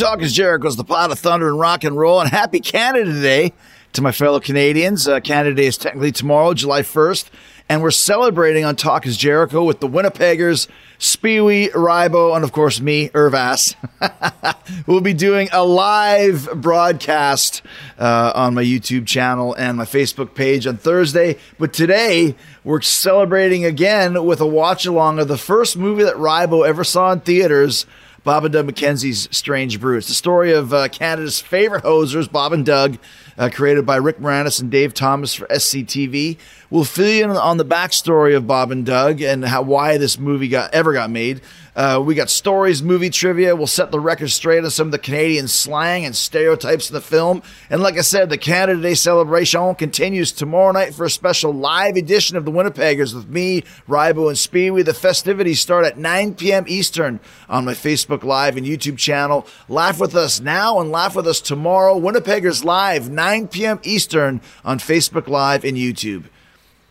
Talk is Jericho's the pot of thunder and rock and roll, and happy Canada Day to my fellow Canadians. Uh, Canada Day is technically tomorrow, July 1st, and we're celebrating on Talk is Jericho with the Winnipeggers, Speewee, Rybo, and of course me, Irvass. we'll be doing a live broadcast uh, on my YouTube channel and my Facebook page on Thursday. But today, we're celebrating again with a watch along of the first movie that Rybo ever saw in theaters. Bob and Doug McKenzie's Strange Brew. It's the story of uh, Canada's favorite hosers, Bob and Doug, uh, created by Rick Moranis and Dave Thomas for SCTV. We'll fill you in on the backstory of Bob and Doug and how why this movie got ever got made. Uh, we got stories, movie trivia. We'll set the record straight on some of the Canadian slang and stereotypes in the film. And like I said, the Canada Day celebration continues tomorrow night for a special live edition of the Winnipeggers with me, Rybo, and Speewee. The festivities start at 9 p.m. Eastern on my Facebook Live and YouTube channel. Laugh with us now and laugh with us tomorrow. Winnipeggers Live, 9 p.m. Eastern on Facebook Live and YouTube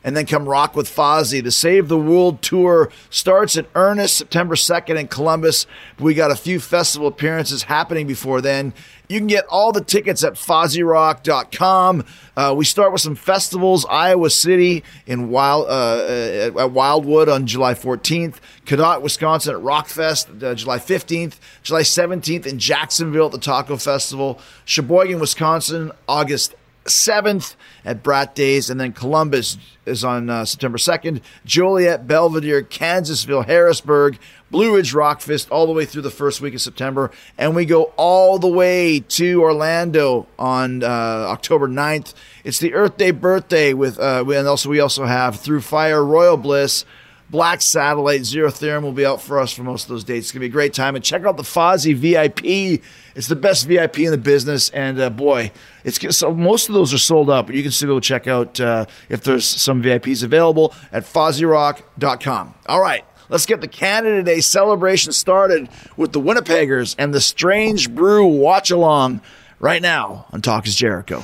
and then come rock with Fozzy. The Save the World tour starts in earnest September 2nd in Columbus. We got a few festival appearances happening before then. You can get all the tickets at FozzyRock.com. Uh, we start with some festivals: Iowa City in Wild uh, at Wildwood on July 14th, Cadott, Wisconsin at Rockfest uh, July 15th, July 17th in Jacksonville at the Taco Festival, Sheboygan, Wisconsin, August 7th at Brat Days, and then Columbus is on uh, September 2nd, Joliet, Belvidere, Kansasville, Harrisburg, Blue Ridge Rockfest, all the way through the first week of September. And we go all the way to Orlando on uh, October 9th. It's the Earth Day birthday with, uh, and also we also have Through Fire, Royal Bliss, Black Satellite, Zero Theorem will be out for us for most of those dates. It's going to be a great time. And check out the Fozzy VIP. It's the best VIP in the business. And uh, boy, it's so most of those are sold out, but you can still go check out uh, if there's some VIPs available at FozzyRock.com. All right. Let's get the Canada Day celebration started with the Winnipeggers and the Strange Brew watch along right now on Talk is Jericho.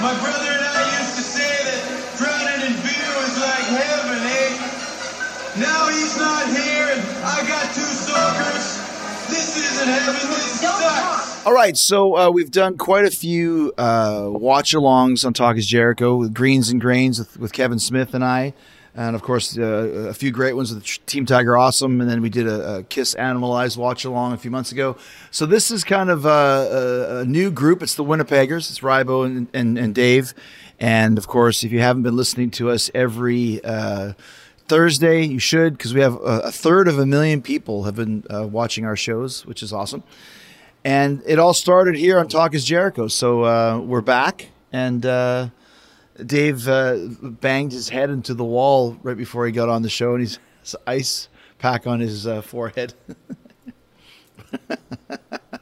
My brother All right, so uh, we've done quite a few uh, watch alongs on Talk is Jericho with Greens and Grains with, with Kevin Smith and I. And of course, uh, a few great ones with Team Tiger Awesome. And then we did a, a Kiss Animalized watch along a few months ago. So this is kind of a, a, a new group. It's the Winnipeggers, it's Rybo and, and, and, Dave. And of course, if you haven't been listening to us every uh, Thursday, you should, because we have a, a, third of a million people have been uh, watching our shows, which is awesome. And it all started here on Talk is Jericho. So uh, we're back. And uh, Dave uh, banged his head into the wall right before he got on the show, and he's ice pack on his uh, forehead.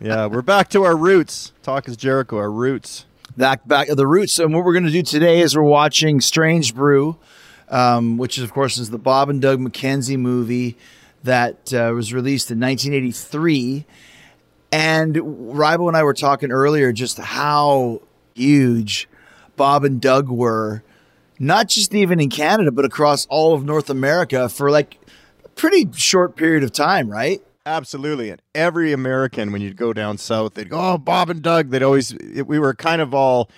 yeah, we're back to our roots. Talk is Jericho, our roots. Back, back of the roots. And what we're going to do today is we're watching Strange Brew, um, which is, of course, is the Bob and Doug McKenzie movie that uh, was released in 1983. And Rybo and I were talking earlier just how huge Bob and Doug were, not just even in Canada, but across all of North America for like a pretty short period of time, right? Absolutely. And every American, when you'd go down south, they'd go, Oh, Bob and Doug. They'd always, it, we were kind of all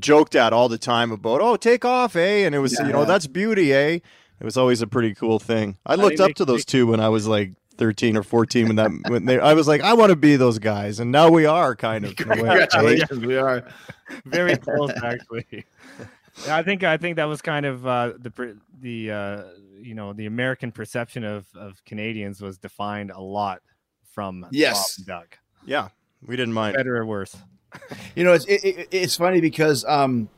joked at all the time about, Oh, take off, eh? And it was, yeah, you know, yeah. that's beauty, eh? It was always a pretty cool thing. I looked up to those two when I was like 13 or 14 when that when they I was like I want to be those guys and now we are kind of Congratulations, we are very close actually. I think I think that was kind of uh, the the uh, you know the American perception of of Canadians was defined a lot from yes Doug. Yeah, we didn't mind better or worse. You know, it's it, it, it's funny because um,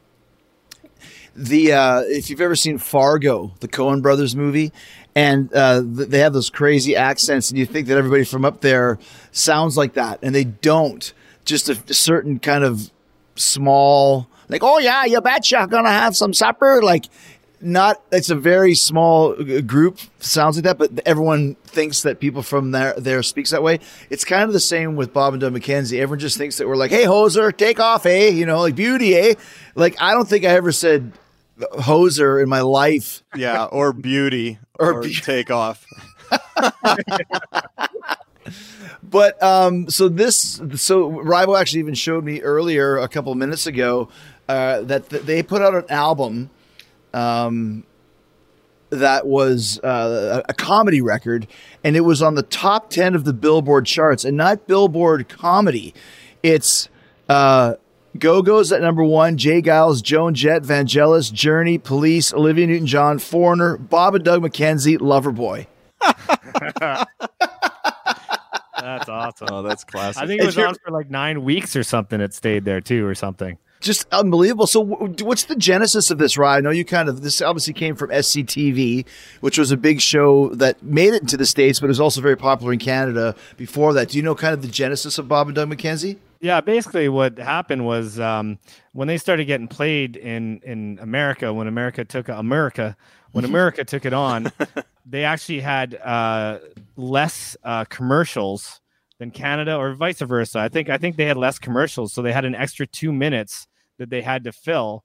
the uh, if you've ever seen Fargo, the Coen Brothers movie, and uh, they have those crazy accents, and you think that everybody from up there sounds like that, and they don't. Just a, a certain kind of small, like, oh yeah, you betcha, gonna have some supper, like. Not, it's a very small uh, group, sounds like that, but everyone thinks that people from there there speaks that way. It's kind of the same with Bob and Doug McKenzie. Everyone just thinks that we're like, hey, hoser, take off, eh? You know, like beauty, eh? Like, I don't think I ever said hoser in my life. Yeah, or beauty, or, or be- take off. But um, so this, so Rybo actually even showed me earlier a couple of minutes ago uh, that th- they put out an album um, that was uh, a comedy record, and it was on the top ten of the Billboard charts, and not Billboard comedy. It's uh, Go Go's at number one, J. Geils, Joan Jett, Vangelis, Journey, Police, Olivia Newton John, Foreigner, Bob and Doug McKenzie, Loverboy. That's awesome. Oh, that's classic. I think it was you're- on for like nine weeks or something. It stayed there too, or something. Just unbelievable. So, what's the genesis of this ride? I know you kind of this obviously came from SCTV, which was a big show that made it into the states, but it was also very popular in Canada before that. Do you know kind of the genesis of Bob and Doug McKenzie? Yeah, basically what happened was um, when they started getting played in in America, when America took America, when America took it on, they actually had uh, less uh, commercials than Canada, or vice versa. I think I think they had less commercials, so they had an extra two minutes that they had to fill.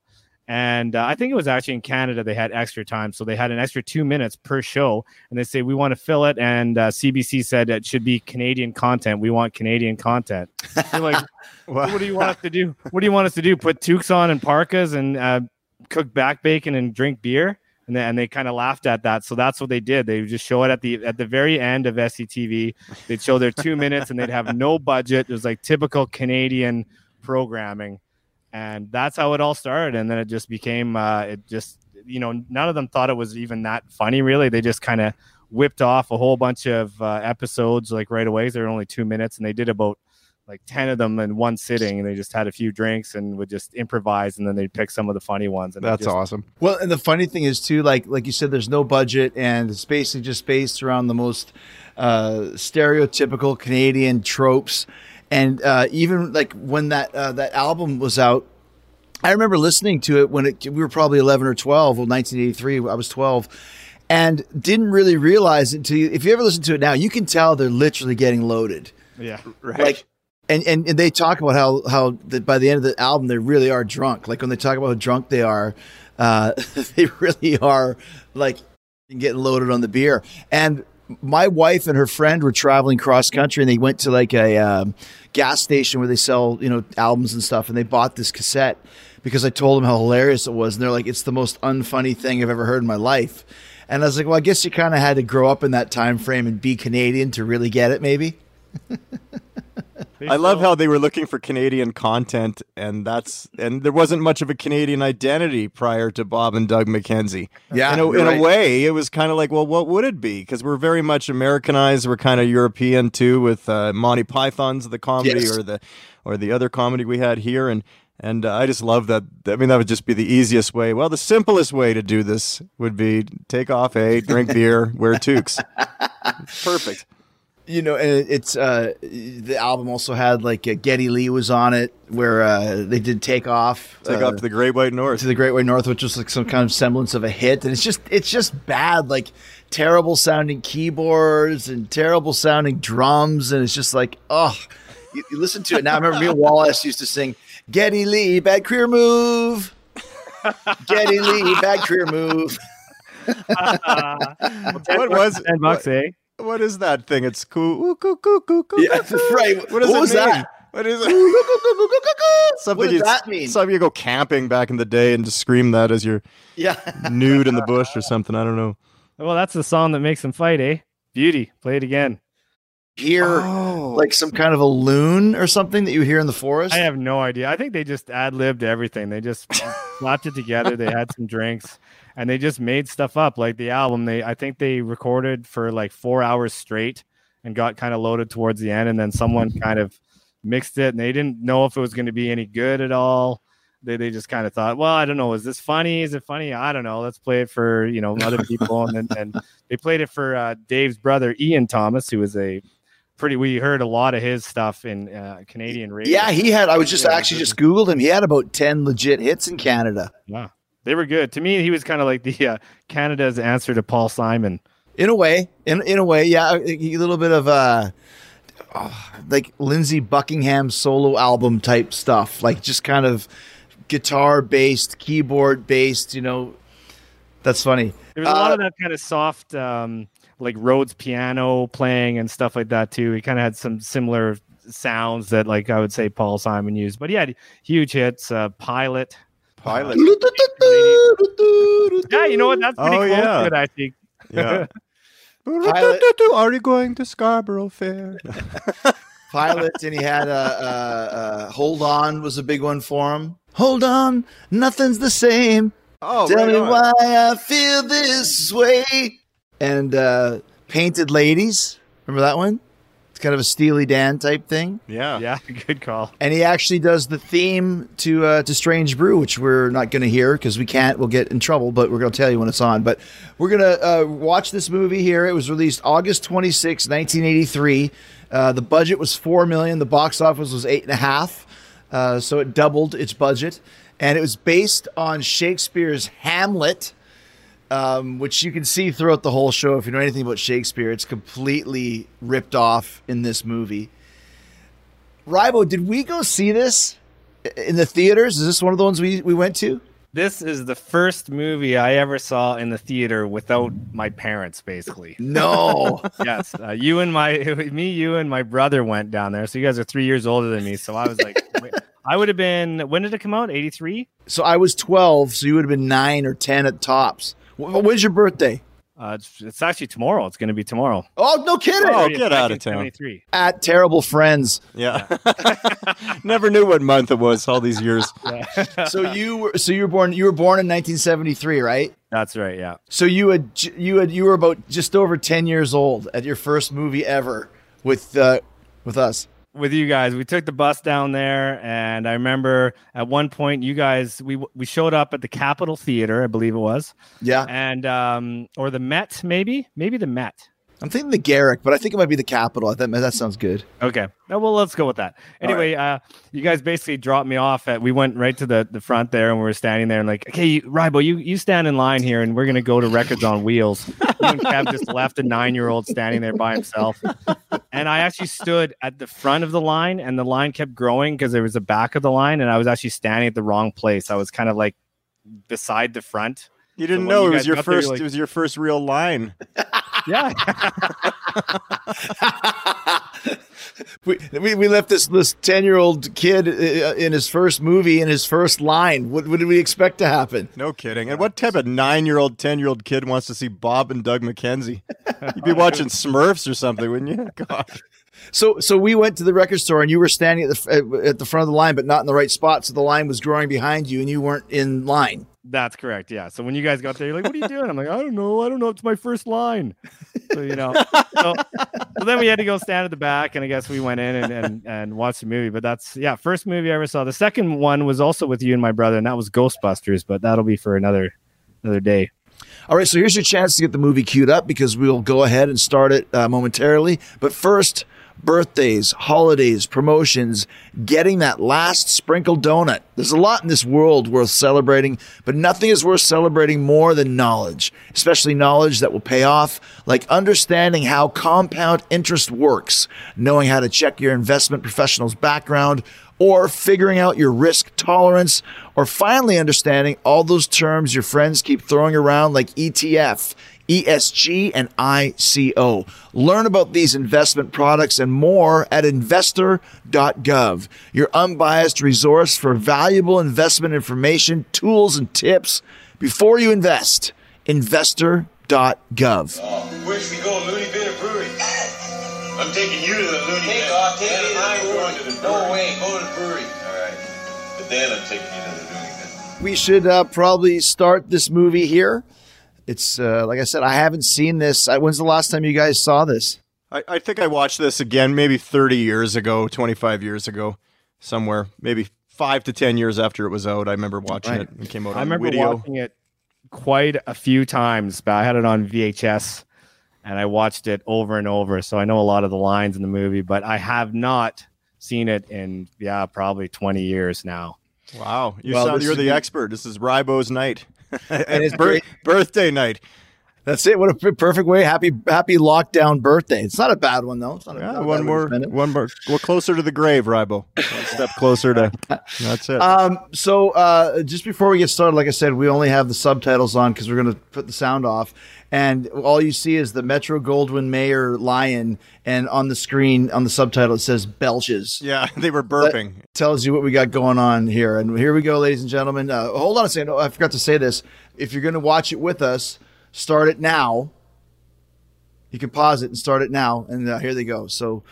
And uh, I think it was actually in Canada they had extra time, so they had an extra two minutes per show, and they say we want to fill it. And uh, CBC said it should be Canadian content. We want Canadian content. They're like, what do you want us to do? What do you want us to do? Put toques on and parkas and uh, cook back bacon and drink beer? And they, and they kind of laughed at that. So that's what they did. They would just show it at the at the very end of SCTV. They'd show their two minutes and they'd have no budget. It was like typical Canadian programming, and that's how it all started. And then it just became uh, it just you know none of them thought it was even that funny. Really, they just kind of whipped off a whole bunch of uh, episodes like right away. They're only two minutes, and they did about like 10 of them in one sitting and they just had a few drinks and would just improvise and then they'd pick some of the funny ones and That's just, awesome. Well, and the funny thing is too, like like you said, there's no budget, and it's basically just based around the most uh, stereotypical Canadian tropes. And uh, even like when that uh, that album was out, I remember listening to it when it, we were probably 11 or 12. Well, 1983, I was 12, and didn't really realize it until you, if you ever listen to it now, you can tell they're literally getting loaded. yeah Right. Like, and, and, and they talk about how how that by the end of the album they really are drunk. Like when they talk about how drunk they are, uh, they really are like getting loaded on the beer. And my wife and her friend were traveling cross country, and they went to like a um, gas station where they sell you know albums and stuff, and they bought this cassette because I told them how hilarious it was, and they're like, "It's the most unfunny thing I've ever heard in my life." And I was like, "Well, I guess you kind of had to grow up in that time frame and be Canadian to really get it, maybe." I love how they were looking for Canadian content, and that's and there wasn't much of a Canadian identity prior to Bob and Doug McKenzie. Yeah, in a, you're in right. a way, it was kind of like, well, what would it be? Because we're very much Americanized. We're kind of European too, with uh, Monty Python's the comedy Yes. or the or the other comedy we had here, and and uh, I just love that. I mean, that would just be the easiest way. Well, the simplest way to do this would be take off a drink beer, wear toques. Perfect. You know, and it's uh, the album also had like uh, Geddy Lee was on it, where uh, they did take off, Take uh, off to the Great White North. to the Great White North, which was like some kind of semblance of a hit, and it's just it's just bad, like terrible sounding keyboards and terrible sounding drums, and it's just like oh, you, you listen to it now. I remember me and Wallace used to sing Geddy Lee, bad career move. Geddy Lee, bad career move. what was ten bucks, eh? What is that thing? It's cool. Ooh, coo, coo, coo, coo, Yeah, coo, coo. right. What does What it was mean? that? What is it? Something What does you, that mean? Something you go camping back in the day and just scream that as you're Yeah. nude in the bush or something. I don't know. Well, that's the song that makes them fight, eh? Beauty. Play it again. Hear Oh, like some kind of a loon or something that you hear in the forest. I have no idea. I think they just ad libbed everything. They just slapped it together. They had some drinks and they just made stuff up. Like the album, they I think they recorded for like four hours straight and got kind of loaded towards the end. And then someone kind of mixed it and they didn't know if it was going to be any good at all. They, they just kind of thought, well, I don't know. Is this funny? Is it funny? I don't know. Let's play it for, you know, other people. and then and they played it for uh, Dave's brother, Ian Thomas, who was a pretty, we heard a lot of his stuff in uh, Canadian radio. yeah, he had. I was just Yeah, actually just googled him. He had about ten legit hits in Canada. Yeah, they were good. To me, he was kind of like the uh, Canada's answer to Paul Simon. In a way, in in a way, yeah, a, a little bit of uh, oh, like Lindsey Buckingham solo album type stuff, like just kind of guitar based, keyboard based. You know, that's funny. There was a lot Uh, of that kind of soft, um, like Rhodes piano playing and stuff like that too. He kind of had some similar sounds that like I would say Paul Simon used. But he had huge hits. Uh, Pilot. Pilot. Yeah, you know what? That's pretty Oh, close yeah. to it, I think. Yeah. Pilot. Are you going to Scarborough Fair? Pilot, and he had a, uh uh "Hold On" was a big one for him. Hold on, nothing's the same. Oh, Tell right me on. why I feel this way. And uh, Painted Ladies, remember that one? It's kind of a Steely Dan type thing. Yeah. Yeah, good call. And he actually does the theme to uh, to Strange Brew, which we're not going to hear because we can't. We'll get in trouble, but we're going to tell you when it's on. But we're going to uh, watch this movie here. It was released August 26, 1983. Uh, the budget was four million. The box office was eight and a half. Uh, so it doubled its budget, and it was based on Shakespeare's Hamlet, um, which you can see throughout the whole show. If you know anything about Shakespeare, it's completely ripped off in this movie. Rybo, did we go see this in the theaters? Is this one of the ones we, we went to? This is the first movie I ever saw in the theater without my parents, basically. No. yes, uh, you and my me, you and my brother went down there. So you guys are three years older than me. So I was like, I would have been. When did it come out? Eighty three. so I was 12, so you would have been nine or 10 at tops. Wh- When's your birthday? Uh, it's, it's actually tomorrow. It's going to be tomorrow. Oh, no kidding. Oh, get out of town. 73. At Terrible Friends. Yeah. Never knew what month it was all these years. So you were so you were born you were born in 1973, right? That's right. Yeah. So you had you had you were about just over 10 years old at your first movie ever with uh, with us. With you guys. We took the bus down there, and I remember at one point you guys we we showed up at the Capitol Theater, I believe it was, Yeah. and um or the Met, maybe, maybe the Met. I'm thinking the Garrick, but I think it might be the Capitol. I think that sounds good. Okay, well let's go with that. Anyway, uh, you guys basically dropped me off at. We went right to the the front there, and we were standing there, and like, okay, you, Rybo, you you stand in line here, and we're gonna go to Records on Wheels. You and Kev just left a nine year old standing there by himself. and I actually stood at the front of the line, and the line kept growing because there was a back of the line, and I was actually standing at the wrong place. I was kind of like beside the front. You didn't when know you it was your got there, first. like- it was your first real line. Yeah, we, we, we left this this 10 year old kid uh, in his first movie in his first line. What, what did we expect to happen? No kidding. And what type of nine-year-old, ten-year-old kid wants to see Bob and Doug McKenzie? You'd be watching Smurfs or something, wouldn't you? God. So so we went to the record store and you were standing at the at the front of the line, but not in the right spot. So the line was growing behind you and you weren't in line. that's correct. Yeah. So when you guys got there, you're like, "What are you doing?" I'm like, "I don't know. I don't know. It's my first line." So you know. So, so then we had to go stand at the back, and I guess we went in and, and and watched the movie. But that's yeah, first movie I ever saw. The second one was also with you and my brother, and that was Ghostbusters. But that'll be for another another day. All right, so here's your chance to get the movie queued up because we'll go ahead and start it uh, momentarily. But first, birthdays, holidays, promotions, getting that last sprinkled donut. There's a lot in this world worth celebrating, but nothing is worth celebrating more than knowledge, especially knowledge that will pay off, like understanding how compound interest works, knowing how to check your investment professional's background, or figuring out your risk tolerance, or finally understanding all those terms your friends keep throwing around like ETF, ESG, and ICO. Learn about these investment products and more at investor.gov, your unbiased resource for valuable investment information, tools, and tips before you invest. Investor.gov. Where should we go, Looney Bin or Brewery? I'm taking you to the Looney Bin. Take off, take me I'm going to the No way, go to the brewery. All right. But then I'm taking you to the Looney Bin. we should uh, probably start this movie here. It's uh, like I said, I haven't seen this. I, when's the last time you guys saw this? I, I think I watched this again maybe 30 years ago, 25 years ago, somewhere. Maybe five to 10 years after it was out. I remember watching Right. it. It came out I on remember video. watching it quite a few times, but I had it on VHS and I watched it over and over. So I know a lot of the lines in the movie, but I have not seen it in yeah, probably 20 years now. Wow. you well, sound, you're is the the- expert. This is Rybo's night. And his Bir- great. birthday night. That's it. What a perfect way. Happy happy lockdown birthday. It's not a bad one though. It's not Yeah, a one more, one more. We're closer to the grave, Rybo. One step closer to. That's it. Um, so uh, just before we get started, like I said, we only have the subtitles on because we're going to put the sound off, and all you see is the Metro Goldwyn Mayer lion, and on the screen on the subtitle it says belches. yeah, they were burping. tells you what we got going on here. And here we go, ladies and gentlemen. Uh, hold on a second. Oh, I forgot to say this. If you're going to watch it with us, start it now. You can pause it and start it now. And uh, here they go. So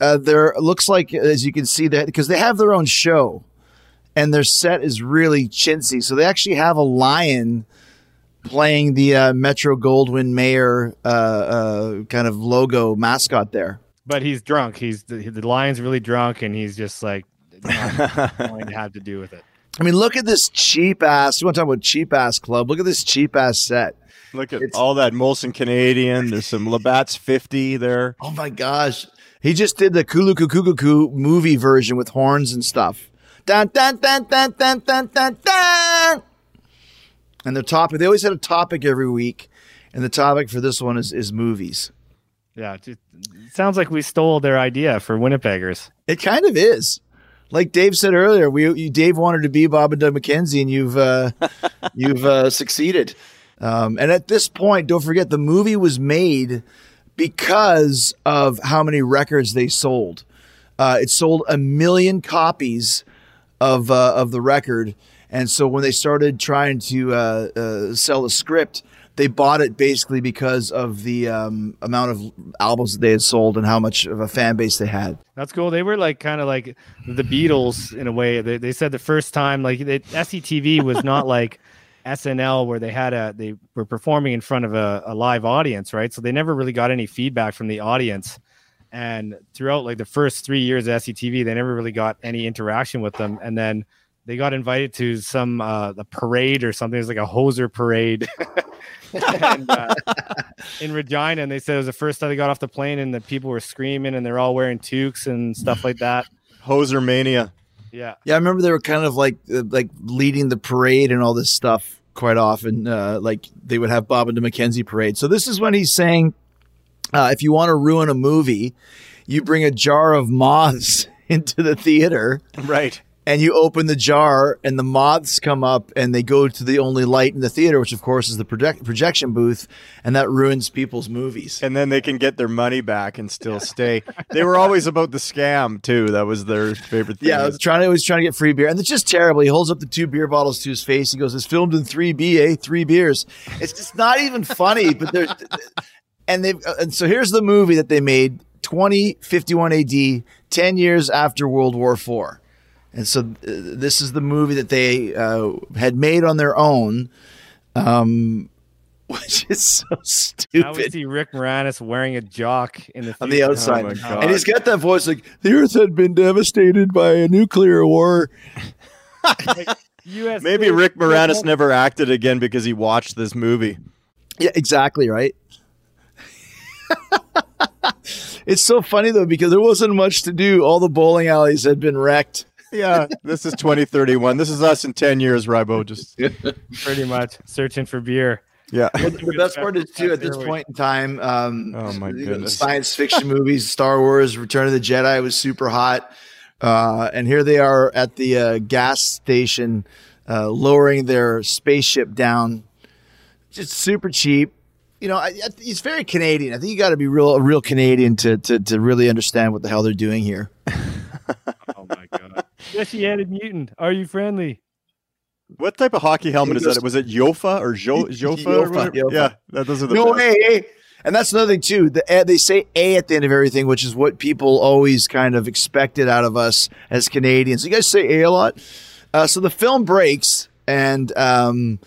uh, there looks like, as you can see, that because they have their own show and their set is really chintzy. So they actually have a lion playing the uh, Metro Goldwyn Mayer uh, uh, kind of logo mascot there. But he's drunk. He's the, the lion's really drunk, and he's just like going to have to do with it. I mean, look at this cheap ass. You want to talk about cheap ass club? Look at this cheap ass set. Look at It's- all that Molson Canadian. There's some Labatt's 50 there. Oh my gosh. He just did the Kulu Kukuku movie version with horns and stuff. Dun, dun, dun, dun, dun, dun, dun, dun. And the topic, they always had a topic every week. And the topic for this one is, is movies. Yeah, it sounds like we stole their idea for Winnipeggers. It kind of is. Like Dave said earlier, we you, Dave wanted to be Bob and Doug McKenzie, and you've uh, you've uh, succeeded. Um, and at this point, don't forget the movie was made because of how many records they sold. Uh, it sold a million copies of uh, of the record, and so when they started trying to uh, uh, sell the script, they bought it basically because of the um, amount of albums that they had sold and how much of a fan base they had. That's cool. They were like kind of like the Beatles in a way. They, they said the first time like they, SCTV was not like SNL where they had a they were performing in front of a, a live audience, right? So they never really got any feedback from the audience. And throughout like the first three years of SCTV, they never really got any interaction with them. And then they got invited to some uh the parade or something. It was like a hoser parade. and, uh, in Regina, and they said it was the first time they got off the plane, and the people were screaming, and they're all wearing toques and stuff like that. Hoser Mania. Yeah, Yeah, I remember they were kind of like uh, like leading the parade and all this stuff quite often. Uh, like they would have Bob and the McKenzie parade. So this is when he's saying, uh, if you want to ruin a movie, you bring a jar of moths into the theater Right. And you open the jar and the moths come up and they go to the only light in the theater, which of course is the project- projection booth, and that ruins people's movies. And then they can get their money back and still stay. they were always about the scam too. That was their favorite thing. Yeah, I was trying to always trying to get free beer, and it's just terrible. He holds up the two beer bottles to his face. He goes, "It's filmed in three B, eh? Three beers." It's just not even funny. But there's, and they and so here's the movie that they made 2051 AD, ten years after World War Four, and so uh, this is the movie that they uh, had made on their own, um, which is so now we stupid. see Rick Moranis wearing a jock in the on the outside. Oh, and he's got that voice like the earth had been devastated by a nuclear war. US Maybe Rick Moranis never acted again because he watched this movie. Yeah, exactly right. it's so funny though because there wasn't much to do. All the bowling alleys had been wrecked. Yeah, this is 2031. This is us in 10 years, Rybo. Just pretty much searching for beer. yeah. The best part is too at this point in time. Um, Oh, my you know, the goodness. Science fiction movies, Star Wars, Return of the Jedi was super hot, uh, and here they are at the uh, gas station, uh, lowering their spaceship down, just super cheap. You know, I, I, it's very Canadian. I think you got to be real, a real Canadian to, to to really understand what the hell they're doing here. My god! Fleshy-headed mutant, are you friendly? What type of hockey helmet is goes- that? Was it Yofa or jo- Jofa? or Jofa, whatever? Jofa. Yeah, that, those are the no best. way. eh? And that's another thing too. The eh, they say "a" at the end of everything, which is what people always kind of expected out of us as Canadians. You guys say "a" a lot. Uh, so the film breaks, and um,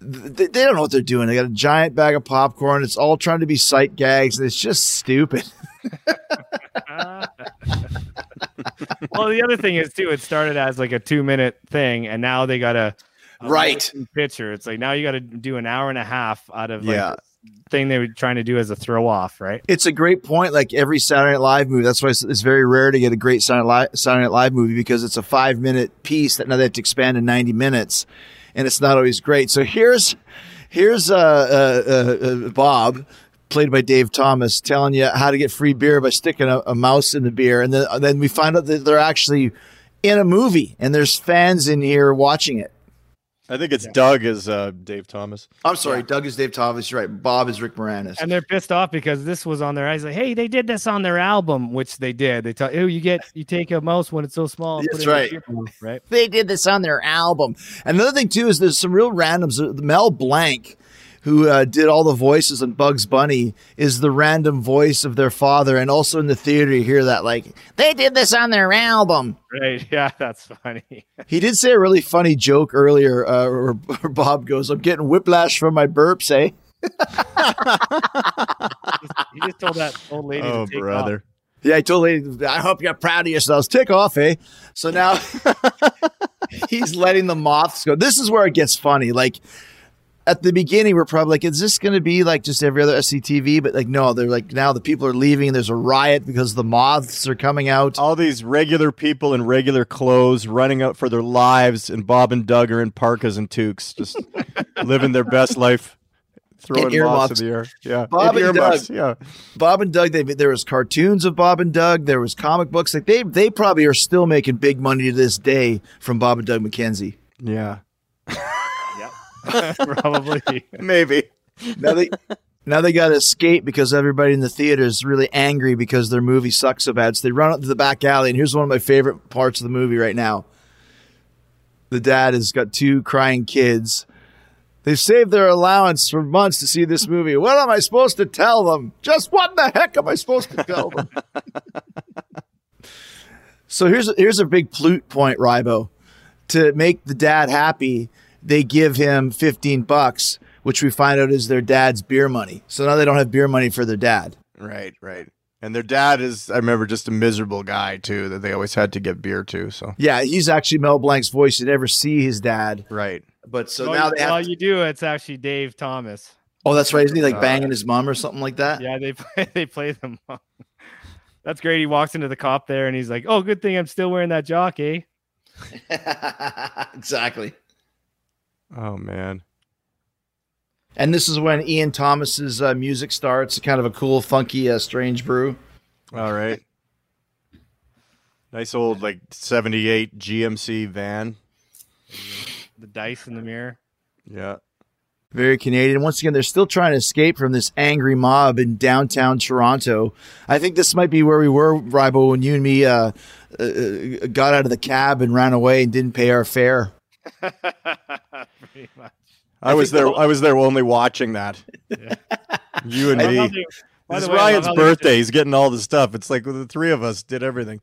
th- they don't know what they're doing. They got a giant bag of popcorn. It's all trying to be sight gags, and it's just stupid. well, the other thing is too. It started as like a two-minute thing, and now they got a, a Right. picture. It's like now you got to do an hour and a half out of like Yeah. thing they were trying to do as a throw off, right? It's a great point. Like every Saturday Night Live movie, that's why it's, it's very rare to get a great Saturday Night, Live, Saturday Night Live movie because it's a five minute piece that now they have to expand to ninety minutes, and it's not always great. So here's Here's uh, uh, uh, uh, Bob, played by Dave Thomas, telling you how to get free beer by sticking a, a mouse in the beer, and then then we find out that they're actually in a movie, and there's fans in here watching it. I think it's Doug as uh, Dave Thomas. I'm sorry, Doug is Dave Thomas. You're right. Bob is Rick Moranis. And they're pissed off because this was on their eyes. Like, hey, they did this on their album, which they did. They tell you, you get you take a mouse when it's so small. That's put it in right. your right. they did this on their album. And another thing too is there's some real randoms. Uh, Mel Blanc, who uh, did all the voices on Bugs Bunny, is the random voice of their father. And also in the theater, you hear that like they did this on their album. Right. Yeah, that's funny. He did say a really funny joke earlier, uh, where, where Bob goes, "I'm getting whiplash from my burps, eh?" he just told that old lady. Oh, to take brother. Yeah, I told lady, I hope you're proud of yourselves. Take off, eh? So now he's letting the moths go. This is where it gets funny. Like at the beginning, we're probably like, is this going to be like just every other SCTV? But like, no, they're like, now the people are leaving. There's a riot because the moths are coming out. All these regular people in regular clothes running out for their lives, and Bob and Doug are in parkas and toques, just living their best life, throwing earmuffs. moths in the air. Yeah, Bob and earmuffs, Doug. Yeah, Bob and Doug, they, there was cartoons of Bob and Doug. There was comic books. Like they, they probably are still making big money to this day from Bob and Doug McKenzie. yeah, Probably. maybe. now they now they got to escape because everybody in the theater is really angry because their movie sucks so bad. So they run up to the back alley, and here's one of my favorite parts of the movie right now. The dad has got two crying kids. They've saved their allowance for months to see this movie. What am I supposed to tell them? Just what the heck am I supposed to tell them? so here's a, here's a big plute point, Rybo. To make the dad happy, they give him 15 bucks, which we find out is their dad's beer money. So now they don't have beer money for their dad. Right, right. And their dad is, I remember, just a miserable guy too. That they always had to get beer to. So Yeah, he's actually Mel Blanc's voice. You never see his dad, right. but so well, now they have. well, you do. It's actually Dave Thomas. oh, that's right. Isn't he like banging his mom or something like that? Yeah, they play, they play them. That's great. He walks into the cop there and he's like, "Oh, good thing I'm still wearing that jock, eh?" exactly. Oh man. And this is when Ian Thomas's uh, music starts. Kind of a cool, funky, uh, strange brew. All right. Nice old like '78 GMC van. The dice in the mirror. Yeah. Very Canadian. Once again, they're still trying to escape from this angry mob in downtown Toronto. I think this might be where we were, Rybo, when you and me uh, uh, uh, got out of the cab and ran away and didn't pay our fare. Pretty much. I, was there. I was there only watching that. You and I me. how they- It's way, Ryan's how they were birthday. He's getting all the stuff. It's like the three of us did everything.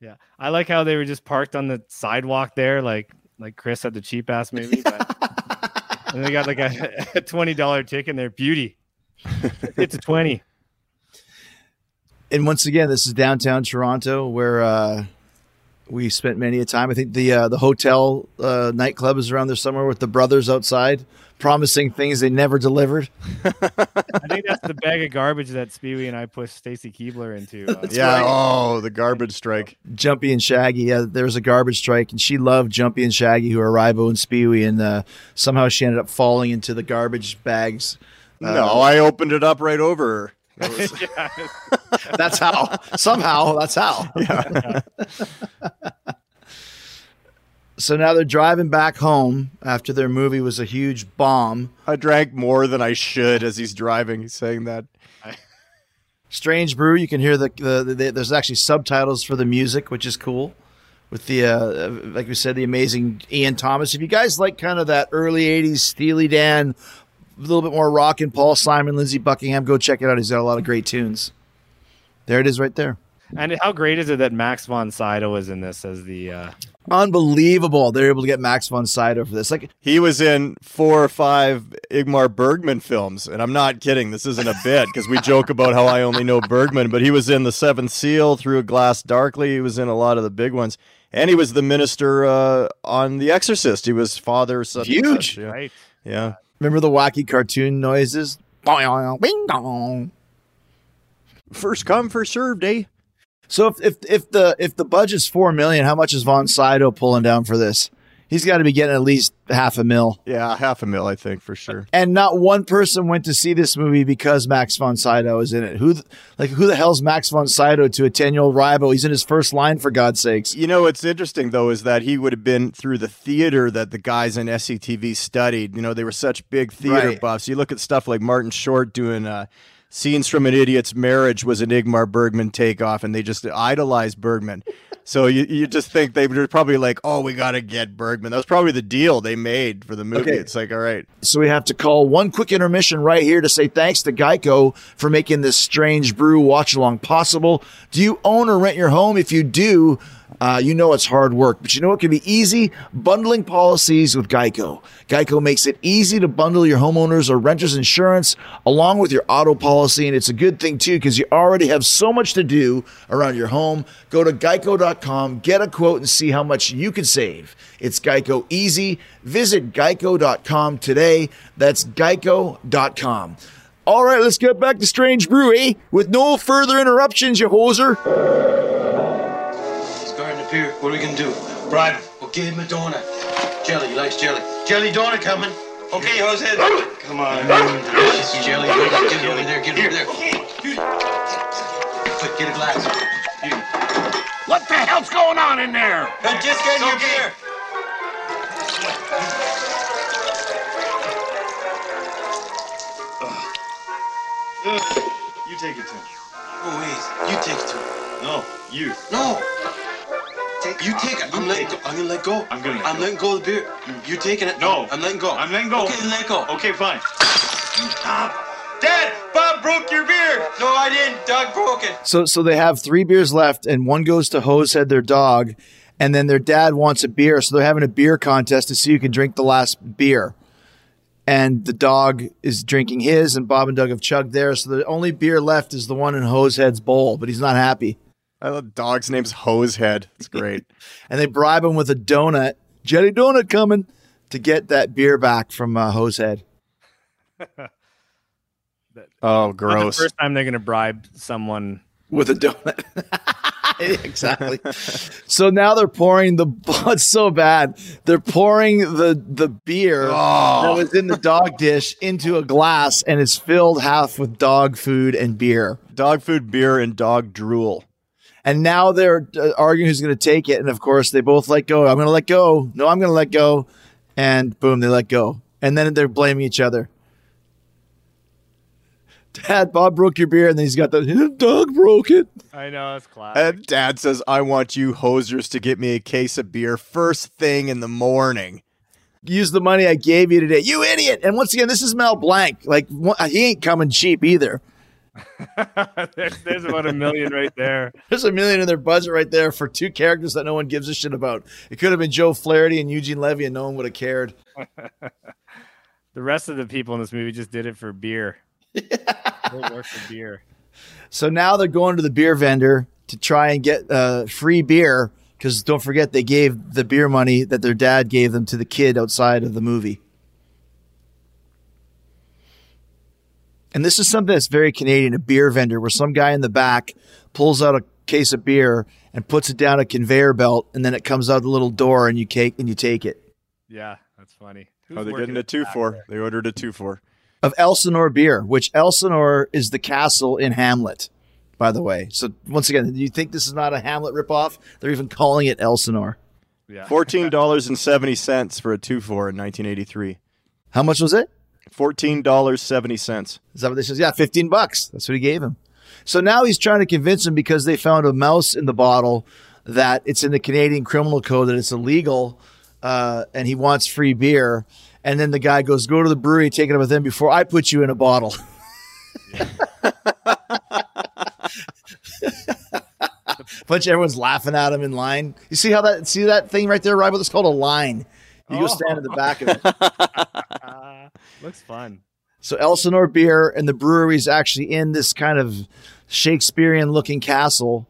Yeah, I like how they were just parked on the sidewalk there, like like Chris had the cheap ass movie. But, and they got like a, a twenty dollar ticket in there. Beauty, it's a twenty. And once again, this is downtown Toronto where uh, we spent many a time. I think the uh, the hotel uh, nightclub is around there somewhere with the brothers outside promising things they never delivered. I think that's the bag of garbage that Spewy and I pushed Stacy Keibler into. Uh, yeah. right. Oh, the garbage strike. Jumpy and Shaggy. Yeah, there was a garbage strike, and she loved Jumpy and Shaggy, who are Rybo and Spewy, and uh, somehow she ended up falling into the garbage bags. Uh, no, I opened it up right over her. Was- yeah, That's how. somehow, that's how. so now they're driving back home after their movie was a huge bomb. I drank more than I should as he's driving. He's saying that. Strange Brew. You can hear the, the, the, there's actually subtitles for the music, which is cool. With the uh, like we said, the amazing Ian Thomas. If you guys like kind of that early '80s Steely Dan, a little bit more rock and Paul Simon, Lindsey Buckingham, go check it out. He's got a lot of great tunes. There it is, right there. and how great is it that Max von Sydow was in this as the? Uh, Unbelievable. They're able to get Max von Sydow for this. Like, He was in four or five Ingmar Bergman films, and I'm not kidding. This isn't a bit because we joke about how I only know Bergman, but he was in The Seventh Seal, Through a Glass Darkly. He was in a lot of the big ones, and he was the minister uh, on The Exorcist. He was father. Such Huge. such, Yeah. right. yeah. Remember the wacky cartoon noises? Dong. First come, first served, eh? So if, if if the if the budget's four million, how much is Von Sydow pulling down for this? He's got to be getting at least half a mil. Yeah, half a mil, I think for sure. And not one person went to see this movie because Max von Sydow is in it. Who, like, who the hell's Max von Sydow to a ten-year-old Rybo? He's in his first line, for God's sakes. You know what's interesting though is that he would have been through the theater that the guys in SCTV studied. You know, they were such big theater Right. buffs. You look at stuff like Martin Short doing uh, scenes from an idiot's marriage was an Ingmar Bergman takeoff, and they just idolized Bergman. so you, you just think they were probably like, oh, we got to get Bergman. That was probably the deal they made for the movie. Okay. It's like, all right, So we have to call one quick intermission right here to say thanks to Geico for making this strange brew watch along possible. Do you own or rent your home? If you do, uh, you know it's hard work, but you know it can be easy bundling policies with Geico. Geico makes it easy to bundle your homeowners or renters insurance along with your auto policy, and it's a good thing too because you already have so much to do around your home. Go to geico.com, get a quote, and see how much you could save. It's Geico easy. Visit geico.com today. That's geico.com. All right, let's get back to Strange Brew, eh? With no further interruptions, you hoser. He's guarding the pier. What are we gonna do? Bribe him. We'll give him a donut. Jelly, he likes jelly. Jelly donut coming. Okay, Jose. Come on. Yes, jelly. Get over there. Get over there. Quick, get a glass. What the hell's going on in there? I'm just getting your beer. You take it to him. Oh, wait. You take it to him. No, you. No. You take it. I'm letting go. I'm gonna let go. I'm gonna let I'm go. letting go of the beer. You're taking it. No. I'm letting go. I'm letting go. Okay, then let go. Okay, fine. Dad, Bob broke your beer. No, I didn't. Doug broke it. So, so they have three beers left, and one goes to Hosehead, their dog, and then their dad wants a beer, so they're having a beer contest to see who can drink the last beer. And the dog is drinking his, and Bob and Doug have chugged theirs. So the only beer left is the one in Hosehead's bowl, but he's not happy. I love dog's name's Hosehead. It's great. And they bribe him with a donut, jelly donut coming, to get that beer back from uh, Hosehead. oh, Not the gross. first time they're going to bribe someone. with a donut. exactly. so now they're pouring the. It's so bad. They're pouring the the beer that was in the dog dish into a glass, and it's filled half with dog food and beer. Dog food, beer, and dog drool. And now they're uh, arguing who's going to take it, and of course they both let go. I'm going to let go. No, I'm going to let go. And boom, they let go. And then they're blaming each other. Dad, Bob broke your beer, and then he's got the dog broke it. I know it's classic. And dad says, I want you hosers to get me a case of beer first thing in the morning. use the money I gave you today. You idiot. And once again, this is Mel Blanc. Like, he ain't coming cheap either. there's, there's about a million right there. There's a million in their budget right there for two characters that no one gives a shit about. It could have been Joe Flaherty and Eugene Levy, and no one would have cared. The rest of the people in this movie just did it for beer. for beer. So now they're going to the beer vendor to try and get uh, free beer because don't forget they gave the beer money that their dad gave them to the kid outside of the movie. And this is something that's very Canadian, a beer vendor where some guy in the back pulls out a case of beer and puts it down a conveyor belt and then it comes out the little door and you take and you take it. Yeah, that's funny. Oh, Who's Oh, they're getting a two the back for. They ordered a two for. Of Elsinore beer, which Elsinore is the castle in Hamlet, by the way. So once again, do you think this is not a Hamlet ripoff? They're even calling it Elsinore. Yeah. Fourteen dollars and seventy cents for a two for in nineteen eighty three. How much was it? Fourteen dollars seventy cents. Is that what they says? Yeah, 15 bucks. That's what he gave him. So now he's trying to convince him because they found a mouse in the bottle that it's in the Canadian criminal code that it's illegal uh, and he wants free beer. And then the guy goes, Go to the brewery, take it with them before I put you in a bottle. Bunch of everyone's laughing at him in line. You see how that see that thing right there, right? It's called a line. You go stand in the back of it. Uh, looks fun. So Elsinore beer and the brewery is actually in this kind of Shakespearean looking castle,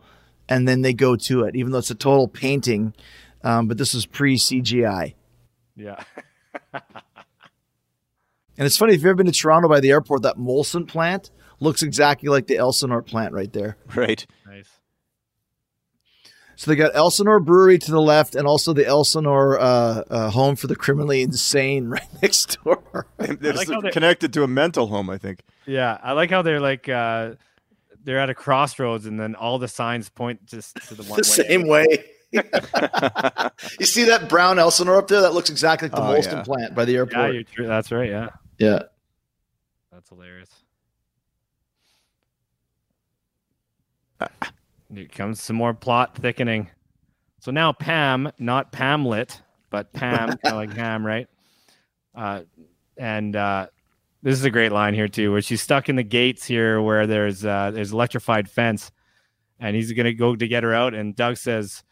and then they go to it, even though it's a total painting. Um, but this is pre CGI. Yeah. And it's funny if you've ever been to Toronto by the airport, that Molson plant looks exactly like the Elsinore plant right there. Right. nice. So they got Elsinore Brewery to the left, and also the Elsinore uh, uh, Home for the Criminally Insane right next door. It's like connected to a mental home, I think. Yeah, I like how they're like uh they're at a crossroads and then all the signs point just to the one the way. same way. you see that brown Elsinore up there? That looks exactly like the Oh, Molson yeah. plant by the airport. Yeah, you're true. That's right. Yeah, Yeah. that's hilarious. Here comes some more plot thickening. So now Pam, not Pamlet, but Pam, kind of like Ham, right? Uh, and uh, this is a great line here too, where she's stuck in the gates here, where there's uh, there's electrified fence, and he's gonna go to get her out, and Doug says,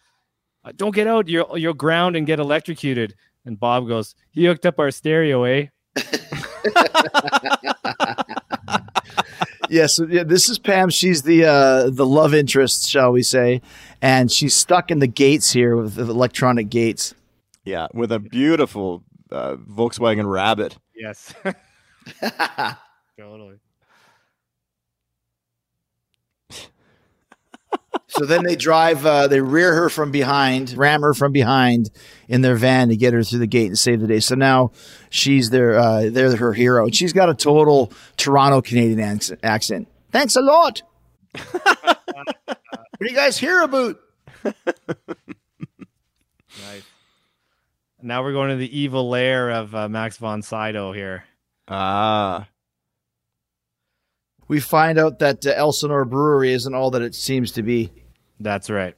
uh, "Don't get out! You'll you'll ground and get electrocuted." And Bob goes, "He hooked up our stereo, eh?" Yeah, so yeah, this is Pam. She's the uh, the love interest, shall we say, and she's stuck in the gates here with the electronic gates. Yeah, with a beautiful uh, Volkswagen Rabbit. Yes. totally. So then they drive, uh, they rear her from behind, ram her from behind in their van to get her through the gate and save the day. So now she's their, uh, they're her hero. And she's got a total Toronto Canadian ac- accent. Thanks a lot. what do you guys hear about? Nice. Now we're going to the evil lair of uh, Max von Sydow here. Ah, We find out that uh, Elsinore Brewery isn't all that it seems to be. That's right.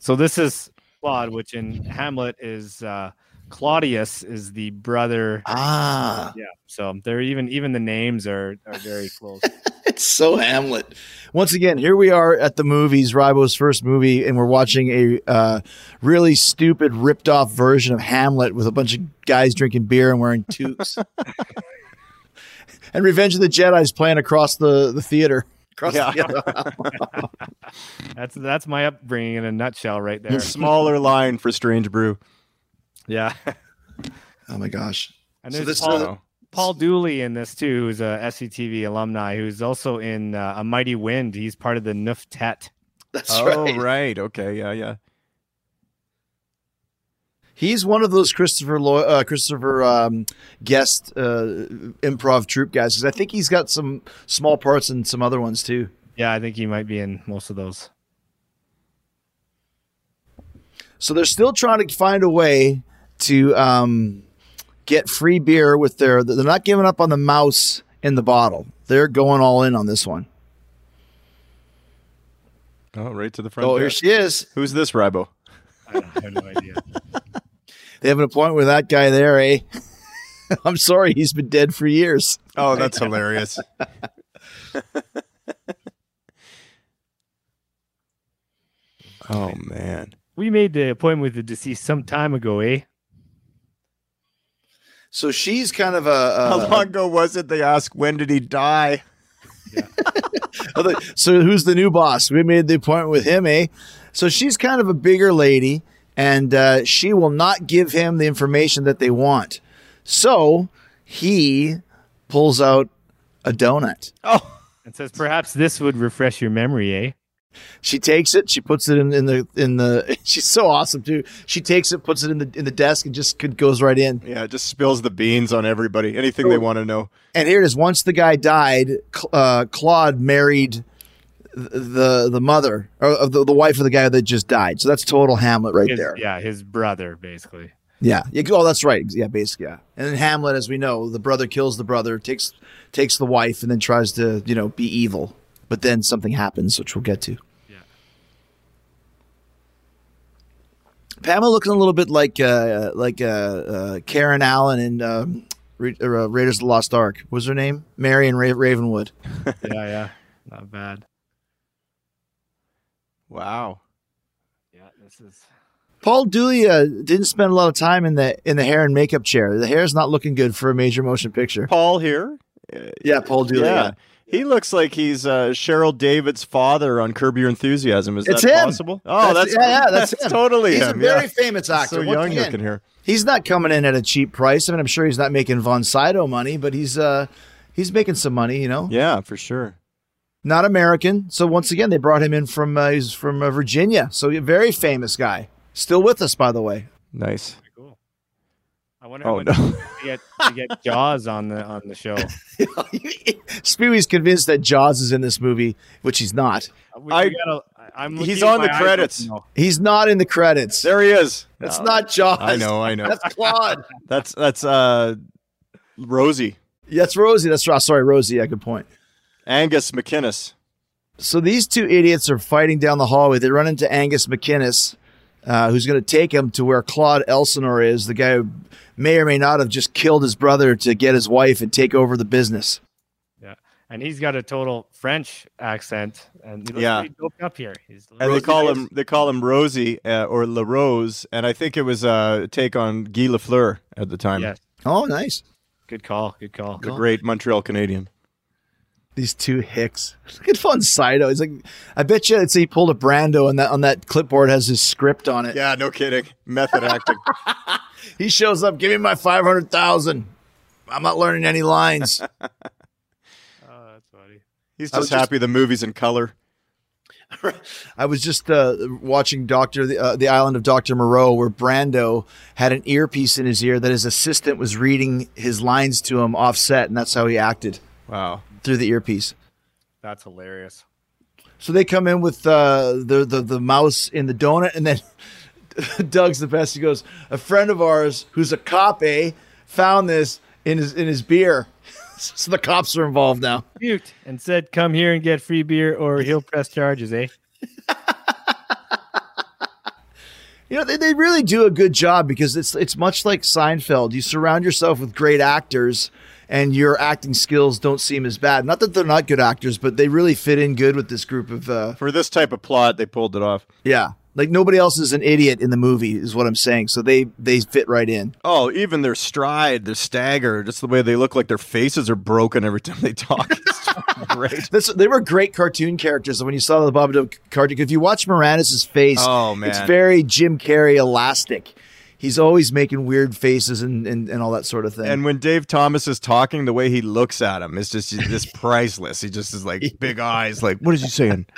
So this is Claude, which in Hamlet is uh, Claudius is the brother. Ah, Yeah. So they're even even the names are are very close. it's so Hamlet. Once again, here we are at the movies, Rybo's first movie, and we're watching a uh, really stupid, ripped off version of Hamlet with a bunch of guys drinking beer and wearing toques. and Revenge of the Jedi is playing across the, the theater. Across Yeah. the That's that's my upbringing in a nutshell, right there. smaller line for Strange Brew. Yeah. oh my gosh. And So there's this- Paul. Paul Dooley in this too, who's a SCTV alumni, who's also in uh, A Mighty Wind. He's part of the Nuf Tet. That's Oh, right. right. Okay. Yeah. Yeah. He's one of those Christopher Lo- uh, Christopher um, guest uh, improv troupe guys because I think he's got some small parts in some other ones too. Yeah, I think he might be in most of those. So they're still trying to find a way to um, get free beer with their. They're not giving up on the mouse in the bottle. They're going all in on this one. Oh, right to the front. Oh, there. here she is. Who's this Rybo? I have no idea. They have an appointment with that guy there, eh? I'm sorry, he's been dead for years. Oh, that's hilarious. oh man. We made the appointment with the deceased some time ago, eh? So she's kind of a. a How long ago was it? They asked when did he die? so who's the new boss? We made the appointment with him, eh? So she's kind of a bigger lady, and uh, she will not give him the information that they want. So he pulls out a donut. Oh, And says, perhaps this would refresh your memory, eh? She takes it. She puts it in, in the in the. She's so awesome too. She takes it, puts it in the in the desk, and just could- goes right in. yeah. It just spills the beans on everybody. Anything they want to know. And here it is. Once the guy died, uh, Claude married th- the the mother or of the, the wife of the guy that just died. So that's total Hamlet right His- there. Yeah, his brother, basically. Yeah. yeah. Oh, that's right. Yeah, basically. Yeah. And in Hamlet, as we know, the brother kills the brother, takes takes the wife, and then tries to you know be evil. But then something happens, which we'll get to. Yeah. Pamela looking a little bit like uh, like uh, uh, Karen Allen in um, Ra- uh, Raiders of the Lost Ark. What was her name? Marion Ra- Ravenwood. Yeah, yeah. Not bad. Wow. Yeah, this is. Paul Dooley uh, didn't spend a lot of time in the in the hair and makeup chair. The hair's not looking good for a major motion picture. Paul here. Yeah, Paul Dooley. yeah. He looks like he's uh, Cheryl David's father on Curb Your Enthusiasm. Is It's that him. possible? Oh, that's, yeah, yeah, that's, him. totally He's him. a very yeah. famous actor. So young again, looking here. He's not coming in at a cheap price. I mean, I'm sure he's not making Von Sydow money, but he's uh he's making some money, you know. Yeah, for sure. Not American. So once again, they brought him in from uh, he's from uh, Virginia. So a very famous guy. Still with us, by the way. Nice. Cool. I wonder Oh how much no. to get to get Jaws on the on the show. Spewy's convinced that Jaws is in this movie, which he's not. We- I, gotta, I'm He's on the credits. open. He's not in the credits. there he is. That's No, not Jaws. I know. I know. That's Claude. That's that's uh, Rosie That's Rosie. That's Ross. Sorry, Rosie. Yeah, good point. Angus McInnes. So these two idiots are fighting down the hallway. They run into Angus McInnes, uh, who's going to take him to where Claude Elsinore is, the guy who may or may not have just killed his brother to get his wife and take over the business. Yeah, and he's got a total French accent, and he looks Yeah. pretty doped up here. He's And they call Nice. him they call him Rosie uh, or La Rose, and I think it was uh, a take on Guy Lafleur at the time, yes, Oh, nice. good call, good call. the great Montreal Canadian. These two hicks. Look at von Sydow. He's like, I bet you it's he pulled a Brando and that on that clipboard has his script on it. Yeah, no kidding. Method acting. He shows up, give me my five hundred thousand. I'm not learning any lines. Oh, that's funny. He's I was just just- happy the movie's in color. I was just uh, watching Doctor the, uh, the Island of Doctor Moreau, where Brando had an earpiece in his ear that his assistant was reading his lines to him offset, and that's how he acted Wow. Through the earpiece. That's hilarious. So they come in with uh, the, the the mouse in the donut, and then Doug's the best. He goes, "A friend of ours who's a cop, eh, found this in his in his beer." so the cops are involved now. Puked and said, "Come here and get free beer, or he'll press charges." Eh? You know, they, they really do a good job because it's it's much like Seinfeld. You surround yourself with great actors and your acting skills don't seem as bad. Not that they're not good actors, but they really fit in good with this group of uh For this type of plot, they pulled it off. yeah. Like nobody else is an idiot in the movie is what I'm saying. So they they fit right in. Oh, even their stride, their stagger, just the way they look like their faces are broken every time they talk. It's great. This, they were great cartoon characters. When you saw the Bob Doe cartoon, if you watch Moranis' face, Oh, man. it's very Jim Carrey elastic. He's always making weird faces and, and, and all that sort of thing. And when Dave Thomas is talking, the way he looks at him is just just priceless. He just is like big eyes, like, what is he saying?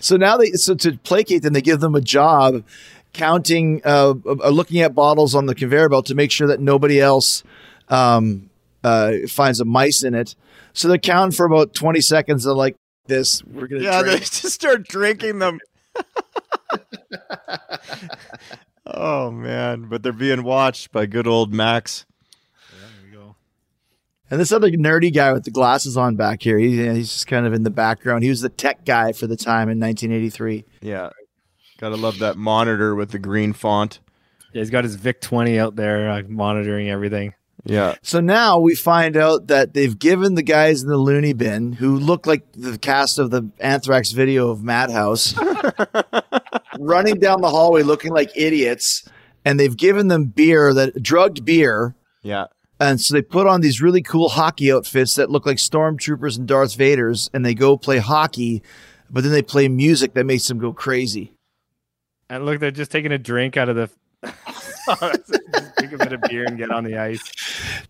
So now they so to placate them, they give them a job counting, uh, uh, looking at bottles on the conveyor belt to make sure that nobody else um, uh, finds a mice in it. So they're counting for about twenty seconds. They're like, "This, we're gonna." Yeah, they just start drinking them. Oh man, but they're being watched by good old Max. And this other nerdy guy with the glasses on back here, he, he's just kind of in the background. He was the tech guy for the time in 1983. Yeah, gotta love that monitor with the green font. Yeah, he's got his Vic 20 out there uh, monitoring everything. Yeah, So now we find out that they've given the guys in the loony bin who look like the cast of the Anthrax video of Madhouse running down the hallway looking like idiots. And they've given them beer that drugged beer. yeah. And so they put on these really cool hockey outfits that look like stormtroopers and Darth Vader's, and they go play hockey, but then they play music that makes them go crazy. And look, they're just taking a drink out of the. just drink a bit of beer and get on the ice.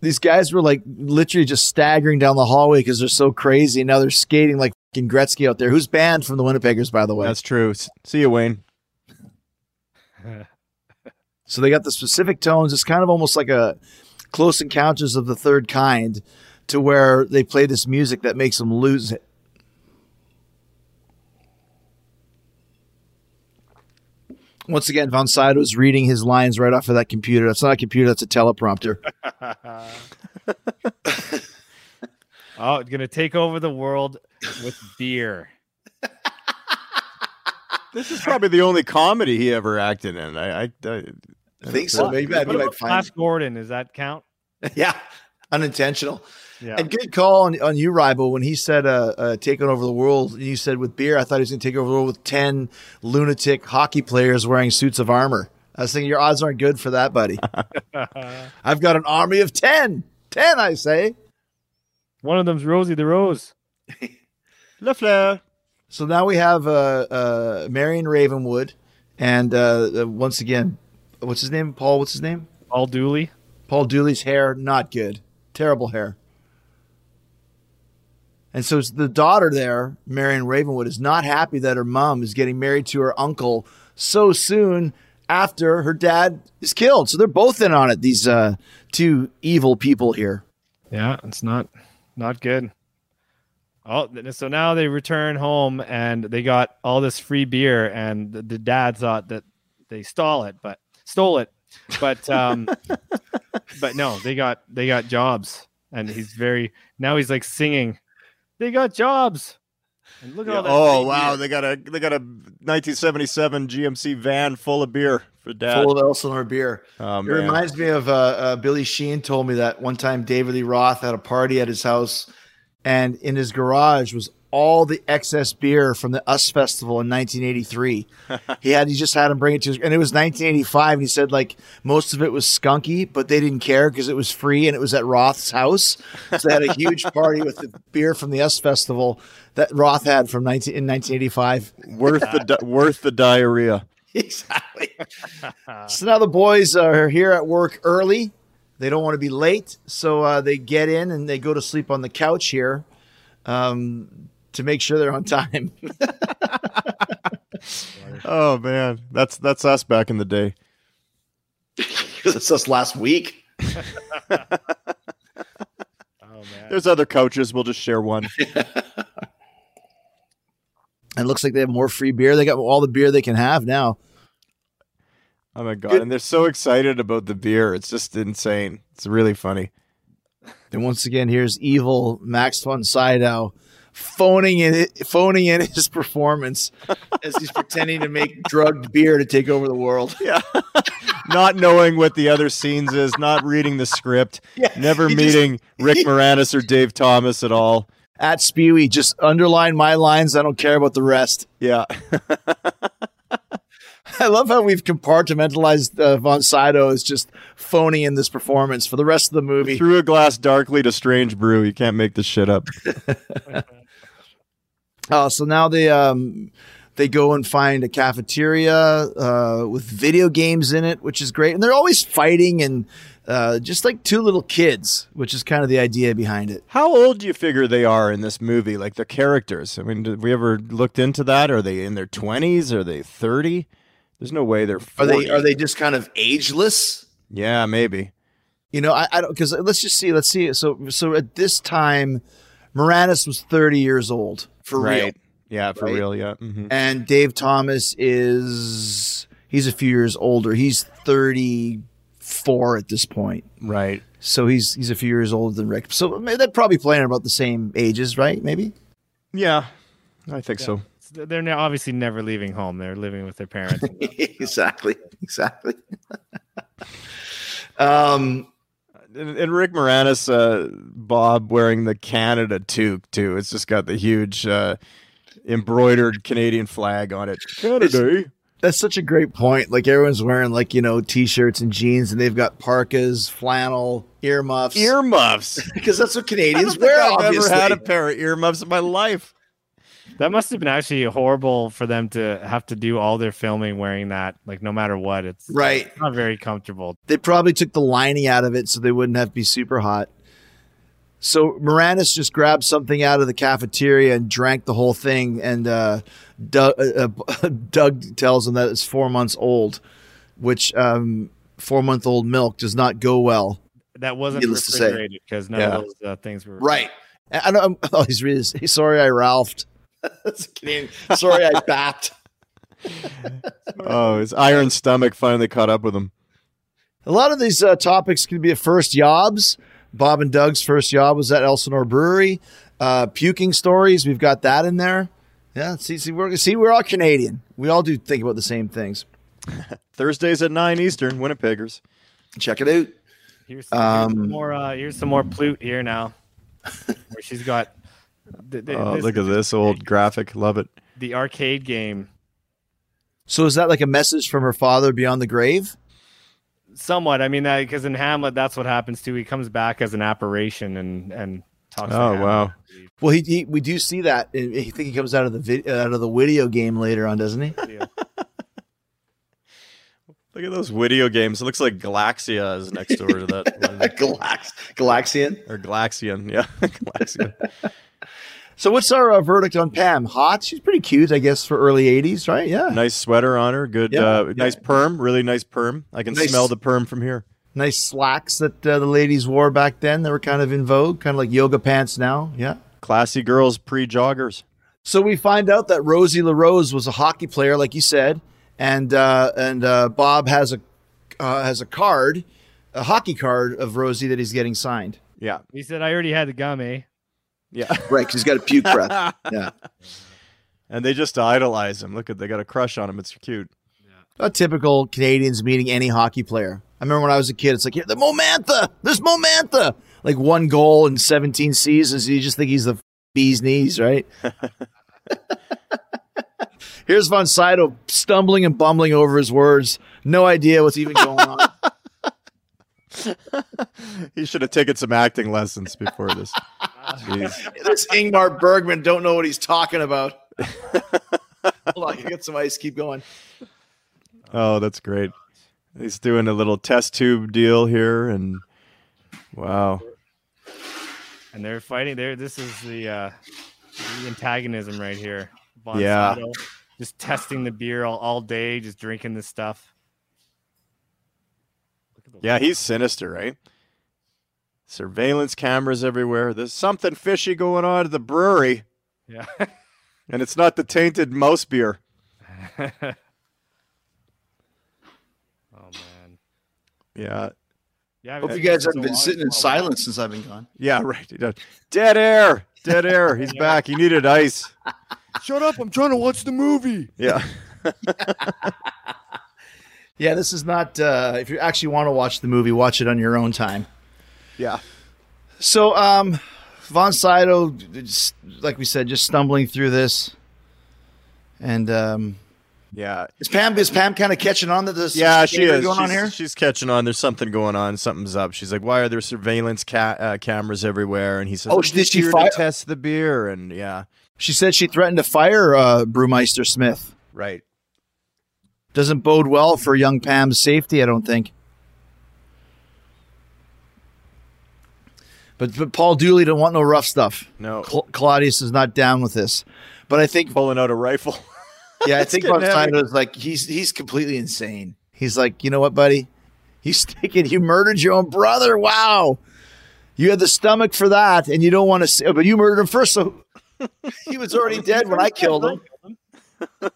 These guys were like literally just staggering down the hallway because they're so crazy. Now they're skating like fucking Gretzky out there, who's banned from the Winnipeggers, by the way. That's true. See you, Wayne. So they got the specific tones. It's kind of almost like a close encounters of the third kind to where they play this music that makes them lose it. Once again, Von Sydow is reading his lines right off of that computer. That's not a computer, that's a teleprompter. Oh, it's gonna take over the world with beer. This is probably the only comedy he ever acted in. I, I, I, I think so. Maybe I What might about find Flash Gordon? Does that count? Yeah, unintentional. Yeah. And good call on, on you, Rybo, when he said uh, uh, taking over the world. And you said with beer, I thought he was going to take over the world with 10 lunatic hockey players wearing suits of armor. I was thinking your odds aren't good for that, buddy. I've got an army of 10. 10, I say. One of them's Rosie the Rose. Le Fleur. So now we have uh, uh, Marion Ravenwood. And uh, uh, once again, what's his name? Paul, what's his name? Paul Dooley. Paul Dooley's hair, not good. Terrible hair. And so the daughter there, Marion Ravenwood, is not happy that her mom is getting married to her uncle so soon after her dad is killed. So they're both in on it, these uh, two evil people here. Yeah, it's not not good. Oh, so now they return home and they got all this free beer, and the, the dad thought that they stole it, but stole it, but um, but no, they got they got jobs, and he's very now he's like singing, they got jobs, and look at all that. oh wow, beer. they got a they got a 1977 GMC van full of beer for dad. Full of Elsinore beer. oh, It man. reminds me of uh, uh, Billy Sheehan told me that one time David Lee Roth had a party at his house, and in his garage was all the excess beer from the US Festival in 1983. he had he just had him bring it to, his, and it was 1985. And he said like most of it was skunky, but they didn't care because it was free and it was at Roth's house. So they had a huge party with the beer from the US Festival that Roth had from 19 in 1985. worth the di- worth the diarrhea. Exactly. so now the boys are here at work early. They don't want to be late, so uh, they get in and they go to sleep on the couch here um, to make sure they're on time. Oh man, that's that's us back in the day. Because it's us last week. Oh man, There's other couches. We'll just share one. And it looks like they have more free beer. They got all the beer they can have now. Oh my god! Good. And they're so excited about the beer. It's just insane. It's really funny. And once again, here's evil Max von Sydow phoning in phoning in his performance as he's pretending to make drugged beer to take over the world. Yeah. not knowing what the other scenes is, not reading the script, never he just- meeting Rick Moranis or Dave Thomas at all. At Spewy, just underline my lines. I don't care about the rest. Yeah. I love how we've compartmentalized uh, Von Sydow as just phony in this performance for the rest of the movie. Through a glass darkly to strange brew. You can't make this shit up. Uh, so now they um, they go and find a cafeteria uh, with video games in it, which is great. And they're always fighting and uh, just like two little kids, which is kind of the idea behind it. How old do you figure they are in this movie? Like the characters? I mean, did we ever looked into that? Are they in their 20s? Are they 30? There's no way they're Are they are they just kind of ageless? Yeah, maybe. You know, I, I don't because let's just see. Let's see. So so at this time, Moranis was thirty years old for real. Yeah, for Right? real. Yeah. hmm and Dave Thomas is he's a few years older. He's 34 at this point. Right. So he's he's a few years older than Rick. So they're probably playing about the same ages, right? Maybe. Yeah, I think so. They're now obviously never leaving home. They're living with their parents. exactly. Exactly. um And, and Rick Moranis, uh, Bob wearing the Canada toque too. It's just got the huge uh, embroidered Canadian flag on it. Canada. that's such a great point. Like everyone's wearing like, you know, t-shirts and jeans and they've got parkas, flannel, earmuffs. Earmuffs. because that's what I Canadians don't think wear, I've obviously. ever had a pair of earmuffs in my life. That must have been actually horrible for them to have to do all their filming wearing that. Like no matter what, it's right. not very comfortable. They probably took the lining out of it so they wouldn't have to be super hot. So Moranis just grabbed something out of the cafeteria and drank the whole thing. And uh, Doug, uh, uh, Doug tells him that it's four months old, which um, four month old milk does not go well. That wasn't refrigerated because none Yeah. of those uh, things were Right. I know. I'm, oh, he's really. Sorry, I Ralphed. That's Canadian. Sorry, I bapped. Oh, his iron stomach finally caught up with him. A lot of these uh, topics can be at first jobs. Bob and Doug's first job was at Elsinore Brewery. Uh, puking stories, we've got that in there. Yeah, see, see, we're see, we're all Canadian. We all do think about the same things. Thursdays at nine Eastern, Winnipeggers. Check it out. Here's, here's Um, some more. Uh, here's some more plute here now, where she's got. The, the, Oh, this- look at this old graphic. Love it. the arcade game. So is that like a message from her father beyond the grave? Somewhat. I mean, because in Hamlet, that's what happens too. He comes back as an apparition and and talks. Oh, Hamlet. wow. Well, he, he we do see that. I I think he comes out of the vid, out of the video game later on, doesn't he? Look at those video games. It looks like Galaxia is next door to that. Galax, Galaxian. or Galaxian. Yeah. Galaxian. So what's our uh, verdict on Pam? Hot? She's pretty cute, I guess, for early '80s, right? Yeah. Nice sweater on her. Good, Yeah, uh, yeah. nice perm. Really nice perm. I can Nice. smell the perm from here. Nice slacks that uh, the ladies wore back then. They were kind of in vogue, kind of like yoga pants now. Yeah. Classy girls, pre joggers. So we find out that Rosie LaRose was a hockey player, like you said, and uh, and uh, Bob has a uh, has a card, a hockey card of Rosie that he's getting signed. Yeah, He said, "I already had the gum, eh?" yeah. Right, because he's got a puke breath. Yeah. and they just idolize him. Look at they got a crush on him. It's cute. A typical Canadians meeting any hockey player. I remember when I was a kid, it's like, yeah, the Momantha, there's Momantha. Like one goal in 17 seasons. You just think he's the bee's knees, right? Here's Von Sydow stumbling and bumbling over his words. No idea what's even going on. He should have taken some acting lessons before this. Jeez. this Ingmar Bergman don't know what he's talking about. Hold on, you get some ice. Keep going. Oh, that's great. He's doing a little test tube deal here, and wow. And they're fighting. There, this is the uh, the antagonism right here. Von Yeah. Sydow just testing the beer all, all day, just drinking this stuff. Look at the Yeah, he's sinister, right? Surveillance cameras everywhere. There's something fishy going on at the brewery, yeah. and it's not the tainted mouse beer. oh man. Yeah, Yeah. Hope you guys haven't so been sitting in silence since I've been gone. yeah, right. Dead air, dead air. He's back. He needed ice. Shut up! I'm trying to watch the movie. Yeah, Yeah, this is not. Uh, if you actually want to watch the movie, watch it on your own time. yeah. So, um, Von Sydow, just, like we said, just stumbling through this, and um, Yeah, is Pam is Pam kind of catching on to this yeah, she is. going on she's, here? she's catching on. There's something going on. Something's up. She's like, "Why are there surveillance ca- uh, cameras everywhere?" And he says, Oh, "I'm did she here to test the beer?" And yeah, She said she threatened to fire uh, Brewmeister Smith. right. Doesn't bode well for young Pam's safety, I don't think. But, but Paul Dooley don't want no rough stuff. No, Cla- Claudius is not down with this. But I think, pulling out a rifle. yeah, I think getting Von heavy. Sydow like he's he's completely insane. He's like, you know what, buddy? You sticking, you murdered your own brother. Wow, you had the stomach for that, and you don't want to. But you murdered him first, so he was already dead when I killed him.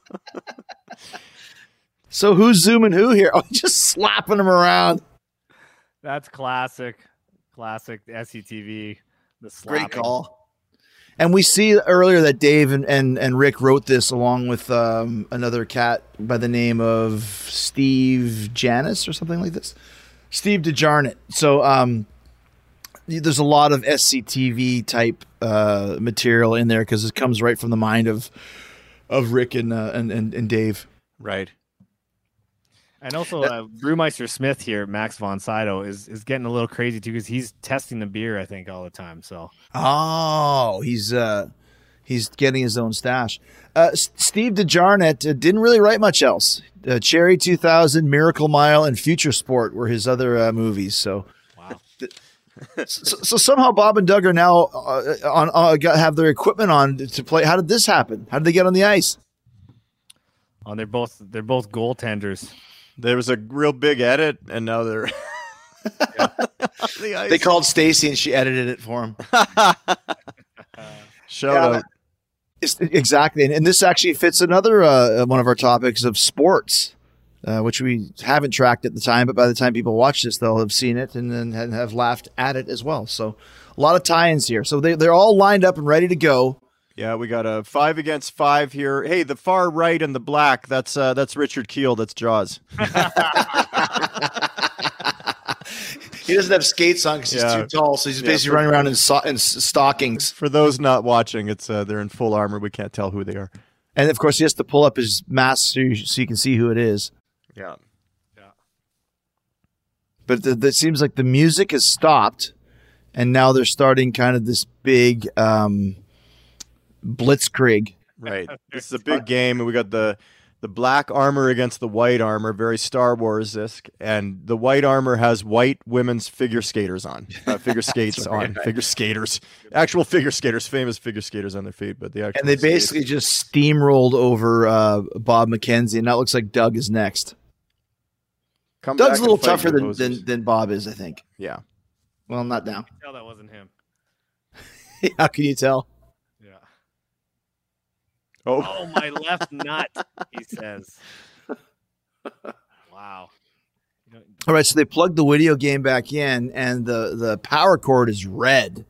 So who's zooming who here? Oh, just slapping him around. That's classic, classic SCTV. The Great call. And we see earlier that Dave and, and, and Rick wrote this along with um, another cat by the name of Steve Janis or something like this. Steve De Jarnatt. So um, there's a lot of SCTV type uh, material in there because it comes right from the mind of of Rick and uh, and, and and Dave. right. And also, uh, Brewmeister Smith here, Max von Sydow, is is getting a little crazy too because he's testing the beer, I think, all the time. So Oh, he's uh he's getting his own stash. Uh, S- Steve De Jarnatt uh, didn't really write much else. Uh, Cherry 2000, Miracle Mile, and Future Sport were his other uh, movies. So, wow, so, so somehow Bob and Doug are now uh, on uh, got, have their equipment on to play. How did this happen? How did they get on the ice? oh, they're both they're both goaltenders. There was a real big edit, and now they're. the ice. They called Stacy and she edited it for him. Shout Yeah, out. It's- exactly, and, and this actually fits another uh, one of our topics of sports, uh, which we haven't tracked at the time, but by the time people watch this, they'll have seen it and then have laughed at it as well. So, a lot of tie-ins here. So they they're all lined up and ready to go. Yeah, we got a five against five here. Hey, the far right and the black. That's uh, that's Richard Kiel. That's Jaws. He doesn't have skates on because he's Yeah. too tall, so he's Yeah, basically running around in, so- in stockings. For those not watching, it's uh, they're in full armor. We can't tell who they are. And of course, he has to pull up his mask so you, so you can see who it is. Yeah. Yeah. But th- it seems like the music has stopped, and now they're starting kind of this big um, blitzkrieg. Right. This is a big game, and we got the the black armor against the white armor, very Star Wars esque, and the white armor has white women's figure skaters on, uh, figure skates on, figure skaters, actual figure skaters, famous figure skaters on their feet, but the actual And they skates. basically just steamrolled over uh, Bob McKenzie, and that looks like Doug is next. Come Doug's back a little tougher than, than than Bob is, I think. yeah. Well, not now. Tell that wasn't him. How can you tell? Yeah. Oh, Oh, my left nut, he says. Wow. All right, so they plugged the video game back in, and the the power cord is red.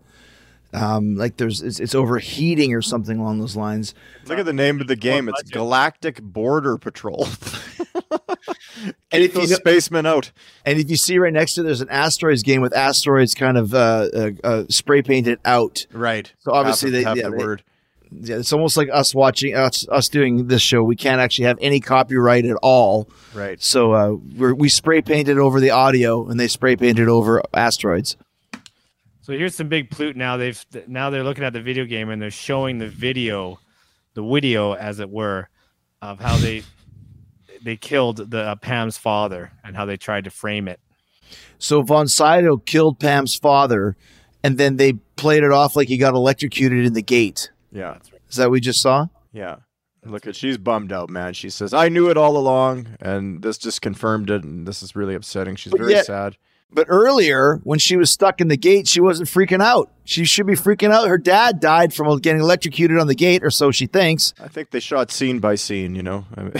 Um, like there's it's, it's overheating or something along those lines. look at the name of the game. It's. Galactic Border Patrol. And Keep if you those know- spacemen out. And if you see right next to it, there's an asteroids game with asteroids kind of uh, uh, uh, spray painted out. Right. So obviously half, they- half yeah, the they- word. Yeah, it's almost like us watching us us doing this show. We can't actually have any copyright at all. Right. So uh, we're, we spray painted over the audio, and they spray painted over asteroids. So here's some big plute now. They've now they're looking at the video game and they're showing the video, the video as it were, of how they they killed the uh, Pam's father and how they tried to frame it. So Von Sydow killed Pam's father, and then they played it off like he got electrocuted in the gate. Yeah. Is that what we just saw? Yeah. Look at she's bummed out, man. She says, "I knew it all along, and this just confirmed it, and this is really upsetting." She's But very yet- sad. But earlier, when she was stuck in the gate, she wasn't freaking out. She should be freaking out. Her dad died from getting electrocuted on the gate, or so she thinks. I think they shot scene by scene. You know, I mean,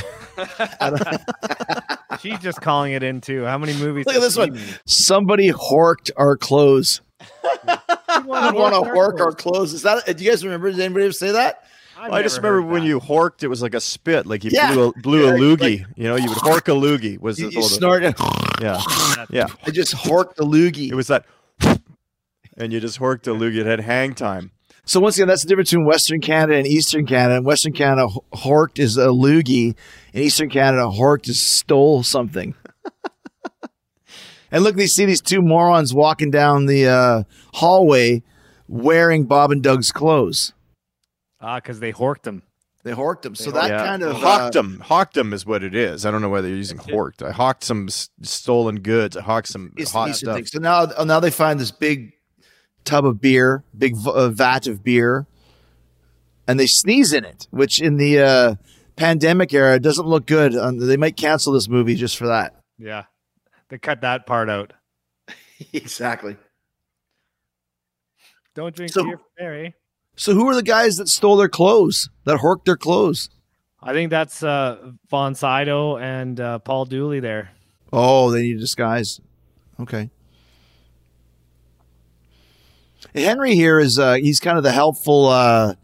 She's just calling it in too. How many movies? Look at this one. made? Somebody horked our clothes. I wanna want hork our clothes. clothes. Is that? Do you guys remember? Did anybody ever say that? I've I just remember when that. you horked, it was like a spit, like you Yeah. blew a, blew a Yeah, loogie. you know, you would hork a loogie. Was You, the, you snort and Yeah, yeah. I just horked a loogie. It was that, and you just horked a loogie. It had hang time. So once again, that's the difference between Western Canada and Eastern Canada. In Western Canada, horked is a loogie. In Eastern Canada, horked is stole something. and look, they see these two morons walking down the uh, hallway wearing Bob and Doug's clothes. Ah, because they horked him. They horked them. So They that yeah. kind of uh, hawked them. Hawked them is what it is. I don't know whether you're using horked. I hawked some s- stolen goods. I hawked some is the hot stuff. thing. So now, now they find this big tub of beer, big v- uh, vat of beer, and they sneeze in it, which in the uh, pandemic era doesn't look good. Um, they might cancel this movie just for that. Yeah, they cut that part out. exactly. Don't drink So- beer from Mary. So who are the guys that stole their clothes, that horked their clothes? I think that's uh, Von Sydow and uh, Paul Dooley there. Oh, they need a disguise. Okay. Henry here is uh, he's kind of the helpful uh,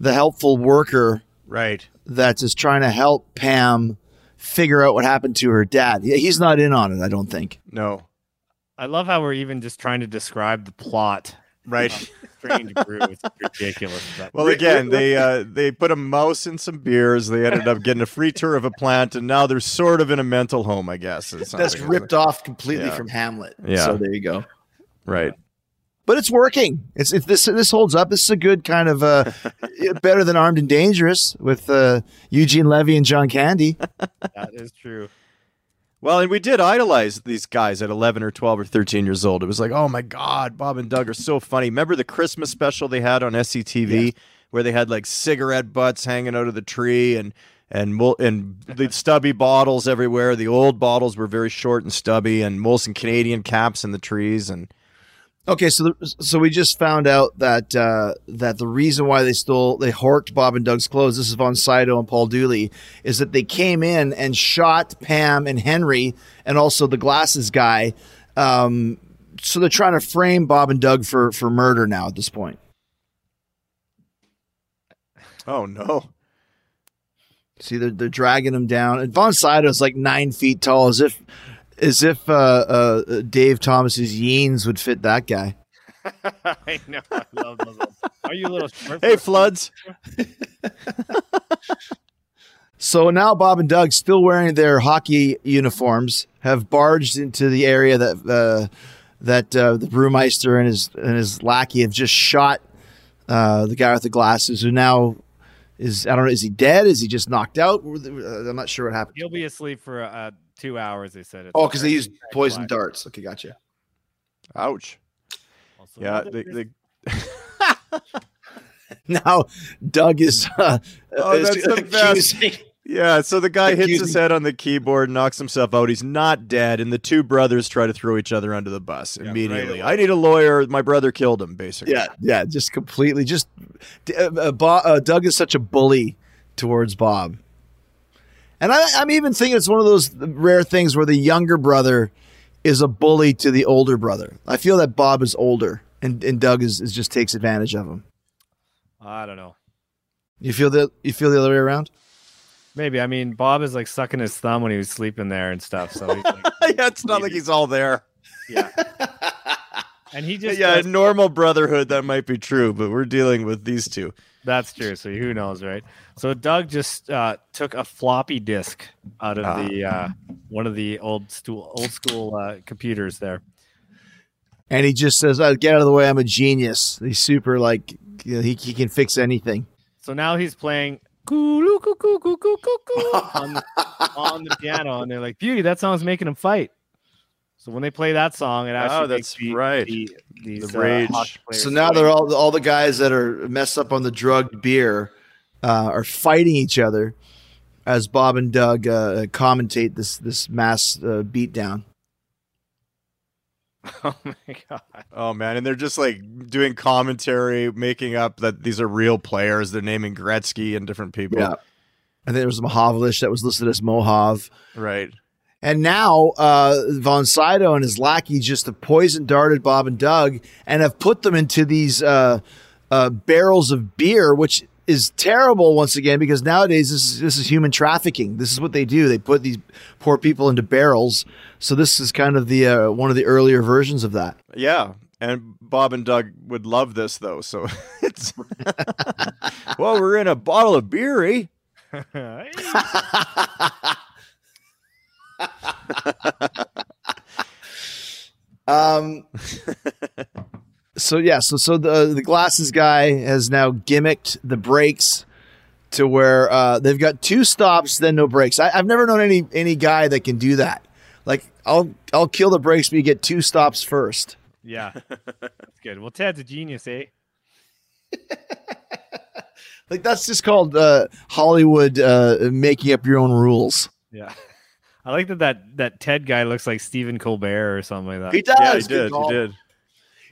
the helpful worker Right. that is just trying to help Pam figure out what happened to her dad. He's not in on it, I don't think. No. I love how we're even just trying to describe the plot. Right. Strange brew. It's ridiculous. But Well, again, they uh, they put a mouse in some beers. They ended up getting a free tour of a plant, and now they're sort of in a mental home, I guess. It's That's like- ripped off completely Yeah. from Hamlet. Yeah. So there you go. Right. But it's working. It's if this this holds up. This is a good kind of uh, better than Armed and Dangerous with uh, Eugene Levy and John Candy. that is true. Well, and we did idolize these guys at 11 or 12 or 13 years old. It was like, oh my God, Bob and Doug are so funny. Remember the Christmas special they had on SCTV where they had like cigarette butts hanging out of the tree and and and the stubby bottles everywhere. The old bottles were very short and stubby, and Molson Canadian caps in the trees. And Okay, so the, so we just found out that uh, that the reason why they stole they horked Bob and Doug's clothes. This is Von Sydow and Paul Dooley. Is that they came in and shot Pam and Henry and also the glasses guy. Um, so they're trying to frame Bob and Doug for for murder now at this point. oh no, See, they're, they're dragging him down. And Von Sydow's like nine feet tall, as if as if uh, uh, Dave Thomas's yeans would fit that guy. I know. I love those. Are you a little hey floods. So now Bob and Doug, still wearing their hockey uniforms, have barged into the area that uh, that uh, the brewmeister and his and his lackey have just shot uh, the guy with the glasses, who now is I don't know. Is he dead? Is he just knocked out? Uh, I'm not sure what happened. He'll be asleep for uh, two hours. They said. it. Oh, because they use poison darts. Okay, gotcha. Ouch. Also, Yeah, they, they, Now Doug is. Uh, Oh, is that's the best. yeah. So the guy hits his Accusing- head on the keyboard, knocks himself out. He's not dead, and the two brothers try to throw each other under the bus right immediately. away. I need a lawyer. My brother killed him. Basically. Yeah, yeah, just completely. Just uh, uh, Bo- uh, Doug is such a bully towards Bob, and I, I'm even thinking it's one of those rare things where the younger brother is a bully to the older brother. I feel that Bob is older, and, and Doug is, is just takes advantage of him. I don't know. You feel that you feel the other way around? Maybe. I mean, Bob is like sucking his thumb when he was sleeping there and stuff. So he's like, yeah. It's not like he's all there. yeah. And he just yeah, does- normal brotherhood that might be true, but we're dealing with these two. That's true. So who knows, right? So Doug just uh, took a floppy disk out of Ah. the uh, one of the old stool, old school uh, computers there. And he just says, oh, "Get out of the way! I'm a genius." He's super like you know, he he can fix anything. So now he's playing on the, on the piano, and they're like, "Beauty, that song's making him fight." So when they play that song, it actually Oh, makes that's the, right. The, these, The uh, rage. hockey players So now they're all all the guys that are messed up on the drugged beer uh, are fighting each other as Bob and Doug uh, commentate this this mass uh, beatdown. Oh my god! Oh man, and they're just like doing commentary, making up that these are real players. They're naming Gretzky and different people. Yeah. I think there was Mahovlich that was listed as Mohav. Right. And now uh, Von Sydow and his lackey just have poison darted Bob and Doug and have put them into these uh, uh, barrels of beer, which is terrible once again because nowadays this is, this is human trafficking. This is what they do. They put these poor people into barrels. So this is kind of the uh, one of the earlier versions of that. Yeah. And Bob and Doug would love this though. So it's well, we're in a bottle of beer, eh? Um, so yeah, so so the the glasses guy has now gimmicked the brakes to where uh, they've got two stops, then no brakes. I, I've never known any any guy that can do that. Like I'll I'll kill the brakes, but you get two stops first. yeah, that's good. Well, Ted's a genius, eh? Like that's just called uh, Hollywood uh, making up your own rules. Yeah. I like that, that that Ted guy looks like Stephen Colbert or something like that. He does. yeah, he good did. He did.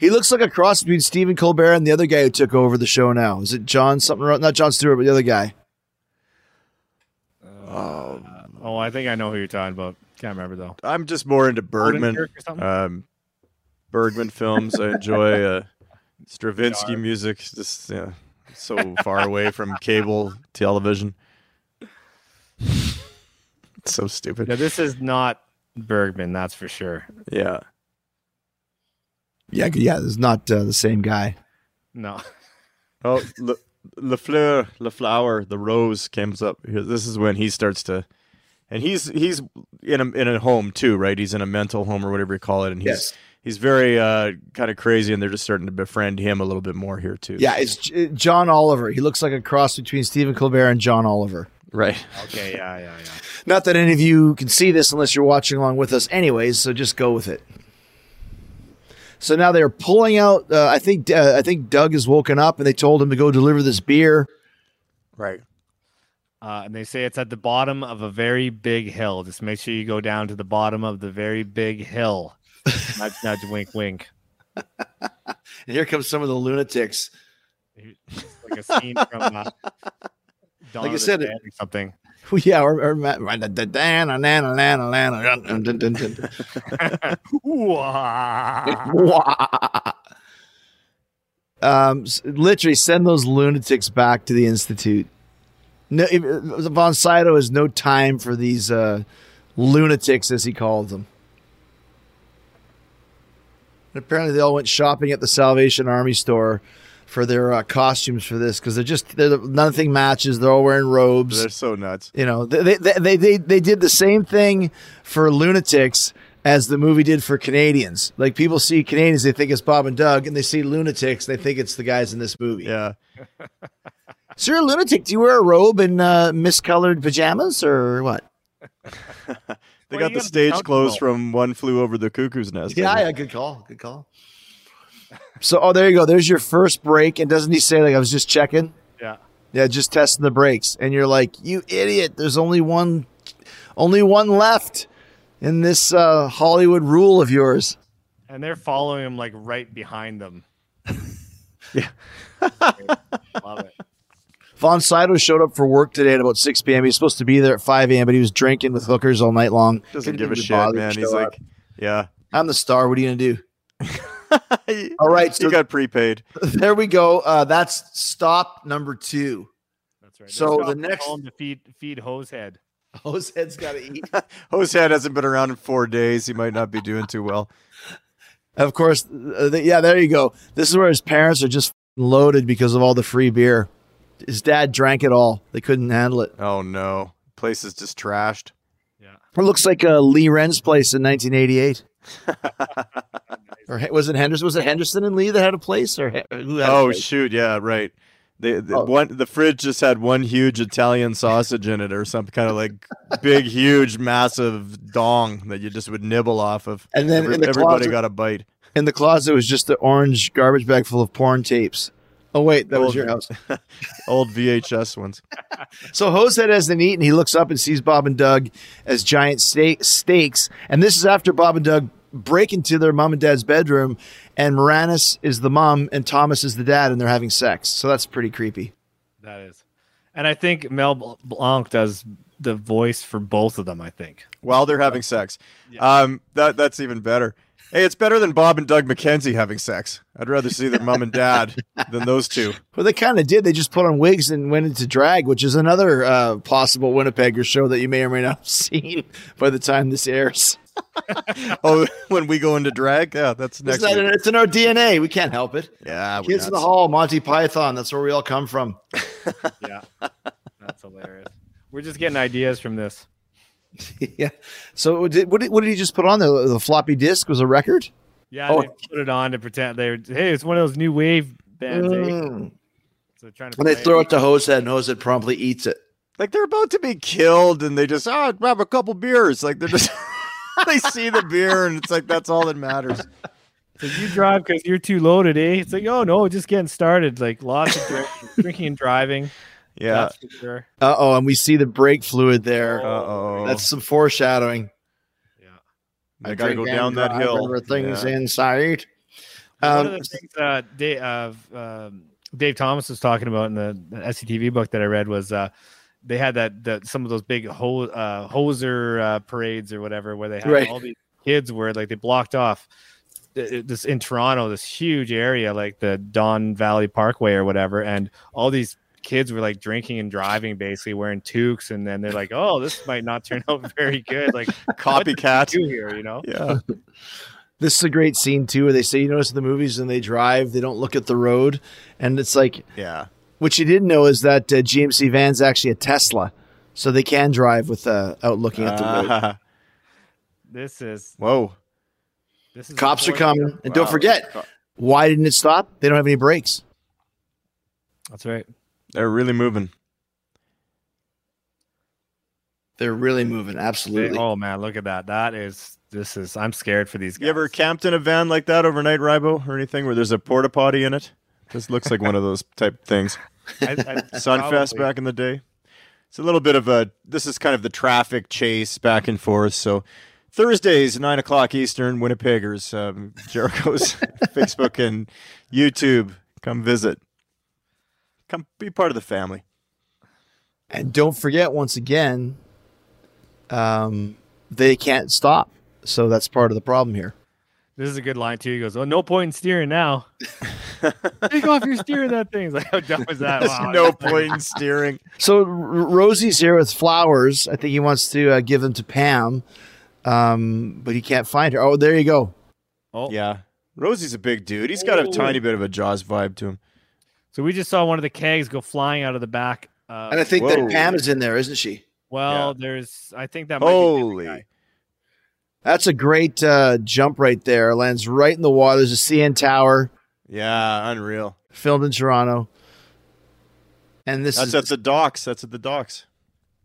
He looks like a cross between Stephen Colbert and the other guy who took over the show now. Is it John something? Not Jon Stewart, but the other guy. oh, I think I know who you're talking about. Can't remember though. I'm just more into Bergman. Odenkirk or something? Um, Bergman films. I enjoy uh, Stravinsky music. Just yeah, so far away from cable television. so stupid. Yeah, this is not Bergman, that's for sure. Yeah. Yeah, yeah. It's not uh, the same guy. No. Oh, Le, Le Fleur, Le Flower, the rose comes up. here. This is when he starts to, and he's he's in a in a home too, right? He's in a mental home or whatever you call it, and he's Yes. he's very uh, kind of crazy, and they're just starting to befriend him a little bit more here too. Yeah, it's J- John Oliver. He looks like a cross between Stephen Colbert and John Oliver. Right. Okay, yeah, yeah, yeah. Not that any of you can see this unless you're watching along with us, anyways. So just go with it. So now they're pulling out. Uh, I think uh, I think Doug has woken up, and they told him to go deliver this beer. Right. Uh, and they say it's at the bottom of a very big hill. Just make sure you go down to the bottom of the very big hill. nudge, nudge, wink, wink. And here comes some of the lunatics. Like a scene from uh, Dawn Like I said, it- Dead or something. Yeah, or, or Matt- um, literally send those lunatics back to the institute. No, Von Sydow has no time for these uh, lunatics, as he called them. And apparently, they all went shopping at the Salvation Army store for their uh, costumes for this because they're just they're, nothing matches. They're all wearing robes. They're so nuts. You know, they, they, they, they, they did the same thing for lunatics as the movie did for Canadians. Like people see Canadians, they think it's Bob and Doug, and they see lunatics, they think it's the guys in this movie. Yeah. So you're a lunatic. Do you wear a robe and uh, miscolored pajamas or what? They Well, got the stage clothes from One Flew Over the Cuckoo's Nest. Yeah, yeah, good call. Good call. So, oh, there you go. There's your first break. And doesn't he say, like, I was just checking? Yeah. Yeah, just testing the brakes. And you're like, you idiot. There's only one, only one left in this uh, Hollywood rule of yours. And they're following him like right behind them. Yeah. Love it. Von Sydow showed up for work today at about 6 p.m. He was supposed to be there at 5 a.m., but he was drinking with hookers all night long. Doesn't Couldn't give a shit, man. He's up. like, yeah. I'm the star. What are you going to do? he, All right, So you got prepaid. there we go. Uh, that's stop number two. That's right. So the next- home to feed feed Hosehead. Hosehead's got to eat. Hosehead hasn't been around in four days. He might not be doing too well. Of course, uh, th- yeah, there you go. This is where his parents are just loaded because of all the free beer. His dad drank it all. They couldn't handle it. Oh no, place is just trashed. Yeah. It looks like uh, Lee Wren's place in 1988. Or was it Henderson? Was it Henderson and Lee that had a place, or who Oh place? shoot, yeah, right. The, the Oh. one the fridge just had one huge Italian sausage in it, or some kind of like big, huge, massive dong that you just would nibble off of. And then in the everybody closet- got a bite. in the closet was just the orange garbage bag full of porn tapes. Oh wait, that was your house. Old VHS ones. So Hosehead hasn't eaten. He looks up and sees Bob and Doug as giant steak, steaks. And this is after Bob and Doug break into their mom and dad's bedroom, and Moranis is the mom and Thomas is the dad, and they're having sex. So that's pretty creepy. That is. And I think Mel Blanc does the voice for both of them, I think. While they're having sex. Um, that that's even better. Hey, it's better than Bob and Doug McKenzie having sex. I'd rather see their mom and dad than those two. Well, they kind of did. They just put on wigs and went into drag, which is another uh, possible Winnipegger show that you may or may not have seen by the time this airs. Oh, when we go into drag, yeah, that's next. It's, not in, it's in our DNA. We can't help it. Yeah, we're Kids in the nuts. Hall, Monty Python. That's where we all come from. Yeah. That's hilarious. We're just getting ideas from this. yeah. So what did, what did what did he just put on there? The floppy disk was a record. Yeah, Oh. they put it on to pretend they're hey, it's one of those new wave bands. eh? Mm. So trying to And they play throw it to Hosehead, and Hosehead promptly eats it. like they're about to be killed and they just oh grab a couple beers like they're just they see the beer and it's like that's all that matters So you drive because you're too loaded, eh? It's like, oh no, just getting started. Like lots of drink, drinking and driving. yeah sure. Uh oh, and we see the brake fluid there. uh-oh That's some foreshadowing. Yeah. I gotta go down that drive hill over Things Yeah. inside. One Um, of the things uh, Dave, uh, um, Dave Thomas was talking about in the, the SCTV book that I read was uh, they had that, that some of those big ho- uh, hoser uh, parades or whatever where they had Right. all these kids were like they blocked off this in Toronto, this huge area like the Don Valley Parkway or whatever, and all these kids were like drinking and driving, basically wearing toques, and then they're like, "Oh, this might not turn out very good." Like copycat do here, you know? yeah this is a great scene too, where they say, you notice in the movies and they drive, they don't look at the road, and it's like yeah what you didn't know is that uh, GMC van's actually a Tesla, so they can drive without uh, out looking at the road. Ah, This is whoa this is Cops are important. coming, and don't forget, why didn't it stop? They don't have any brakes. That's right. they're really moving They're really moving. They- Absolutely. oh man, look at that. That is this is I'm scared for these guys. you ever camped in a van like that overnight Rybo or anything where there's a porta potty in it this looks like one of those type things I, I, Sunfest probably- back in the day. It's a little bit of a. This is kind of the traffic chase back and forth. So Thursdays, nine o'clock Eastern, Winnipeggers, um, Jericho's Facebook and YouTube. Come visit. Come be part of the family. And don't forget, once again, um, they can't stop. So that's part of the problem here. This is a good line too. He goes, "Oh, no point in steering now. Take off your steering that thing." It's like, how dumb is that? There's Wow. no point in steering. So R- Rosie's here with flowers. I think he wants to uh, give them to Pam, um, but he can't find her. Oh, there you go. Oh, Yeah, Rosie's a big dude. He's got a Oh. tiny bit of a Jaws vibe to him. So we just saw one of the kegs go flying out of the back. Uh, And I think Whoa. that Pam is in there, isn't she? well, Yeah. there's. I think that. Might be a Holy. Guy. That's a great uh, jump right there. Lands right in the water. There's a CN Tower Yeah, unreal. filmed in Toronto. And this That's is at the docks. That's at the docks.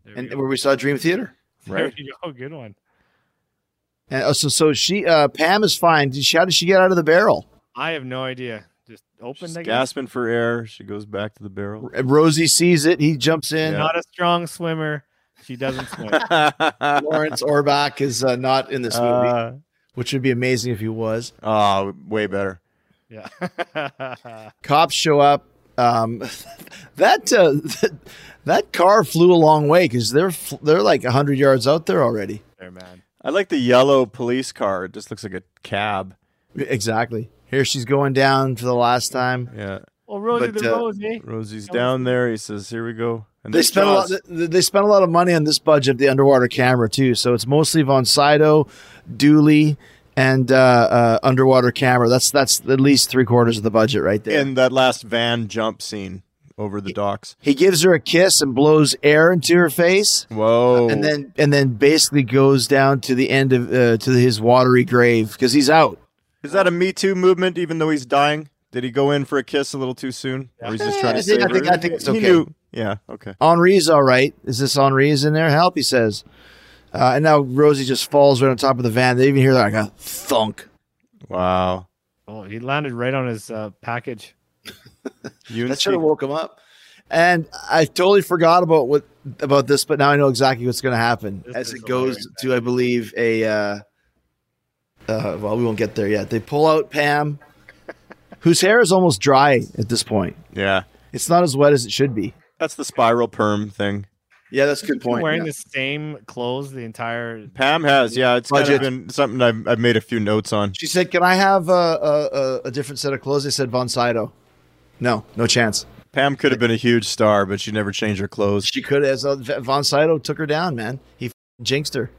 There and go. where we saw Dream Theater. There you go. Good one. And uh, so, so she, uh, Pam is fine. Did she, how did she get out of the barrel? I have no idea. Just opened. She's I gasping for air. She goes back to the barrel. And Rosie sees it. He jumps in. Yeah. Not a strong swimmer. She doesn't swim. Lawrence Orbach is uh, not in this movie, Uh, which would be amazing if he was. oh, way better. yeah. Cops show up. Um, that, uh, that that car flew a long way because they're they're like hundred yards out there already. there, man. I like the yellow police car. It just looks like a cab. Exactly. Here she's going down for the last time. Yeah. Well, Rosie But, the uh, Rose, eh? Rosie's down there. He says, "Here we go." And They there's spent a lot. They they spent a lot of money on this budget, the underwater camera too. So it's mostly Von Sydow, Dooley, and uh, uh, underwater camera. That's that's at least three quarters of the budget right there. in that last van jump scene over the docks. he gives her a kiss and blows air into her face. Whoa! and then and then basically goes down to the end of uh, to his watery grave because he's out. is that a Me Too movement? Even though he's dying, did he go in for a kiss a little too soon, or he's just trying I to think- I think- I think it's He okay. knew- Yeah. Okay. Henri's all right. Is this Henri's in there? Help, he says. Uh, and now Rosie just falls right on top of the van. They even hear that like a thunk. Wow. Oh, he landed right on his uh, package. You That should have woke him up. And I totally forgot about what about this, but now I know exactly what's going to happen This as it goes to, I believe, a. Uh, uh, well, we won't get there yet. They pull out Pam, whose hair is almost dry at this point. Yeah. It's not as wet as it should be. That's the spiral perm thing. Yeah, that's a good point. wearing yeah. the same clothes the entire. Pam has. Yeah. It's kind of been something I've, I've made a few notes on. She said, "Can I have a, a, a, a different set of clothes?" I said, "Von Sydow." No, no chance. Pam could have been a huge star, but she never changed her clothes. She could have. Uh, Von Sydow took her down, man. He f- jinxed her.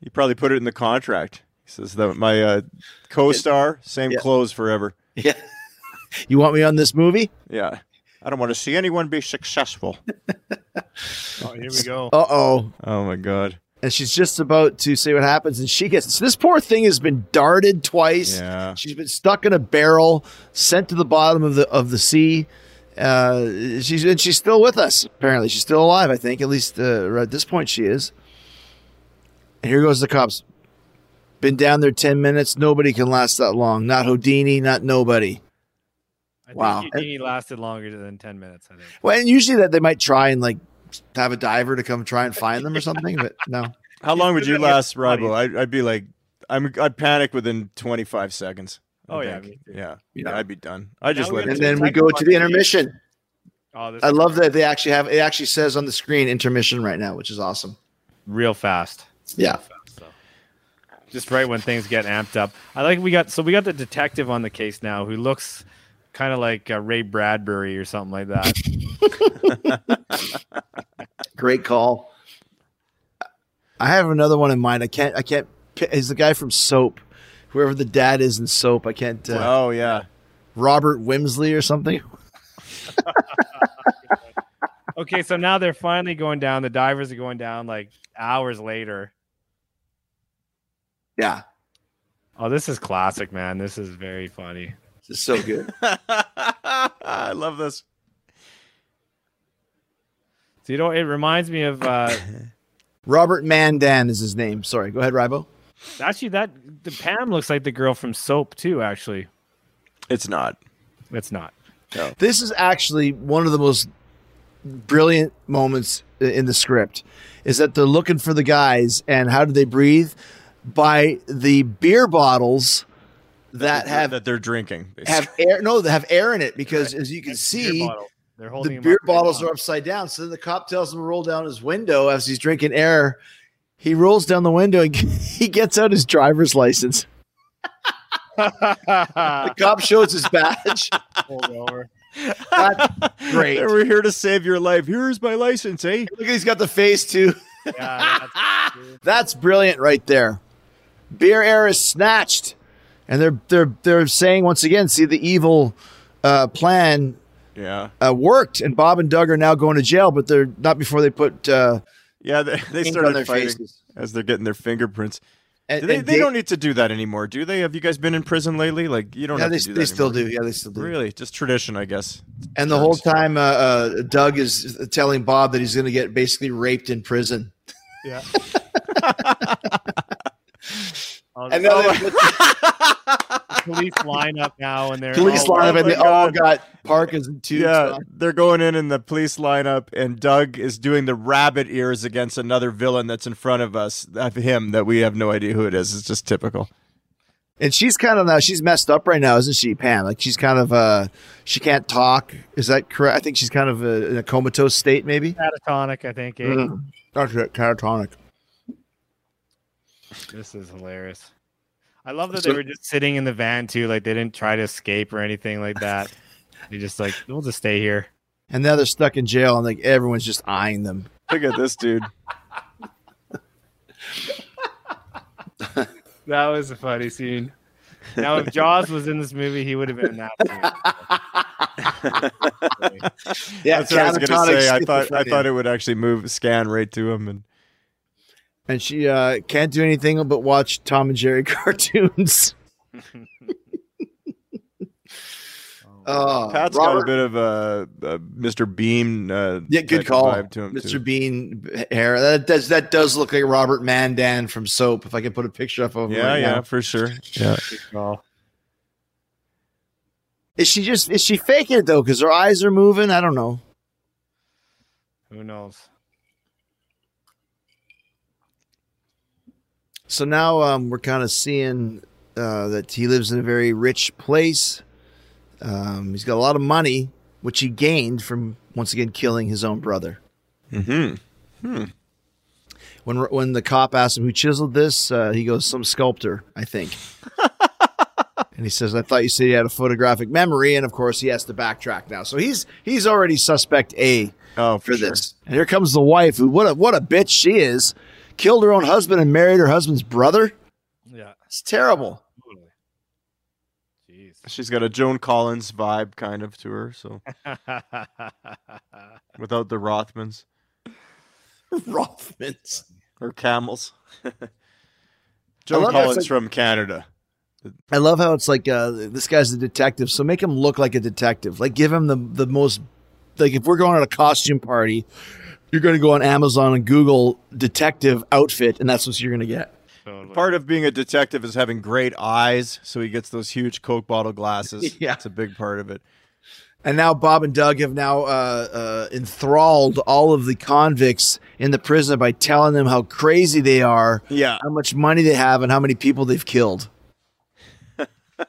He probably put it in the contract. He says that my uh, co-star, same Yeah. clothes forever. Yeah. You want me on this movie? Yeah. I don't want to see anyone be successful. Oh, here we go. Uh oh. Oh my god. And she's just about to say what happens, and she gets this poor thing has been darted twice. Yeah. She's been stuck in a barrel, sent to the bottom of the of the sea. Uh, she's and she's still with us. Apparently, she's still alive. I think at least uh, at this point she is. And here goes the cops. Been down there ten minutes. Nobody can last that long. Not Houdini. Not nobody. I Wow. think Houdini lasted longer than 10 minutes, I think. Well, and usually that they might try and like have a diver to come try and find them or something, but no. How long would you last, your body. Rybo? I'd, I'd be like, I'm, I'd panic within 25 seconds. I Oh, yeah, think. me yeah, Yeah. yeah. I'd be done. I just Now let it. And then we go to the intermission. Oh, this I is love that they actually have it actually says on the screen intermission right now, which is awesome. real fast. Yeah. So, just right when things get amped up. I like we got so we got the detective on the case now who looks kind of like uh, Ray Bradbury or something like that. Great call. I have another one in mind. I can't I can't pi- he's the guy from Soap. Whoever the dad is in Soap. I can't uh, oh yeah. Robert Wimsley or something. okay, so now they're finally going down. The divers are going down like hours later. Yeah. Oh, this is classic, man. This is very funny. This is so good. I love this. So you know, it reminds me of uh, Robert Mandan is his name. Sorry. Go ahead, Rybo. actually that the Pam looks like the girl from Soap too. Actually, It's not. it's not. This is actually one of the most brilliant moments in the script is that they're looking for the guys and how do they breathe by the beer bottles that have that they're drinking. have air no they have air in it because as you can Beer see bottle. They're holding the beer bottles now. are upside down so then the cop tells him to roll down his window as he's drinking air he rolls down the window and he gets out his driver's license the cop shows his badge Pulled over. That's great we're here to save your life. Here's my license, eh? look he's got the face too Yeah, that's. That's brilliant right there. Beer air is snatched. And they're they're they're saying once again, see the evil uh, plan Yeah. uh, worked, and Bob and Doug are now going to jail, but they're not before they put uh, Yeah, they, they started their fighting faces. as they're getting their fingerprints. And, Do they, they Dave- don't need to do that anymore, do they? Have you guys been in prison lately? Like you don't Yeah, have they, to do they still do. Yeah, they still do. Really, just tradition, I guess. And the whole time, uh, uh, Doug is telling Bob that he's going to get basically raped in prison. Yeah. And now they police line up now, and they're police all- line up and my they all got parkas and tubes. Yeah, on. they're going in in the police lineup, and Doug is doing the rabbit ears against another villain that's in front of us, of him that we have no idea who it is. It's just typical. And she's kind of now she's messed up right now, isn't she, Pam? Like she's kind of uh she can't talk. Is that correct? I think she's kind of uh in a comatose state, maybe. catatonic, I think. Eh? Mm. That's it, catatonic. This is hilarious. I love that So- they were just sitting in the van too. Like they didn't try to escape or anything like that. they just like we'll just stay here. And now they're stuck in jail, and like everyone's just eyeing them. Look at this dude. That was a funny scene. Now, if Jaws was in this movie, he would have been in that. Yeah, That's what I was gonna say. I thought I thought it would actually move scan right to him, and and she uh, can't do anything but watch Tom and Jerry cartoons. oh, Pat's got a bit of a, a Mr. Bean. Uh, yeah, good call, vibe to him, Mr. too. Bean hair. That does that does look like Robert Mandan from Soap. If I can put a picture up of him, Yeah, right yeah, now. for sure. Yeah, Is she just is she faking it though? Because her eyes are moving. I don't know. who knows? So now um, we're kind of seeing uh, that he lives in a very rich place. Um, he's got a lot of money, which he gained from once again killing his own brother. mm-hmm. When when the cop asks him who chiseled this, uh, he goes, "Some sculptor, I think." and he says, "I thought you said you had a photographic memory." And of course, he has to backtrack now. So he's he's already suspect A Oh, for for sure. this. And here comes the wife, who what a what a bitch she is. Killed her own husband and married her husband's brother. Yeah. It's terrible. Jeez. She's got a Joan Collins vibe kind of to her, so without the Rothmans Rothmans. or camels. Joan love that it's Collins like- from Canada. I love how it's like uh, this guy's a detective, so make him look like a detective. Like give him the the most like if we're going on a costume party, you're going to go on Amazon and Google detective outfit, and that's what you're going to get. Totally. Part of being a detective is having great eyes, so he gets those huge Coke bottle glasses. Yeah. That's a big part of it. And now Bob and Doug have now uh, uh, enthralled all of the convicts in the prison by telling them how crazy they are, Yeah. how much money they have, and how many people they've killed. I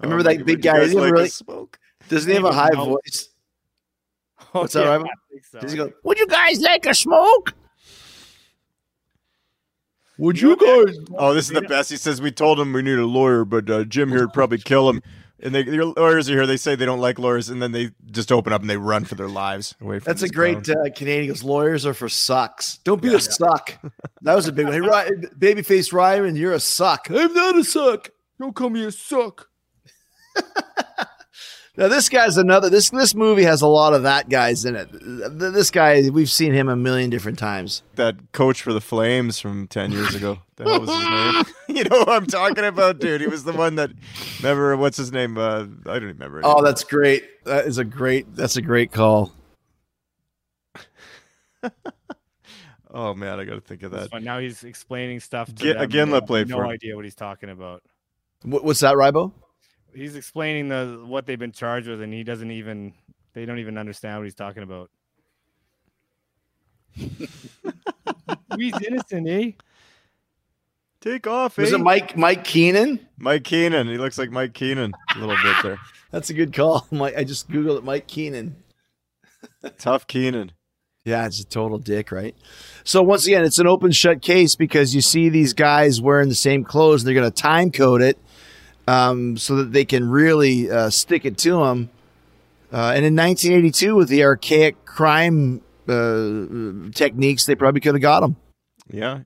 remember that big guy, guys he like a really- smoke? Doesn't he have a high voice? Oh, What's that, yeah, Ivan? So. Does he go, Would you guys like a smoke? Would you guys? Oh, this is the best. He says we told him we need a lawyer, but uh, Jim here would probably kill him. And they, your lawyers are here. They say they don't like lawyers, and then they just open up and they run for their lives away from. That's a great uh, Canadian. He Goes, lawyers are for sucks. Don't be a suck. That was a big one. Hey, Ry- babyface Ryan, you're a suck. I'm not a suck. Don't call me a suck. now this guy's another. This this movie has a lot of that guys in it. This guy, we've seen him a million different times. that coach for the Flames from ten years ago. The hell was his name? you know who I'm talking about, dude. He was the one that. Remember what's his name? Uh, I don't remember. Oh, that's great. That is a great. That's a great call. Oh man, I got to think of that. But now he's explaining stuff. To Get- them, again, let they play have for No idea what he's talking about. What, what's that, Rybo? He's explaining the what they've been charged with, and he doesn't even. They don't even understand what he's talking about. he's innocent, eh? Take off, Was eh? it Mike Mike Keenan? Mike Keenan. He looks like Mike Keenan a little bit there. That's a good call. Mike, I just googled it. Mike Keenan. Tough Keenan. Yeah, it's a total dick, right? So once again, it's an open shut case because you see these guys wearing the same clothes. And they're going to time code it um, so that they can really uh, stick it to them. Uh, and in 1982, with the archaic crime uh, techniques, they probably could have got him. Yeah.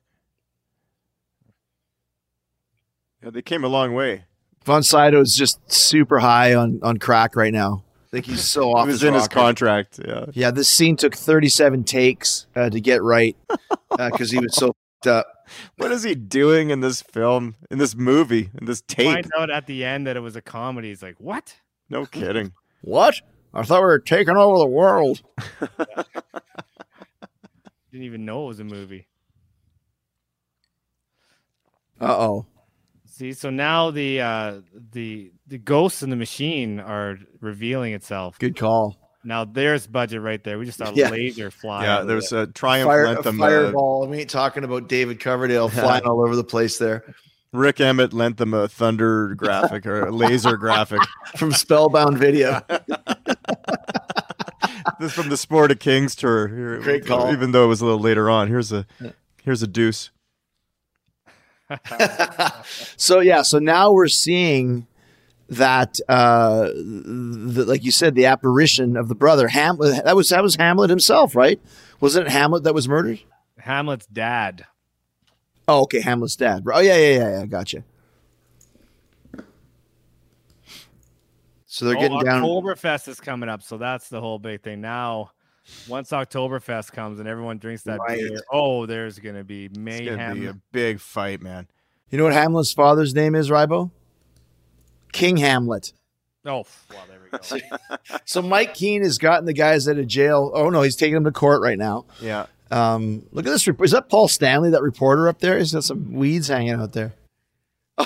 Yeah, they came a long way. Von Sydow is just super high on, on crack right now. I think he's so off. It was his in his contract. Yeah. Yeah, this scene took 37 takes uh, to get right because he was so up. What is he doing in this film, in this movie, in this tape? Find out at the end that it was a comedy. He's like, what? No kidding. What? I thought we were taking over the world. Didn't even know it was a movie. Uh oh. See, so now the uh the the ghosts in the machine are revealing itself. Good call. Now there's budget right there. We just saw Yeah. laser fly. Yeah, out of there's it. a Triumph Fire, a Lentham. Uh, fireball. we ain't talking about David Coverdale flying all over the place there Rik Emmett lent them a thunder graphic or a laser graphic. from Spellbound Video. This is from the Sport of Kings tour. Here- Great call. Even though it was a little later on. Here's a here's a deuce. so yeah, so now we're seeing that uh the, like you said the apparition of the brother Ham that was that was Hamlet himself, right? Wasn't it Hamlet that was murdered? Hamlet's dad. Oh, okay, Hamlet's dad. Oh yeah, yeah, yeah, yeah, gotcha. So they're Oh, getting down Oktoberfest is coming up, so that's the whole big thing. Now, once Oktoberfest comes and everyone drinks that Right. beer, oh, there's gonna be It's mayhem. gonna be a big fight, man. You know what Hamlet's father's name is, Rybo? King Hamlet. Oh, well, there we go. So Mike Keenan has gotten the guys out of jail. Oh no, he's taking them to court right now. Yeah. Um, look at this. Is that Paul Stanley, that reporter up there? He's got some weeds hanging out there.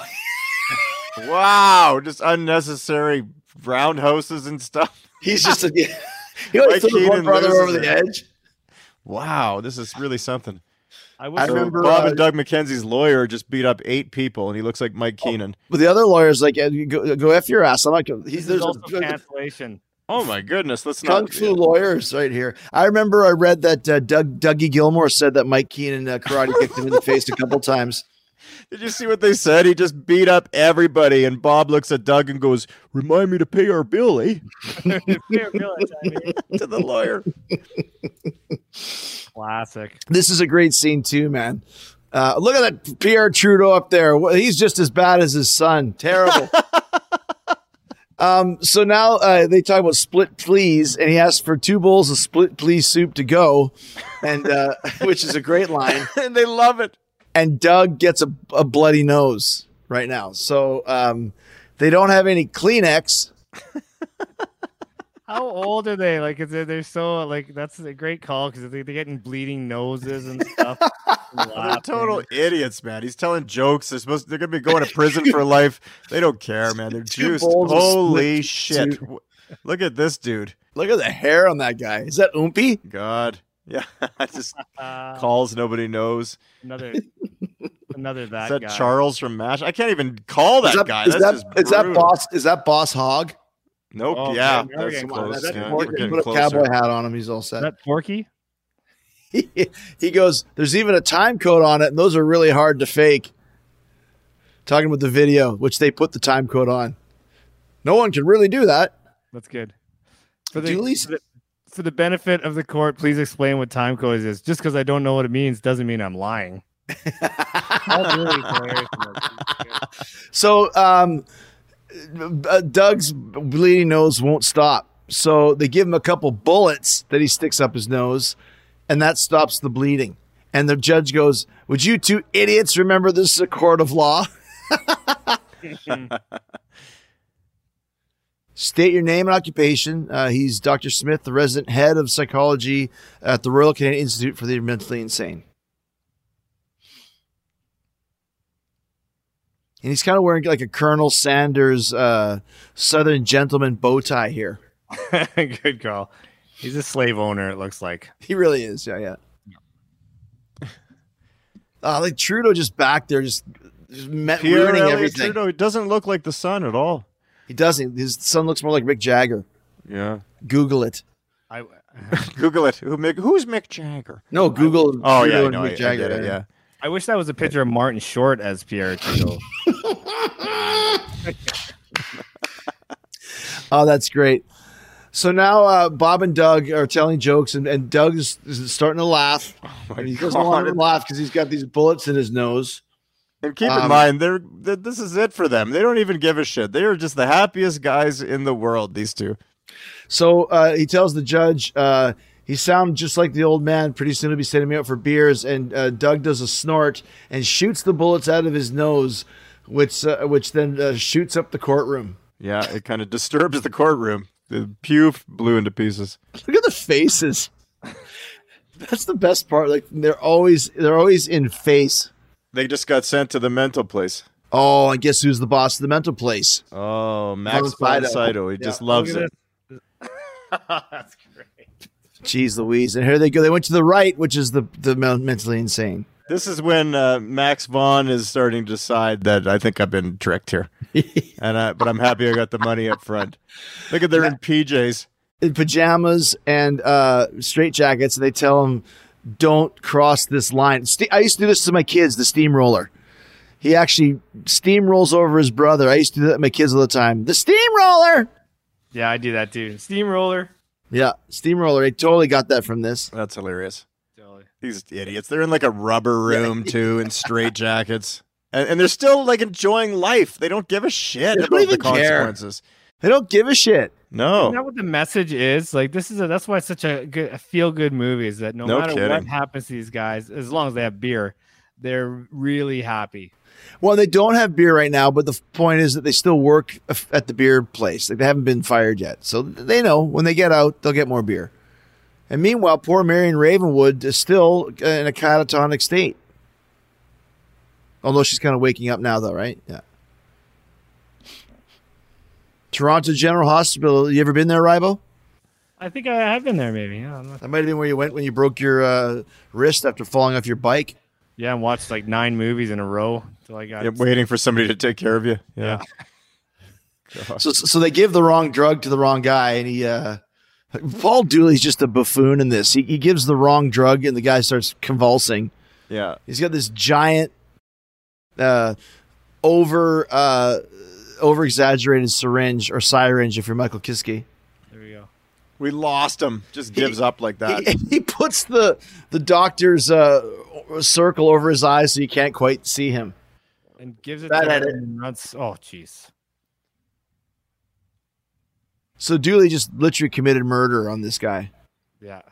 Wow, just unnecessary roundhouses and stuff. He's just a. he always Mike throws one brother loses over the edge. Wow, this is really something. I wish I remember, Bob uh, and Doug McKenzie's lawyer just beat up eight people, and he looks like Mike Keenan. But the other lawyer's like, "Eh, go, go f your ass. I'm like, He's there's is also a, cancellation. Oh my goodness, let's kung not. fu lawyers right here. I remember I read that uh, Doug Dougie Gilmour said that Mike Keenan uh, karate kicked him in the face a couple times. Did you see what they said? He just beat up everybody, and Bob looks at Doug and goes, "Remind me to pay our bill, eh?" to the lawyer. Classic. This is a great scene too, man. Uh, look at that Pierre Trudeau up there. He's just as bad as his son. Terrible. um, so now uh, they talk about split please, and he asks for two bowls of split please soup to go, and uh, which is a great line. and they love it. And Doug gets a, a bloody nose right now. So um, they don't have any Kleenex. How old are they? Like, is it, they're so like that's a great call because they're getting bleeding noses and stuff. and They're total idiots, man. He's telling jokes. They're supposed. They're gonna be going to prison for life. They don't care, man. They're juiced. Holy shit! Look at this dude. Look at the hair on that guy. Is that Oompy? God. Yeah. just Uh, calls nobody knows. another, another that, Is that guy. Charles from MASH? I can't even call that, is that, guy. is That's that, just is that boss? Is that Boss Hogg? Nope. Oh, yeah, okay, that's close. close. That Yeah, Porky put a closer. cowboy hat on him. He's all Is set. that Porky? he, he goes, There's even a time code on it, and those are really hard to fake. Talking about the video, which they put the time code on. No one can really do that. That's good. For the, Dooley's- for the for the benefit of the court, please explain what time code is. Just because I don't know what it means doesn't mean I'm lying. That's really hilarious. So um, uh, Doug's bleeding nose won't stop. So they give him a couple bullets that he sticks up his nose, and that stops the bleeding. And the judge goes, Would you two idiots remember this is a court of law? State your name and occupation. Uh, he's Dr. Smith, the resident head of psychology at the Royal Canadian Institute for the Mentally Insane. And he's kind of wearing like a Colonel Sanders uh, Southern gentleman bow tie here. good call. He's a slave owner. It looks like. He really is. Yeah, yeah. Uh, like Trudeau just back there, just, just met, ruining everything. Trudeau doesn't look like the son at all. He doesn't. His son looks more like Mick Jagger. Yeah. Google it. I Google it. Who Mick, who's Mick Jagger? No, Google. Oh Trudeau yeah, and no, Mick I, I Jagger. get it. Yeah. I wish that was a picture of Martin Short as Pierre Trudeau. Oh, that's great. So now uh, Bob and Doug are telling jokes, and, and Doug is, is starting to laugh. and he doesn't want to laugh because he's got these bullets in his nose. And keep in Um, mind, they're th- this is it for them. They don't even give a shit. They are just the happiest guys in the world. These two. So uh, he tells the judge uh, He sounded just like the old man. Pretty soon he'll be sending me out for beers. And uh, Doug does a snort and shoots the bullets out of his nose, which uh, which then uh, shoots up the courtroom. Yeah, it kind of disturbs the courtroom. The pew blew into pieces. Look at the faces. That's the best part. Like they're always they're always in face. They just got sent to the mental place. Oh, and guess who's the boss of the mental place? Oh, Max Von von Sydow. Sydow. He Yeah. just loves it. That's great. Jeez Louise. And here they go. They went to the right, which is the the mentally insane. This is when uh, Max von is starting to decide that I think I've been tricked here, and I, but I'm happy I got the money up front. Look at they're in PJs. in pajamas and uh, straight jackets. And they tell him, "Don't cross this line." Ste- I used to do this to my kids. The steamroller. He actually steamrolls over his brother. I used to do that to my kids all the time. The steamroller. Yeah, I do that too. Steamroller. Yeah, steamroller. They totally got that from this. That's hilarious. Totally. These idiots. They're in like a rubber room too, in straight jackets, and, and they're still like enjoying life. They don't give a shit They about the even care. consequences. They don't give a shit. No, Isn't that what the message is? Like this is a, that's why it's such a good a feel good movie is that no, No matter what happens to these guys, as long as they have beer, they're really happy. Well, they don't have beer right now, but the point is that they still work at the beer place. Like they haven't been fired yet, so they know when they get out, they'll get more beer. And meanwhile, poor Marion Ravenwood is still in a catatonic state. Although she's kind of waking up now, though, right? Yeah. Toronto General Hospital. You ever been there, Rybo? I think I have been there maybe. Yeah, I'm not- That might have been where you went when you broke your uh, wrist after falling off your bike. yeah, and watched like nine movies in a row until I got You're waiting for somebody to take care of you. Yeah, So, so they give the wrong drug to the wrong guy, and he, uh, Paul Dooley's just a buffoon in this. He, he gives the wrong drug, and the guy starts convulsing. yeah. He's got this giant, uh, over, uh, over exaggerated syringe or syringe if you're Michael Kiske. There we go. We lost him. Just gives up like that. He, he puts the the doctor's uh, circle over his eyes so you can't quite see him. And gives it Bad to edit. him and runs. Oh, jeez. So Dooley just literally committed murder on this guy. Yeah.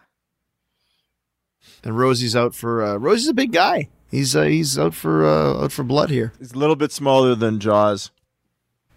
And Rosie's out for uh, Rosie's a big guy. He's uh, he's out for uh, out for blood here. He's a little bit smaller than Jaws.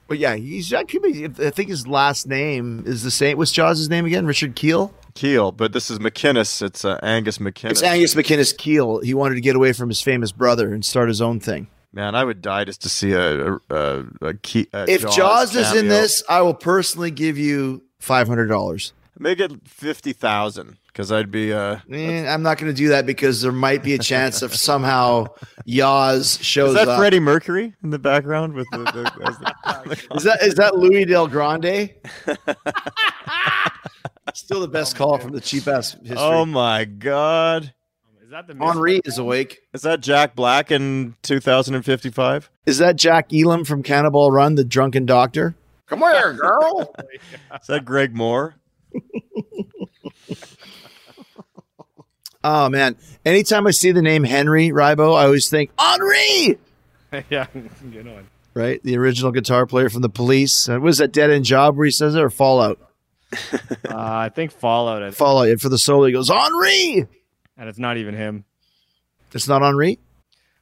But yeah, he's that could be. I think his last name is the same. What's Jaws' name again? Richard Kiel. Kiel, but this is MacInnes. It's uh, Angus MacInnes. It's Angus MacInnes Kiel. He wanted to get away from his famous brother and start his own thing. Man, I would die just to see a a, a, a, key, a If Jaws, is in this, I will personally give you five hundred dollars. make it fifty thousand because I'd be uh. Eh, I'm not going to do that because there might be a chance of somehow Yaz shows Is that up. Freddie Mercury in the background with the? the, as the Is that is that Louis Del Grande? Still the best call from the cheap ass history. oh my God! Is that the Henri is awake. Is that Jack Black in two thousand and fifty-five? Is that Jack Elam from Cannonball Run, the drunken doctor? Come here, girl. Is that Greg Moore? Oh man! Anytime I see the name Henry Rybo, I always think Henri. yeah, good one. Right, the original guitar player from the Police. Uh, was that Dead End Job where he says it, or Fallout? Uh, I think Fallout, is- Fallout. And for the solo, he goes Henri. and it's not even him. It's not Henri.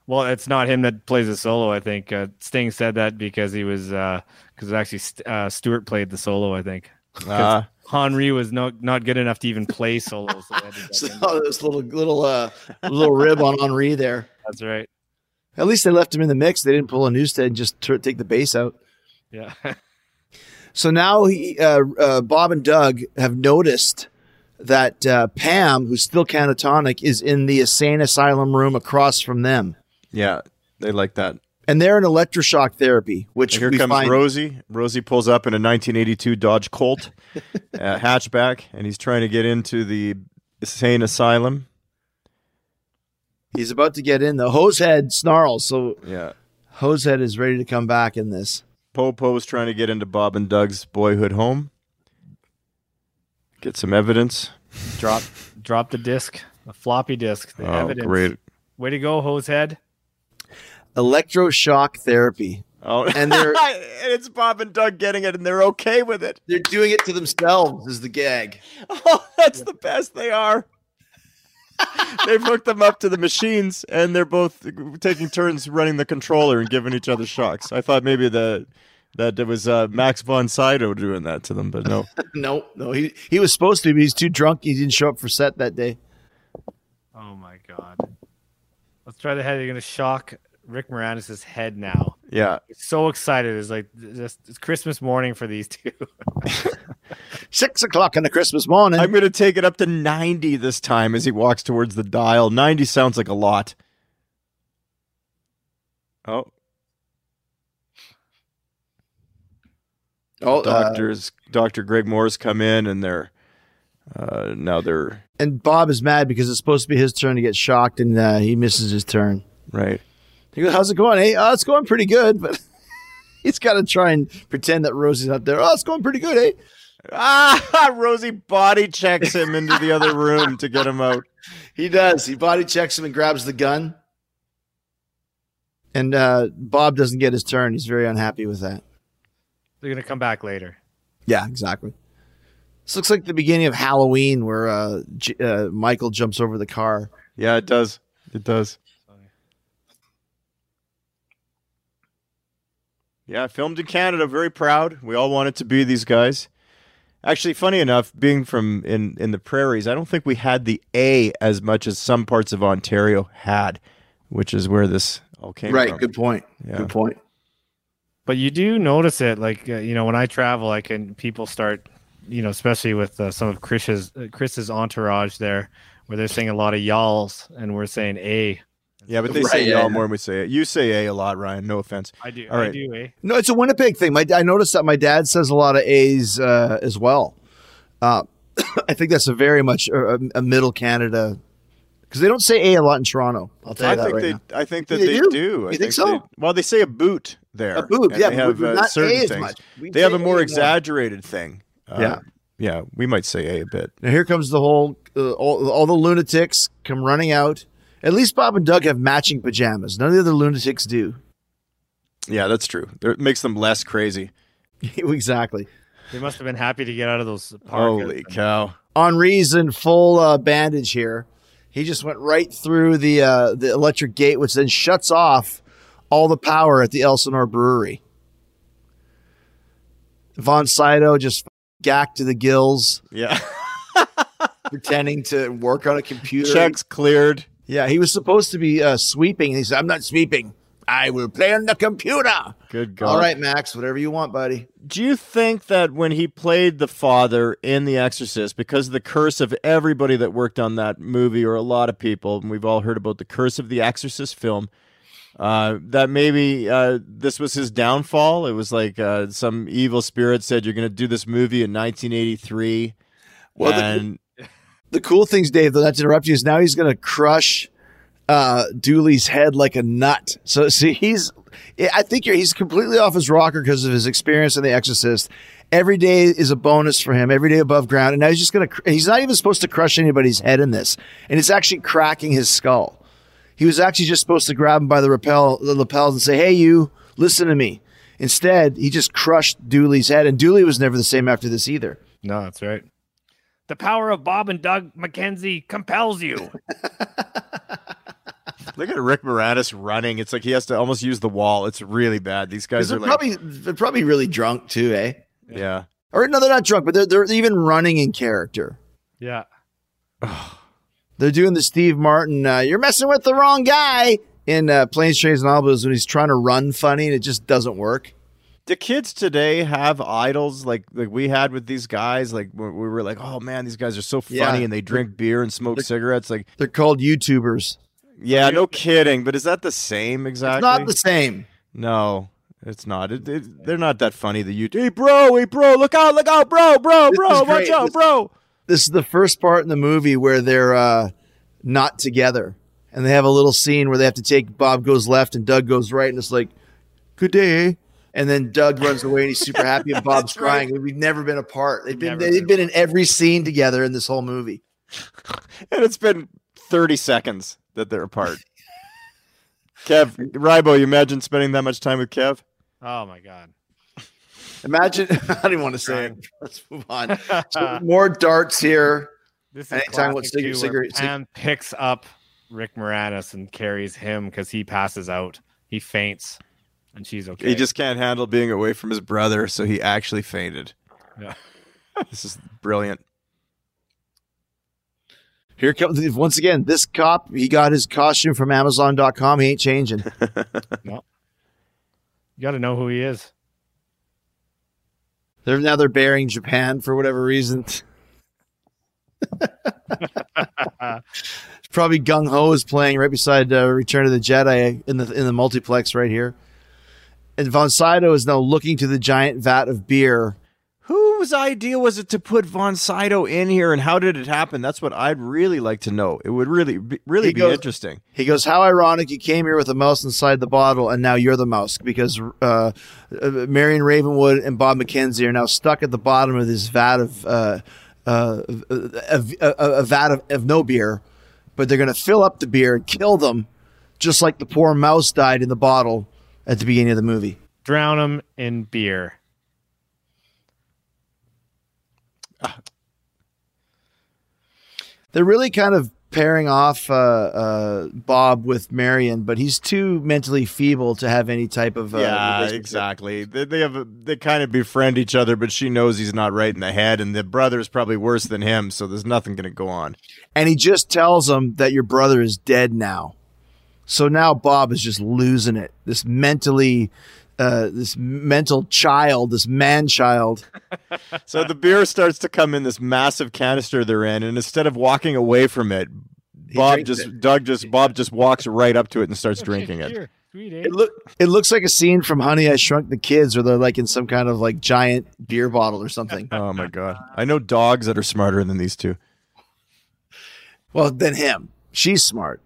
Well, it's not him that plays the solo. I think uh, Sting said that because he was because actually St- uh, Stewart played the solo. I think Ah, Henri was not not good enough to even play solos. So they had to So him. this little little uh little rib on Henri there. That's right. At least they left him in the mix. They didn't pull a Newsted and just tur take the bass out. Yeah. So now he, uh, uh, Bob and Doug have noticed that uh, Pam, who's still catatonic, is in the insane asylum room across from them, yeah, they like that. And they're in electroshock therapy. Which Here we comes find Rosie. Rosie pulls up in a 1982 Dodge Colt uh, hatchback, and he's trying to get into the insane asylum. he's about to get in. The hosehead snarls, so Yeah. hosehead is ready to come back in this. Popo's trying to get into Bob and Doug's boyhood home. Get some evidence. drop drop the disc, a floppy disk. The Oh, evidence. great. Way to go, Hosehead. Electroshock therapy. Oh, And they're- and it's Bob and Doug getting it, and they're okay with it. They're doing it to themselves is the gag. Oh, that's the best they are. They've hooked them up to the machines, and they're both taking turns running the controller and giving each other shocks. I thought maybe that that it was uh, Max von Sydow doing that to them, but no. No, no, he he was supposed to, but he's too drunk. He didn't show up for set that day. Oh my god. Let's try the head. You're gonna shock Rick Moranis' head now. Yeah, So excited. It's like just it's Christmas morning for these two. Six o'clock on the Christmas morning. I'm going to take it up to 90 this time as he walks towards the dial. 90 sounds like a lot. Oh, oh, uh, doctors, Dr. Greg Moore's come in, and they're uh, now they're and Bob is mad because it's supposed to be his turn to get shocked, and uh, he misses his turn. right. He goes, "How's it going? Hey, oh, it's going pretty good." But he's got to try and pretend that Rosie's not there. Oh, it's going pretty good, eh? Ah, Rosie body checks him into the other room to get him out. He does. He body checks him and grabs the gun. And uh, Bob doesn't get his turn. He's very unhappy with that. They're gonna come back later. Yeah, exactly. This looks like the beginning of Halloween where uh, J- uh, Michael jumps over the car. Yeah, it does. It does. Yeah, filmed in Canada. Very proud. We all wanted to be these guys. Actually, funny enough, being from in in the prairies, I don't think we had the A as much as some parts of Ontario had, which is where this all came right. from. Good point. Yeah. Good point. But you do notice it, like uh, you know, when I travel, I can people start, you know, especially with uh, some of Chris's uh, Chris's entourage there, where they're saying a lot of y'alls and we're saying a. Yeah, but they Right, say yeah, y'all yeah. more than we say it. You say A a lot, Ryan. No offense. I do. All I do. Eh? No, it's a Winnipeg thing. My, I noticed that my dad says a lot of A's uh, as well. Uh, I think that's a very much a, a middle Canada because they don't say A a lot in Toronto. I'll tell you I that think right they. now. I think that They they, do? do. I You think so? they- well, they say a boot there. A boot, yeah, They have we- uh, certain A as things. much. We They have a more A exaggerated thing. Uh, Yeah. Yeah, we might say A a bit. Now here comes the whole uh, all, all the lunatics come running out. At least Bob and Doug have matching pajamas. None of the other lunatics do. Yeah, that's true. It makes them less crazy. exactly. They must have been happy to get out of those. parkas. Holy cow! Henri's in full uh, bandage here. He just went right through the uh, the electric gate, which then shuts off all the power at the Elsinore Brewery. Von Sydow just gacked to the gills, Yeah, pretending to work on a computer. checks cleared. Yeah, he was supposed to be uh, sweeping. He said, "I'm not sweeping. I will play on the computer." Good God! All right, Max, whatever you want, buddy. Do you think that when he played the father in The Exorcist, because of the curse of everybody that worked on that movie, or a lot of people, and we've all heard about the curse of the Exorcist film, uh, that maybe uh, this was his downfall? It was like uh, some evil spirit said, "You're going to do this movie in 1983," Well, and The cool things, Dave, though, not to interrupt you, is now he's going to crush uh, Dooley's head like a nut. So, see, he's, I think he's completely off his rocker because of his experience in The Exorcist. Every day is a bonus for him, every day above ground. And now he's just going to, he's not even supposed to crush anybody's head in this. And it's actually cracking his skull. He was actually just supposed to grab him by the, rappel, the lapels and say, hey, you, listen to me. Instead, he just crushed Dooley's head. And Dooley was never the same after this either. No, that's right. The power of Bob and Doug McKenzie compels you. look at Rick Moranis running. It's like he has to almost use the wall. It's really bad. These guys They're are like, probably, they're probably really drunk too, eh? yeah. Or no, they're not drunk, but they're they're even running in character. yeah. They're doing the Steve Martin. Uh, You're messing with the wrong guy in uh, Planes, Trains, and Automobiles when he's trying to run funny and it just doesn't work. Do kids today have idols like like we had with these guys? Like we we were like, oh man, these guys are so funny, Yeah. and they drink beer and smoke cigarettes. Like, They're called YouTubers. yeah, no kidding. But is that the same exactly? It's not the same. no, it's not. It, it, they're not that funny. The you, hey bro, hey bro, look out, look out, bro, bro, bro, watch out, This- bro. This is the first part in the movie where they're uh, not together, and they have a little scene where they have to take Bob goes left and Doug goes right, and it's like, "Good day." Eh?" And then Doug runs away and he's super happy, and Bob's That's right. crying. We've never been apart. They've been Never they've been been in every scene together in this whole movie. And it's been thirty seconds that they're apart. Kev, Rybo, you imagine spending that much time with Kev? Oh my god. Imagine. I didn't want to say it. Let's move on. So more darts here. This is Anytime with classic, cigarette- too, where cigarette- cig- picks up Rick Moranis and carries him because he passes out. He faints, and she's okay. He just can't handle being away from his brother, so he actually fainted. Yeah. this is brilliant. Here comes once again. This cop. He got his costume from Amazon.com. He ain't changing. No. You got to know who he is. They're now they're burying Japan for whatever reason. Probably Gung Ho is playing right beside uh, Return of the Jedi in the in the multiplex right here. And Von Sydow is now looking to the giant vat of beer. Whose idea was it to put Von Sydow in here, and how did it happen? That's what I'd really like to know. It would really, be, really He be goes- interesting. He goes, "How ironic! You came here with a mouse inside the bottle, and now you're the mouse because uh, uh, Marion Ravenwood and Bob McKenzie are now stuck at the bottom of this vat of uh, uh, a, a, a vat of, of no beer, but they're going to fill up the beer and kill them, just like the poor mouse died in the bottle at the beginning of the movie." Drown him in beer. They're really kind of pairing off uh, uh, Bob with Marion, but he's too mentally feeble to have any type of uh, yeah, exactly. They, they have a, they kind of befriend each other, but she knows he's not right in the head, and the brother is probably worse than him, so there's nothing going to go on. and he just tells him that your brother is dead now. So now Bob is just losing it. This mentally, uh, this mental child, this man child. So the beer starts to come in this massive canister they're in, and instead of walking away from it, Bob just it. Doug just Bob just walks right up to it and starts drinking it. Beer. Sweet? It look, it looks like a scene from Honey I Shrunk the Kids, where they're like in some kind of like giant beer bottle or something. Oh my god! I know dogs that are smarter than these two. well, than him. She's smart.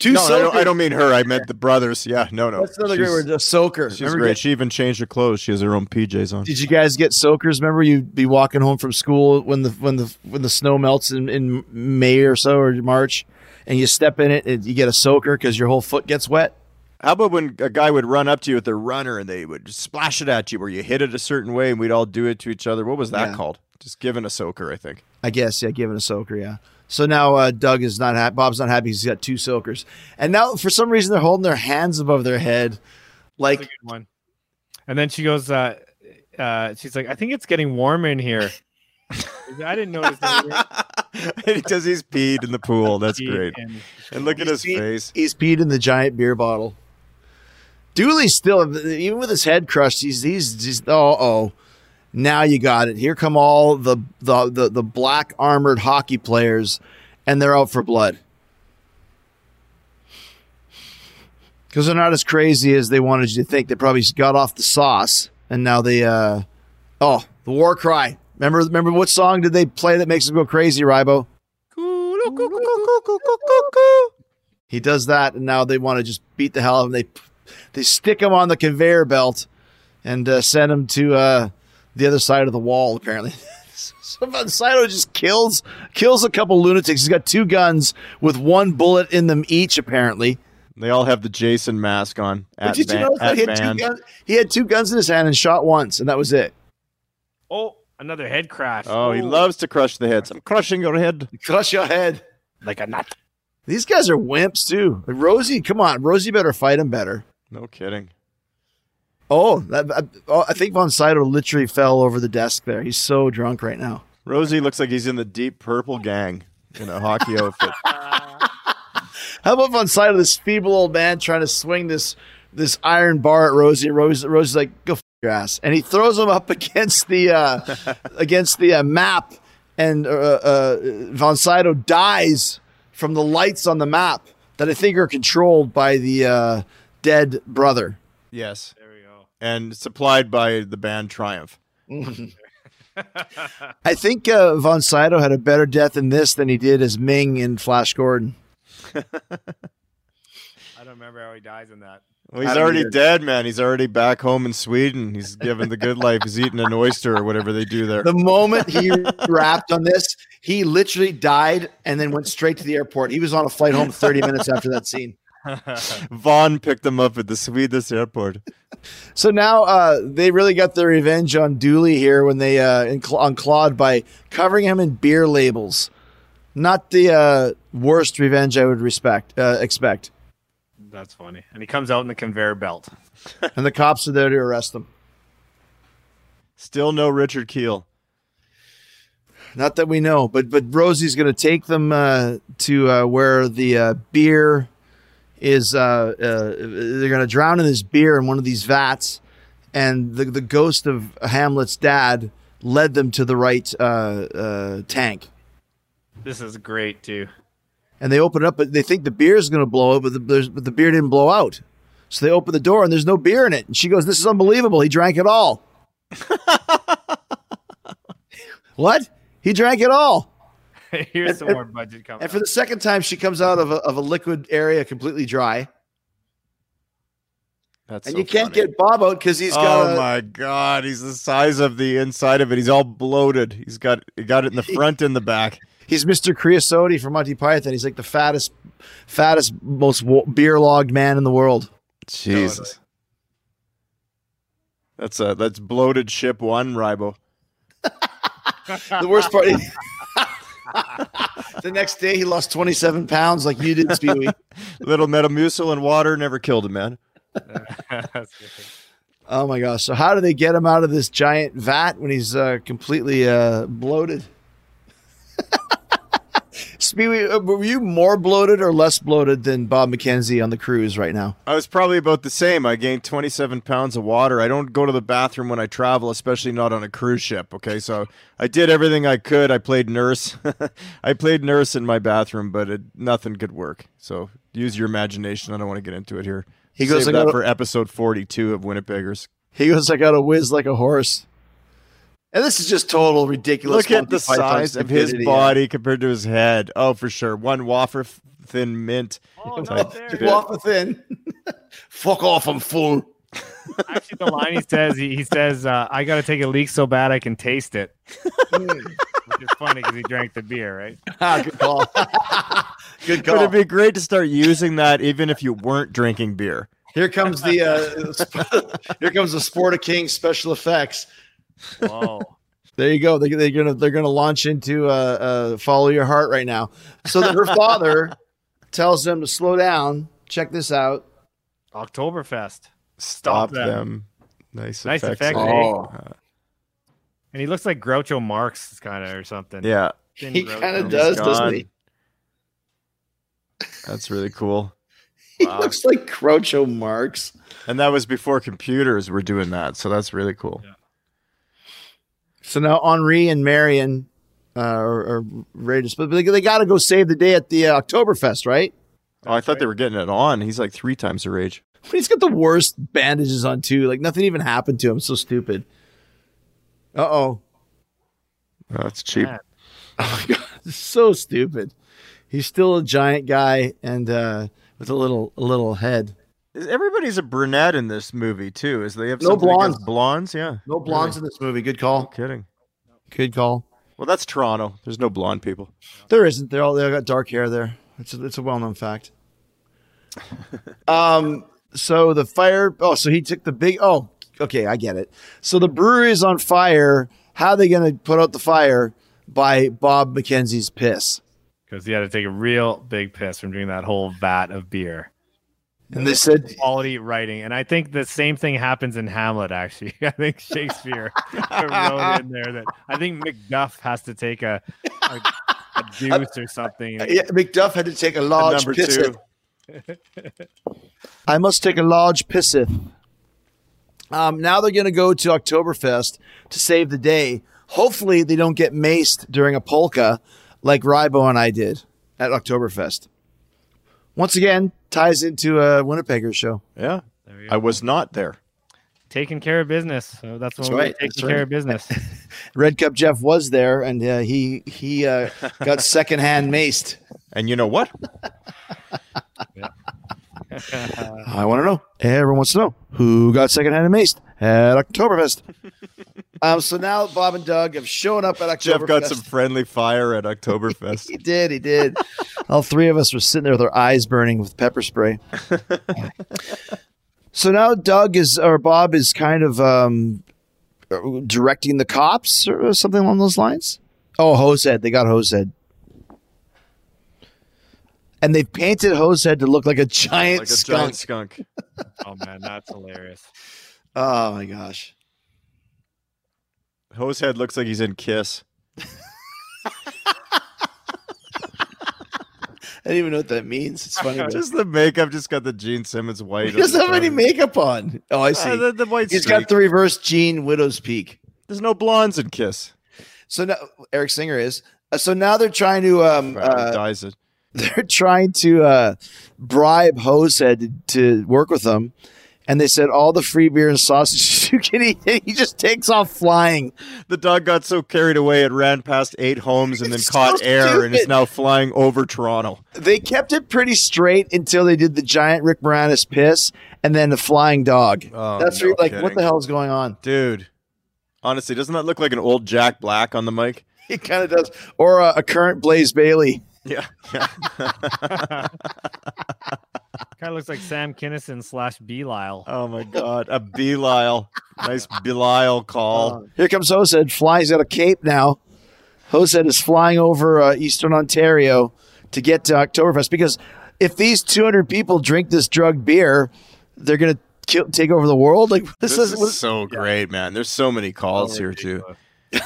Two No, I don't, soakers. I don't mean her. I meant the brothers. Yeah, no, no. That's another great word. A soaker. She's Remember great. She even changed her clothes. She has her own PJs on. Did you guys get soakers? Remember, you'd be walking home from school when the when the when the snow melts in, in May or so or March, and you step in it and you get a soaker because your whole foot gets wet. How about when a guy would run up to you with their runner and they would splash it at you, where you hit it a certain way, and we'd all do it to each other? What was that Yeah. called? Just giving a soaker, I think. I guess, yeah, giving a soaker, yeah. So now uh, Doug is not happy. Bob's not happy. He's got two soakers, and now for some reason they're holding their hands above their head, like That's a good one. And then she goes, uh, uh, she's like, I think it's getting warm in here. I didn't notice that. Because he's peed in the pool. That's great. And- And look at his peed- face. He's peed in the giant beer bottle. Dooley's still, even with his head crushed, he's he's just oh oh. Now you got it. Here come all the the the, the black armored hockey players, and they're out for blood. Because they're not as crazy as they wanted you to think. They probably got off the sauce, and now they uh oh the war cry. Remember remember what song did they play that makes them go crazy, Rybo? He does that, and now they want to just beat the hell out of him. They they stick him on the conveyor belt and uh, send him to uh, the other side of the wall. Apparently, so Von Sydow just kills kills a couple lunatics. He's got two guns with one bullet in them each. Apparently, They all have the Jason mask on But at, did you van, notice that he had, two band. guns, he had two guns in his hand and shot once, and that was it. oh, another head crash. Oh, he loves to crush the heads. I'm crushing your head. Crush your head. like a nut. These guys are wimps too. Like Rosie, come on, Rosie better fight him better. No kidding. Oh, that, I, oh, I think Von Sydow literally fell over the desk there. He's so drunk right now. Rosie looks like he's in the deep purple gang in a hockey outfit. How about Von Sydow, this feeble old man trying to swing this this iron bar at Rosie? Rosie Rosie's like, "Go f- your ass," and he throws him up against the uh, against the uh, map, and uh, uh, Von Sydow dies from the lights on the map that I think are controlled by the uh, dead brother. Yes. There we go. And supplied by the band Triumph. I think uh, Von Sydow had a better death in this than he did as Ming in Flash Gordon. I don't remember how he dies in that. Well, he's already either. dead, man. He's already back home in Sweden. He's given the good life. He's eating an oyster or whatever they do there. The moment he rapped on this, he literally died and then went straight to the airport. He was on a flight home 30 minutes after that scene. Vaughn picked them up at the Swedish airport. So now uh, they really got their revenge on Dooley here when they uh, in, on Claude by covering him in beer labels. Not the uh, worst revenge I would respect uh, expect. That's funny. And he comes out in the conveyor belt. And the cops are there to arrest him. Still no Richard Kiel. Not that we know, but but Rosie's going to take them uh, to uh, where the uh, beer is. Uh, uh, they're going to drown in this beer in one of these vats, and the the ghost of Hamlet's dad led them to the right uh, uh, tank. This is great too. And they open it up, but they think the beer is going to blow out, but the, but the beer didn't blow out. So they open the door, and there's no beer in it. And she goes, "This is unbelievable. He drank it all." what? He drank it all. Here's some and- more budget coming. And for the second time, she comes out of a, of a liquid area completely dry. That's And so you can't get Bob out because he's got Oh a, my god, he's the size of the inside of it. He's all bloated. He's got he got it in the front and the back. he's Mr. Creosote from Monty Python. He's like the fattest, fattest, most beer logged man in the world. Jesus. That's a that's bloated ship one, Rybo. The worst part. the next day, he lost 27 pounds like you did, Spewy. Little Metamucil and water never killed a man. Oh my gosh! So how do they get him out of this giant vat when he's uh, completely uh, bloated? Uh, were you more bloated or less bloated than Bob McKenzie on the cruise right now? I was probably about the same. I gained 27 pounds of water. I don't go to the bathroom when I travel, especially not on a cruise ship. Okay, so I did everything I could. I played nurse. I played nurse in my bathroom, but it, nothing could work. So use your imagination. I don't want to get into it here. He goes, Save "I that for episode 42 of Winnipeggers. He goes, "I got to whiz like a horse." And this is just total ridiculous. Look at the Monty Python size of his body compared to his head. Oh, for sure. One wafer f- thin mint. Oh, no, type there bit. it is. Waffle thin. Fuck off! I'm full. Actually, the line he says, he, he says, uh, "I got to take a leak so bad I can taste it," which is funny because he drank the beer, right? Ah, good call. good call. But call. it'd be great to start using that even if you weren't drinking beer. Here comes the uh, here comes the Sport of Kings special effects. Whoa. There you go. They, they're gonna they're gonna launch into uh, uh, follow your heart right now. So that her father tells them to slow down. Check this out. Oktoberfest. Stop them. them. Nice, Nice effects. effects, eh? eh? And he looks like Groucho Marx, kind of, or something. Yeah, Thin He kind of He's does, doesn't he? that's really cool. He Wow. looks like Groucho Marx. And that was before computers were doing that, so that's really cool. So now Henri and Marion uh, are, are ready to split. But they, they got to go save the day at the uh, Oktoberfest, right? Oh, I thought they were getting it on. He's like three times her age. He's got the worst bandages on too. Like nothing even happened to him. So stupid. Uh oh. Oh, that's cheap. Man. Oh my god, so stupid. He's still a giant guy and uh, with a little a little head. Everybody's a brunette in this movie too. Is they have No blondes. blondes? Yeah, No blondes in this movie. Good No call. kidding. Good call. Well, that's Toronto. There's no blonde people. There isn't. They're all they all got dark hair there. It's a, it's a well known fact. um. So the fire. Oh, so he took the big. Oh, okay. I get it. So the brewery is on fire. How are they going to put out the fire? By Bob McKenzie's piss. Because he had to take a real big piss from drinking that whole vat of beer. And they said, Quality writing. And I think the same thing happens in Hamlet, actually. I think Shakespeare wrote in there that I think Macduff has to take a, a, a deuce or something. yeah, Macduff had to take a large pisseth. I must take a large pisseth. Um, now they're going to go to Oktoberfest to save the day. Hopefully, they don't get maced during a polka like Rybo and I did at Oktoberfest. Once again, ties into a Winnipegger show. Yeah, There you I go. was not there. taking care of business. So that's what That's we're right, taking that's care right. of business. Red Cup Jeff was there, and uh, he he uh, got secondhand maced. And you know what? I I want to know. Everyone wants to know who got secondhand maced at Oktoberfest. Um, so now Bob and Doug have shown up at Oktoberfest. Jeff got some friendly fire at Oktoberfest. He did. He did. All three of us were sitting there with our eyes burning with pepper spray. so now Doug is, or Bob is kind of um, directing the cops or something along those lines. Oh, Hosehead. They got Hosehead. And they've painted Hosehead to look like a giant like a skunk. giant skunk. Oh man, that's hilarious. Oh my gosh. Hosehead looks like he's in Kiss. I don't even know what that means. It's funny. Just the makeup, just got the Gene Simmons white. he doesn't have any makeup on. Oh, I see. Uh, the, the white He's streak. got the reverse Gene Widow's Peak. There's no blondes in Kiss. So now Eric Singer is. Uh, so now they're trying to um uh, dies it. they're trying to uh bribe Hosehead to, to work with them. And they said all the free beer and sausages you can eat. And he just takes off flying. The dog got so carried away it ran past eight homes and then It's caught so air and is now flying over Toronto. They kept it pretty straight until they did the giant Rick Moranis piss and then the flying dog. Oh, That's no where you're like, what the hell is going on? Dude, honestly, doesn't that look like an old Jack Black on the mic? He kind of does. Or a, a current Blaze Bayley. Yeah. yeah. Kind of looks like Sam Kinison slash Belial. oh my God. A Belial. Nice Belial call. Here comes Hosehead. Flying's got a cape now. Hosehead is flying over uh, Eastern Ontario to get to Oktoberfest because if these 200 people drink this drug beer, they're going to take over the world. Like this, This is, is so great, man. There's so many calls here, too.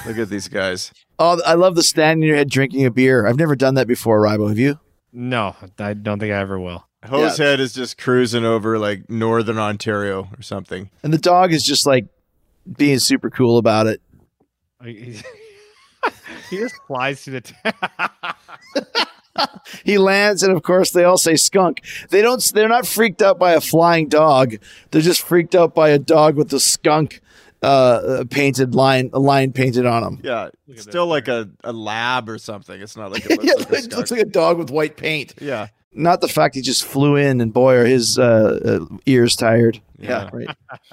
Look at these guys. oh, I love the stand in your head drinking a beer. I've never done that before, Rybo. Have you? No, I don't think I ever will. Hosehead is just cruising over like northern Ontario or something. And the dog is just like being super cool about it. He he just flies to the. T- He lands, and of course, they all say skunk. They don't. They're not freaked out by a flying dog. They're just freaked out by a dog with a skunk uh, painted line, a line painted on him. Yeah. at Still like a, a lab or something. It's not like it looks yeah, like a it skunk. looks like a dog with white paint. yeah. Not the fact he just flew in, and boy, are his uh, uh, ears tired. Yeah. right.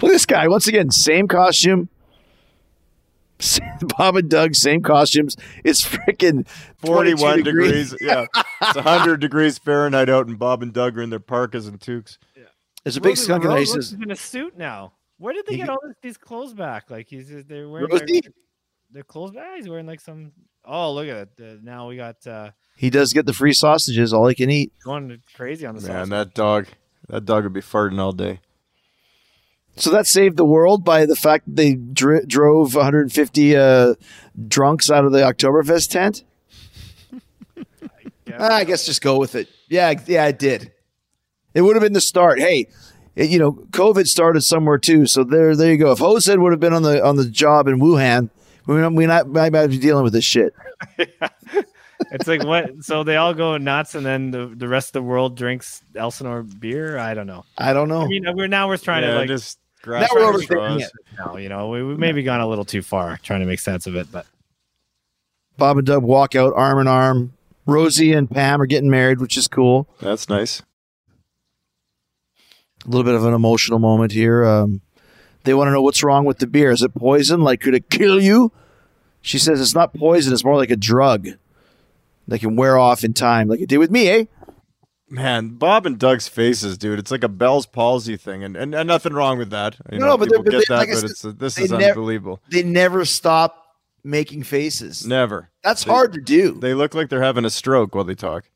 Look at this guy once again, same costume. Bob and Doug, same costumes. It's freaking 41 degrees. Yeah. It's 100 degrees Fahrenheit out, and Bob and Doug are in their parkas and toques. There's a big Rosie skunk in there. He says, in a suit now. Where did they get all this, these clothes back? Like he's just- they're wearing Rosie? their, their clothes back. He's wearing like some. Oh, look at it! Uh, now we got uh, he does get the free sausages, all he can eat. going crazy on the Man, sauce. that dog, that dog would be farting all day. So that saved the world by the fact that they dr- drove 150 uh, drunks out of the Oktoberfest tent. guess. Ah, I guess just go with it. Yeah, yeah, it did. It would have been the start. Hey, it- you know, COVID started somewhere too. So there, there you go. If Hosehead would have been on the on the job in Wuhan, we not, we not might not be dealing with this shit. It's like what? So they all go nuts, and then the, the rest of the world drinks Elsinore beer. I don't know. I don't know. I mean, we're now we're trying yeah, to like just Now we're at overthinking it. now, you know, we, we maybe gone a little too far trying to make sense of it, but Bob and Doug walk out arm in arm. Rosie and Pam are getting married, which is cool. That's nice. A little bit of an emotional moment here. Um, they want to know what's wrong with the beer. Is it poison? Like, could it kill you? She says it's not poison. It's more like a drug that can wear off in time, like it did with me, eh? Man, Bob and Doug's faces, dude. It's like a Bell's palsy thing, and and, and nothing wrong with that. You No, know, no, but people they- get they- that, like but said, it's uh, this is nev- unbelievable. They never stop making faces. Never. That's They- hard to do. They look like they're having a stroke while they talk.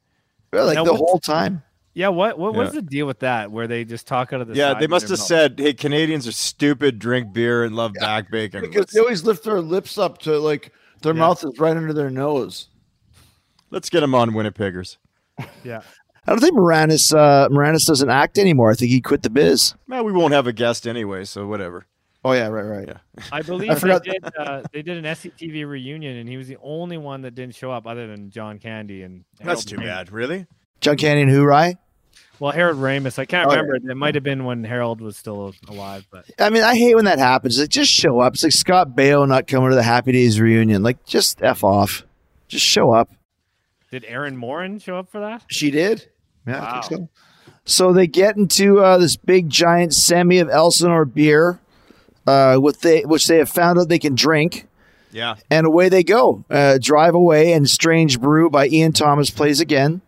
like Now the what's- whole time. Yeah. What what Yeah. was the deal with that? Where they just talk out of the yeah, side they must have mouth? said, "Hey, Canadians are stupid, drink beer, and love back bacon." Because Let's, they always lift their lips up to like their Yeah. mouth is right under their nose. let's get them on Winnipeggers. Yeah. I don't think Moranis uh, Moranis doesn't act anymore. I think he quit the biz. Man, we won't have a guest anyway, so whatever. Oh yeah, right, right. Yeah. I believe I forgot- they did. Uh, they did an SCTV reunion, and he was the only one that didn't show up, other than John Candy and. That's Harold too Ramis. bad. Really? John Candy and who, right? Well, Harold Ramis, I can't Oh, remember. It might have been when Harold was still alive, but I mean, I hate when that happens. Like, just show up. It's like Scott Baio not coming to the Happy Days reunion. Like, just f off. Just show up. did Erin Moran show up for that? She did. Yeah, Wow. I think so. So they get into uh, this big giant semi of Elsinore beer. uh, with they which they have found out they can drink, Yeah. and away they go. Uh, drive away, and Strange Brew by Ian Thomas plays again,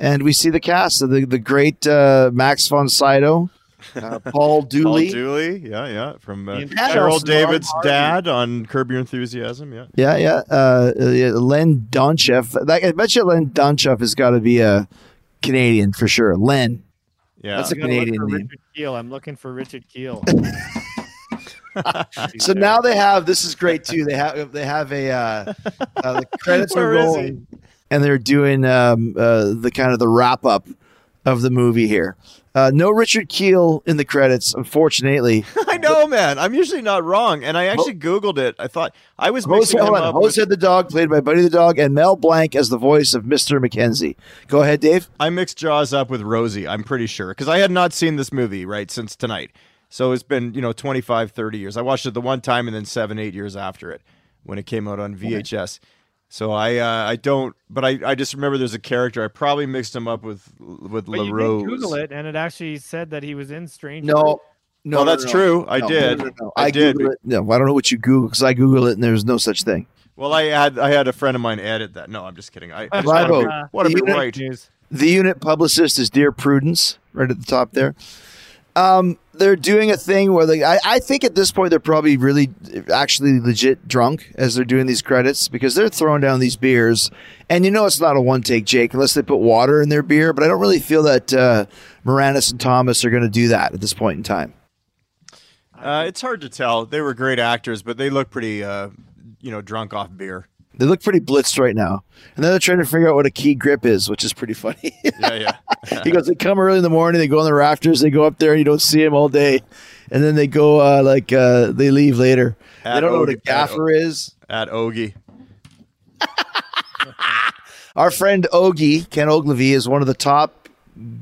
and we see the cast of the the great uh, Max von Sydow, uh, Paul Dooley. Paul Dooley. Yeah, yeah. From uh, Ian Carol David's dad on Curb Your Enthusiasm. Yeah. Yeah, yeah. Uh, uh, yeah, Len Doncheff. That, I bet you Len Doncheff has got to be a Canadian for sure. Len. Yeah. That's a gotta look Canadian for name. Richard Kiel. I'm looking for Richard Kiel. So now they have this is great too. They have they have a uh, uh, the credits are Where is he? rolling, and they're doing um, uh, the kind of the wrap up of the movie here. Uh, no Richard Kiel in the credits, unfortunately. I know, man. I'm usually not wrong, and I actually Googled it. I thought I was mixing hold on. up. Jose With, the dog, played by Buddy the dog, and Mel Blanc as the voice of Mister McKenzie. Go ahead, Dave. I mixed Jaws up with Rosie. I'm pretty sure because I had not seen this movie right since tonight. So it's been you know 25, 30 years. I watched it the one time and then seven, eight years after it when it came out on VHS. So I uh, I don't, but I, I just remember there's a character. I probably mixed him up with with But you LaRose. did Google it, and it actually said that he was in Strange. No, no, Well, no, that's no. true. I did. no, no, no. I, did. It. No, I don't know what you Google because I Google it and there's no such thing. Well, I had I had a friend of mine edit that. No, I'm just kidding. I, I just Bravo. want to be, wanna be You right. News. The unit publicist is Dear Prudence, right at the top there. Um, they're doing a thing where they, I, I think at this point they're probably really actually legit drunk as they're doing these credits because they're throwing down these beers. And you know it's not a one take Jake unless they put water in their beer, but I don't really feel that uh, Moranis and Thomas are going to do that at this point in time. Uh, it's hard to tell. They were great actors, but they look pretty, uh, you know, drunk off beer. They look pretty blitzed right now. And then they're trying to figure out what a key grip is, which is pretty funny. Yeah, yeah. he goes, they come early in the morning, they go on the rafters, they go up there, and you don't see them all day. And then they go, uh, like, uh, they leave later. At they don't know what a Ogie- at gaffer is. At Ogie. Our friend Ogie, Ken Ogilvy, is one of the top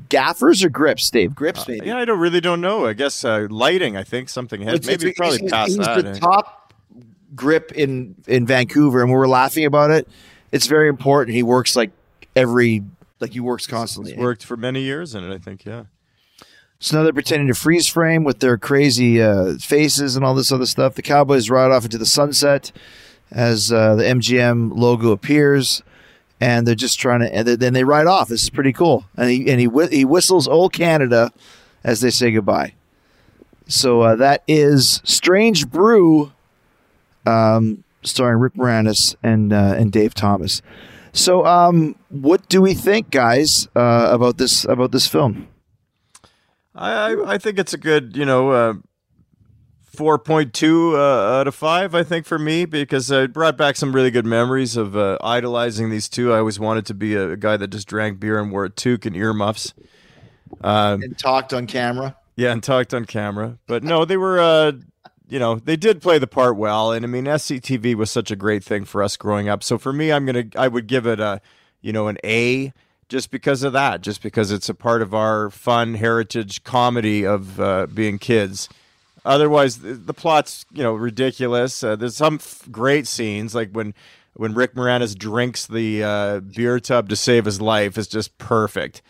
gaffers or grips, Dave? Grips, maybe. Yeah, I don't really don't know. I guess uh, lighting. I think something has It's- maybe it's- probably he's, past he's that. the eh? top grip in in Vancouver, and we were laughing about it. It's very important. He works like every like he works constantly. He's worked for many years in it. I think. Yeah. So now they're pretending to freeze frame with their crazy uh, faces and all this other stuff. The Cowboys ride off into the sunset as uh, the MGM logo appears, and they're just trying to. And then they ride off. This is pretty cool. And he and he whi- he whistles "Old Canada" as they say goodbye. So uh, that is Strange Brew, um, starring Rick Moranis and uh, and Dave Thomas. So, um, what do we think, guys, uh, about this about this film? I I, I think it's a good you know. Uh, 4.2 uh, out of 5 I think for me because it brought back some really good memories of uh, idolizing these two. I always wanted to be a, a guy that just drank beer and wore a toque and earmuffs. Um, And talked on camera. Yeah, and talked on camera. But no, they were, uh, you know, they did play the part well. And I mean, SCTV was such a great thing for us growing up. So for me, I'm gonna, I would give it a, you know, an A, just because of that, just because it's a part of our fun heritage comedy of uh, being kids. Otherwise, the, the plot's you know ridiculous. Uh, there's some f- great scenes, like when when Rick Moranis drinks the uh, beer tub to save his life is just perfect.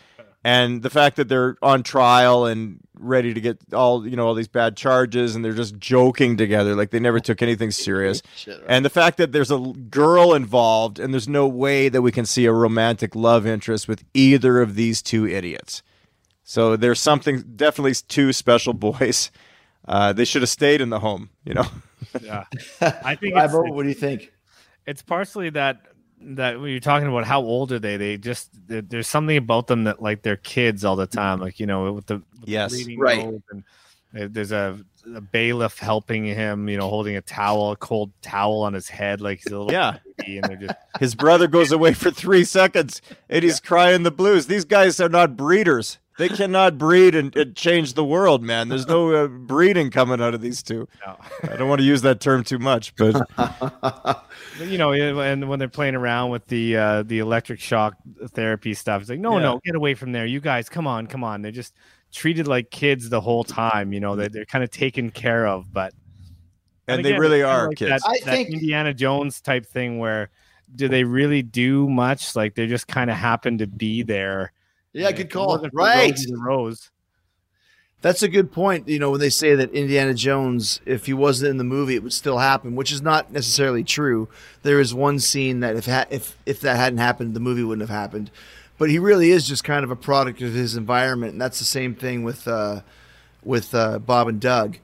And the fact that they're on trial and ready to get all you know all these bad charges, and they're just joking together, like they never took anything serious. And the fact that there's a girl involved, and there's no way that we can see a romantic love interest with either of these two idiots. So there's something definitely two special boys. Uh, they should have stayed in the home, you know. Yeah, I think it's, Bravo, what do you think? it's partially that that when you're talking about how old are they they just there's something about them that like they're kids all the time like you know with the, with Yes. bleeding Right. and eh, there's a, a bailiff helping him you know holding a towel a cold towel on his head like he's a little Yeah. baby and they're just His brother goes away for three seconds and he's crying the blues. These guys are not breeders. They cannot breed and, and change the world, man. There's no uh, breeding coming out of these two. No. I don't want to use that term too much, but But, you know, and when they're playing around with the uh, the electric shock therapy stuff, it's like, no, Yeah. no, get away from there, you guys, come on, come on. They're just treated like kids the whole time. You know, they're, they're kind of taken care of, but and they again, really are like kids. That, I that think- Indiana Jones type thing where do they really do much? Like they just kind of happen to be there. Yeah, good call. Right. Rosie Rose. That's a good point. You know, when they say that Indiana Jones, if he wasn't in the movie, it would still happen, which is not necessarily true. There is one scene that if ha- if if that hadn't happened, the movie wouldn't have happened. But he really is just kind of a product of his environment, and that's the same thing with uh, with uh, Bob and Doug.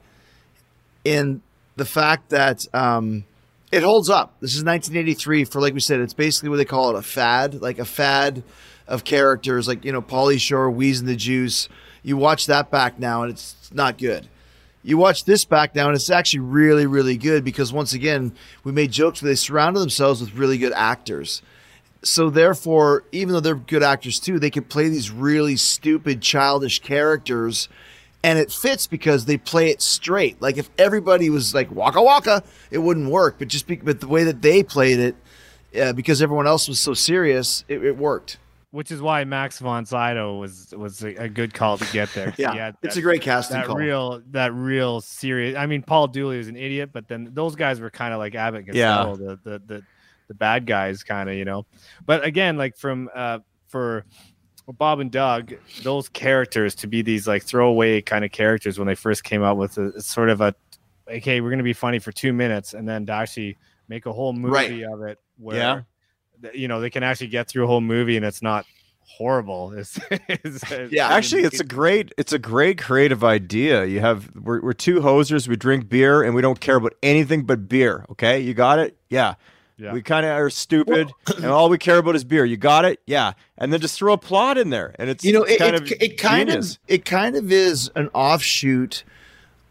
In the fact that um, it holds up. This is 1983 for, like we said, it's basically what they call it a fad, like a fad of characters, like you know, Pauly Shore, Wheeze and the Juice. You watch that back now, and it's not good. You watch this back now, and it's actually really, really good because once again, we made jokes where they surrounded themselves with really good actors. So therefore, even though they're good actors too, they can play these really stupid, childish characters, and it fits because they play it straight. Like if everybody was like Waka Waka, it wouldn't work. But just be, but the way that they played it, uh, because everyone else was so serious, it, it worked. Which is why Max von Sydow was was a, a good call to get there. Yeah, had it's a great casting that call. real that real serious. I mean, Paul Dooley was an idiot, but then those guys were kind of like Abbott and Yeah. Costello, the, the the the bad guys, kind of you know. But again, like from uh for Bob and Doug, those characters to be these like throwaway kind of characters when they first came out with a, sort of a okay, we're gonna be funny for two minutes, and then to actually make a whole movie Right. of it where Yeah. Th- you know they can actually get through a whole movie and it's not horrible. It's, it's, it's- Yeah, I mean, Actually, it's a great it's a great creative idea. You have we're, we're two hosers. We drink beer and we don't care about anything but beer. Okay, you got it? Yeah. Yeah. We kind of are stupid, and all we care about is beer. You got it? Yeah. And then just throw a plot in there, and it's you know, it's it, kind it, of it kind genius. of it kind of is an offshoot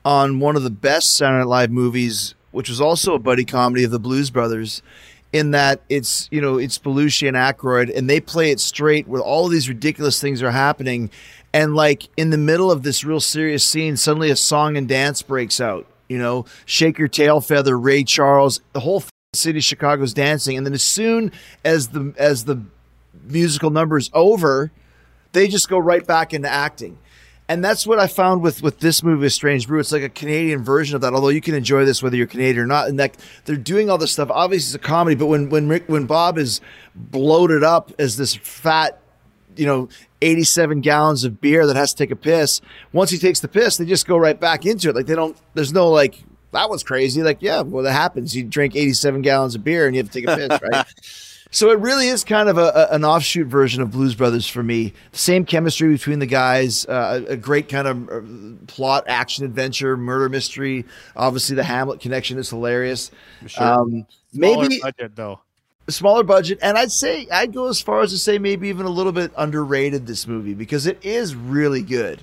on one of the best Saturday Night Live movies, which was also a buddy comedy of the Blues Brothers. In that it's you know it's Belushi and Aykroyd, and they play it straight where all these ridiculous things are happening, and like in the middle of this real serious scene, suddenly a song and dance breaks out. You know, shake your tail feather, Ray Charles, the whole city of Chicago's dancing, and then as soon as the as the musical number is over, they just go right back into acting. And that's what I found with with this movie, A Strange Brew. It's like a Canadian version of that. Although you can enjoy this whether you're Canadian or not, and that they're doing all this stuff. Obviously, it's a comedy, but when when Rick, when Bob is bloated up as this fat, you know, 87 gallons of beer that has to take a piss. Once he takes the piss, they just go right back into it. Like they don't. There's no like that was crazy. Like yeah, well that happens. You drink 87 gallons of beer and you have to take a piss, right? So it really is kind of a, a- an offshoot version of Blues Brothers for me. Same chemistry between the guys, uh, a a great kind of uh, plot, action, adventure, murder mystery. Obviously, the Hamlet connection is hilarious. Um, smaller maybe budget though. smaller budget, and I'd say I'd go as far as to say maybe even a little bit underrated this movie because it is really good.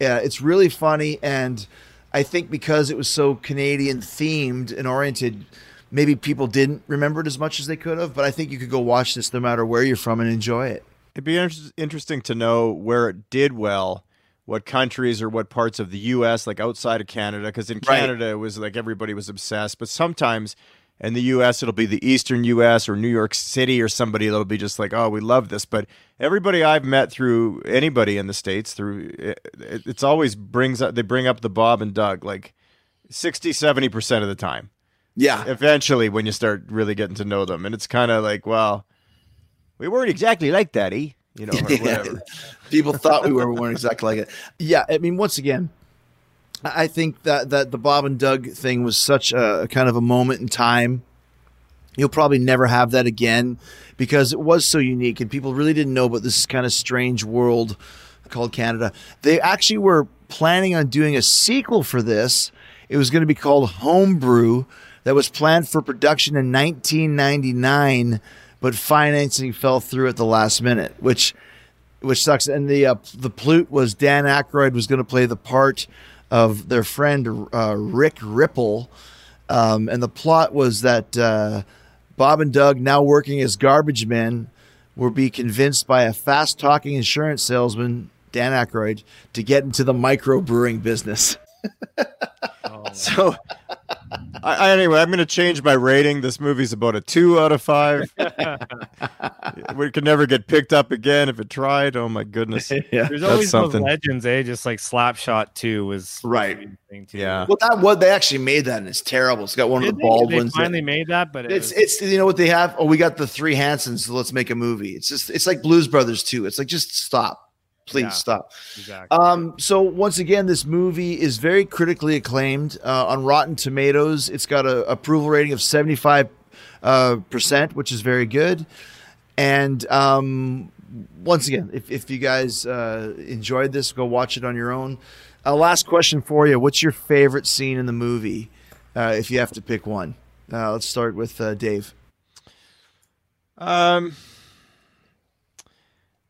Yeah, it's really funny, and I think because it was so Canadian themed and oriented, maybe people didn't remember it as much as they could have. But I think you could go watch this no matter where you're from and enjoy it. It'd be inter- interesting to know where it did well, what countries or what parts of the U.S. like outside of Canada, because in Right. Canada it was like everybody was obsessed, but sometimes in the U.S. it'll be the Eastern U.S. or New York City or somebody that'll be just like, oh, we love this. But everybody I've met through anybody in the states through it, it's always brings up they bring up the Bob and Doug like 60 70 percent of the time Yeah, eventually when you start really getting to know them and it's kind of like well we weren't exactly like that eh you know or whatever people thought we were, we weren't exactly like it. Yeah, I mean, once again, I I think that that the Bob and Doug thing was such a kind of a moment in time. You'll probably never have that again because it was so unique and people really didn't know about this kind of strange world called Canada. They actually were planning on doing a sequel for this. It was going to be called Homebrew that was planned for production in 1999 but financing fell through at the last minute, which which sucks. And the uh, the plute was Dan Aykroyd was going to play the part of their friend uh, Rick Ripple, um, and the plot was that uh, Bob and Doug, now working as garbage men, will be convinced by a fast talking insurance salesman Dan Aykroyd to get into the micro brewing business. so I, I- anyway i'm going to change my rating this movie's about a two out of five we could never get picked up again if it tried oh my goodness yeah. There's That's always something. those legends, eh? Just like Slapshot Two was Right. thing too. Yeah. Well, that what they actually made that, and it's terrible. It's got one of Did the they? Baldwins. They that- finally made that, but it It's was- it's you know what they have. Oh, we got the three Hansons. So let's make a movie. It's just it's like Blues Brothers too. It's like just stop. Please Yeah. stop. Exactly. Um, so once again, this movie is very critically acclaimed uh, on Rotten Tomatoes. It's got a approval rating of seventy five uh, percent, which is very good. And um, once again, if, if you guys uh, enjoyed this, go watch it on your own. Uh, last question for you: What's your favorite scene in the movie? Uh, if you have to pick one, uh, let's start with uh, Dave. Um,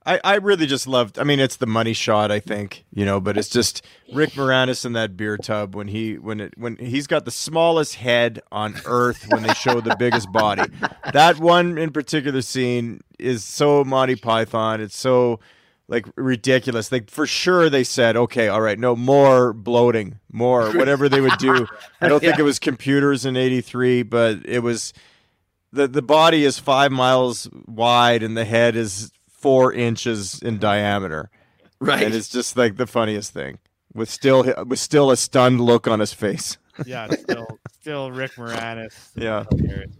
I I really just loved. I mean, it's the money shot, I think, you know, but it's just Rick Moranis in that beer tub when he when it when he's got the smallest head on earth when they show the biggest body. That one in particular scene is so Monty Python. It's so like ridiculous. Like for sure they said, okay, all right, no more bloating, more whatever they would do. I don't think it was computers in '83, but it was the the body is five miles wide and the head is four inches in diameter. Right. And it's just like the funniest thing. With still with still a stunned look on his face. yeah, still, still Rick Moranis. Yeah.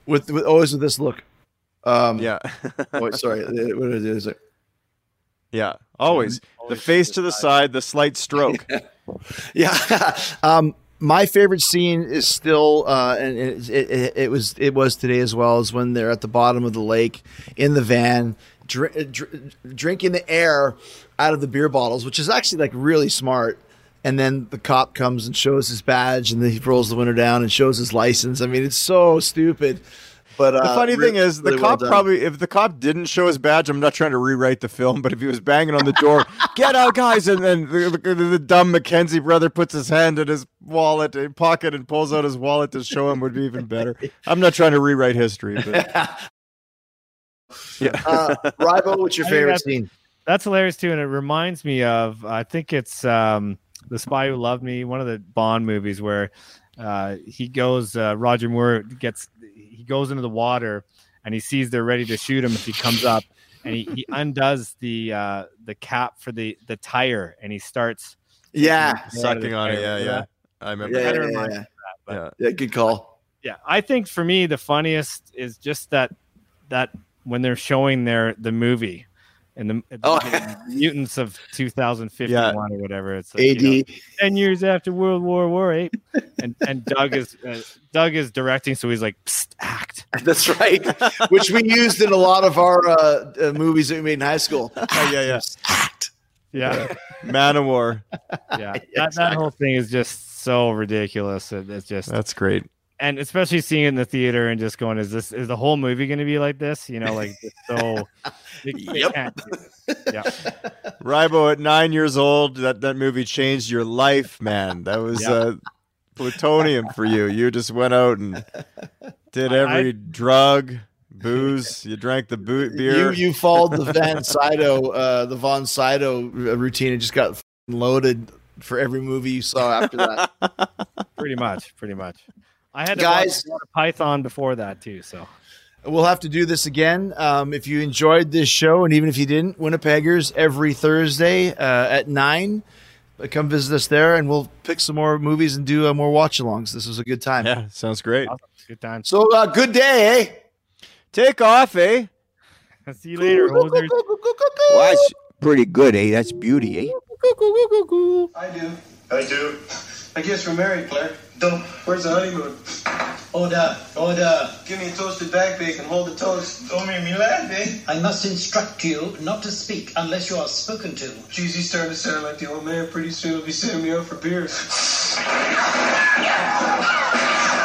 with, with always with this look. Um, Yeah. oh, sorry. uh, What is it? yeah. Always. The face to the side, the slight stroke. Yeah. um, my favorite scene is still, uh, and it, it, it, it was it was today as well, is when they're at the bottom of the lake in the van, dr- dr- drinking the air out of the beer bottles, which is actually like really smart. And then the cop comes and shows his badge, and then he rolls the window down and shows his license. I mean, it's so stupid. But The uh, funny re- thing is, the really cop done. probably, if the cop didn't show his badge, I'm not trying to rewrite the film, but if he was banging on the door, get out, guys, and then the, the, the dumb McKenzie brother puts his hand in his wallet, uh, pocket, and pulls out his wallet to show him would be even better. I'm not trying to rewrite history, but yeah. uh, Rybo, what's your I favorite that's- scene? That's hilarious too, and it reminds me of I think it's um, the Spy Who Loved Me, one of the Bond movies where uh, he goes. Uh, Roger Moore gets he goes into the water and he sees they're ready to shoot him if he comes up, and he, he undoes the uh, the cap for the the tire and he starts Yeah. sucking on it. Yeah, Remember yeah. that? I remember. Yeah, Kinda yeah, yeah, me yeah. Yeah. Yeah, good call. yeah i think for me the funniest is just that that when they're showing their the movie and the, the Oh. mutants of 2051 or whatever it's like, AD. you know, 10 years after world war war 8 and and doug is uh, doug is directing so he's like Psst, act That's right. Which we used in a lot of our uh, uh, movies that we made in high school. Oh, yeah, yeah. Act. yeah Man of War. yeah that, that whole thing is just so ridiculous It- it's just That's great. And especially seeing it in the theater and just going, is this is the whole movie going to be like this? You know, like so. they- they Yep. can't do this. Yeah, Rybo at nine years old, that, that movie changed your life, man. That was Yeah. uh, plutonium for you. You just went out and did I- every drug, booze. You drank the boot beer. you you followed the Van Sydow, uh, the Von Sydow r- routine and just got loaded for every movie you saw after that. pretty much, pretty much. I had to Guys- watch a Python before that too. So We'll have to do this again. Um, if you enjoyed this show, and even if you didn't, Winnipeggers every Thursday uh, at nine. Uh, Come visit us there, and we'll pick some more movies and do uh, more watch-alongs. This was a good time. yeah, sounds great. awesome. good time. So, uh, good day, eh? Take off, eh? I see you later, hosers. Well, that's pretty good, eh? That's beauty, eh? I do. I do. I guess we're married, Claire. Dope. Where's the honeymoon? Order, order. Give me a toasted back and Hold the toast. Don't make me laugh, eh? I must instruct you not to speak unless you are spoken to. Jeez, he's starting to sound like the old man. Pretty soon he'll be sending me out for beers.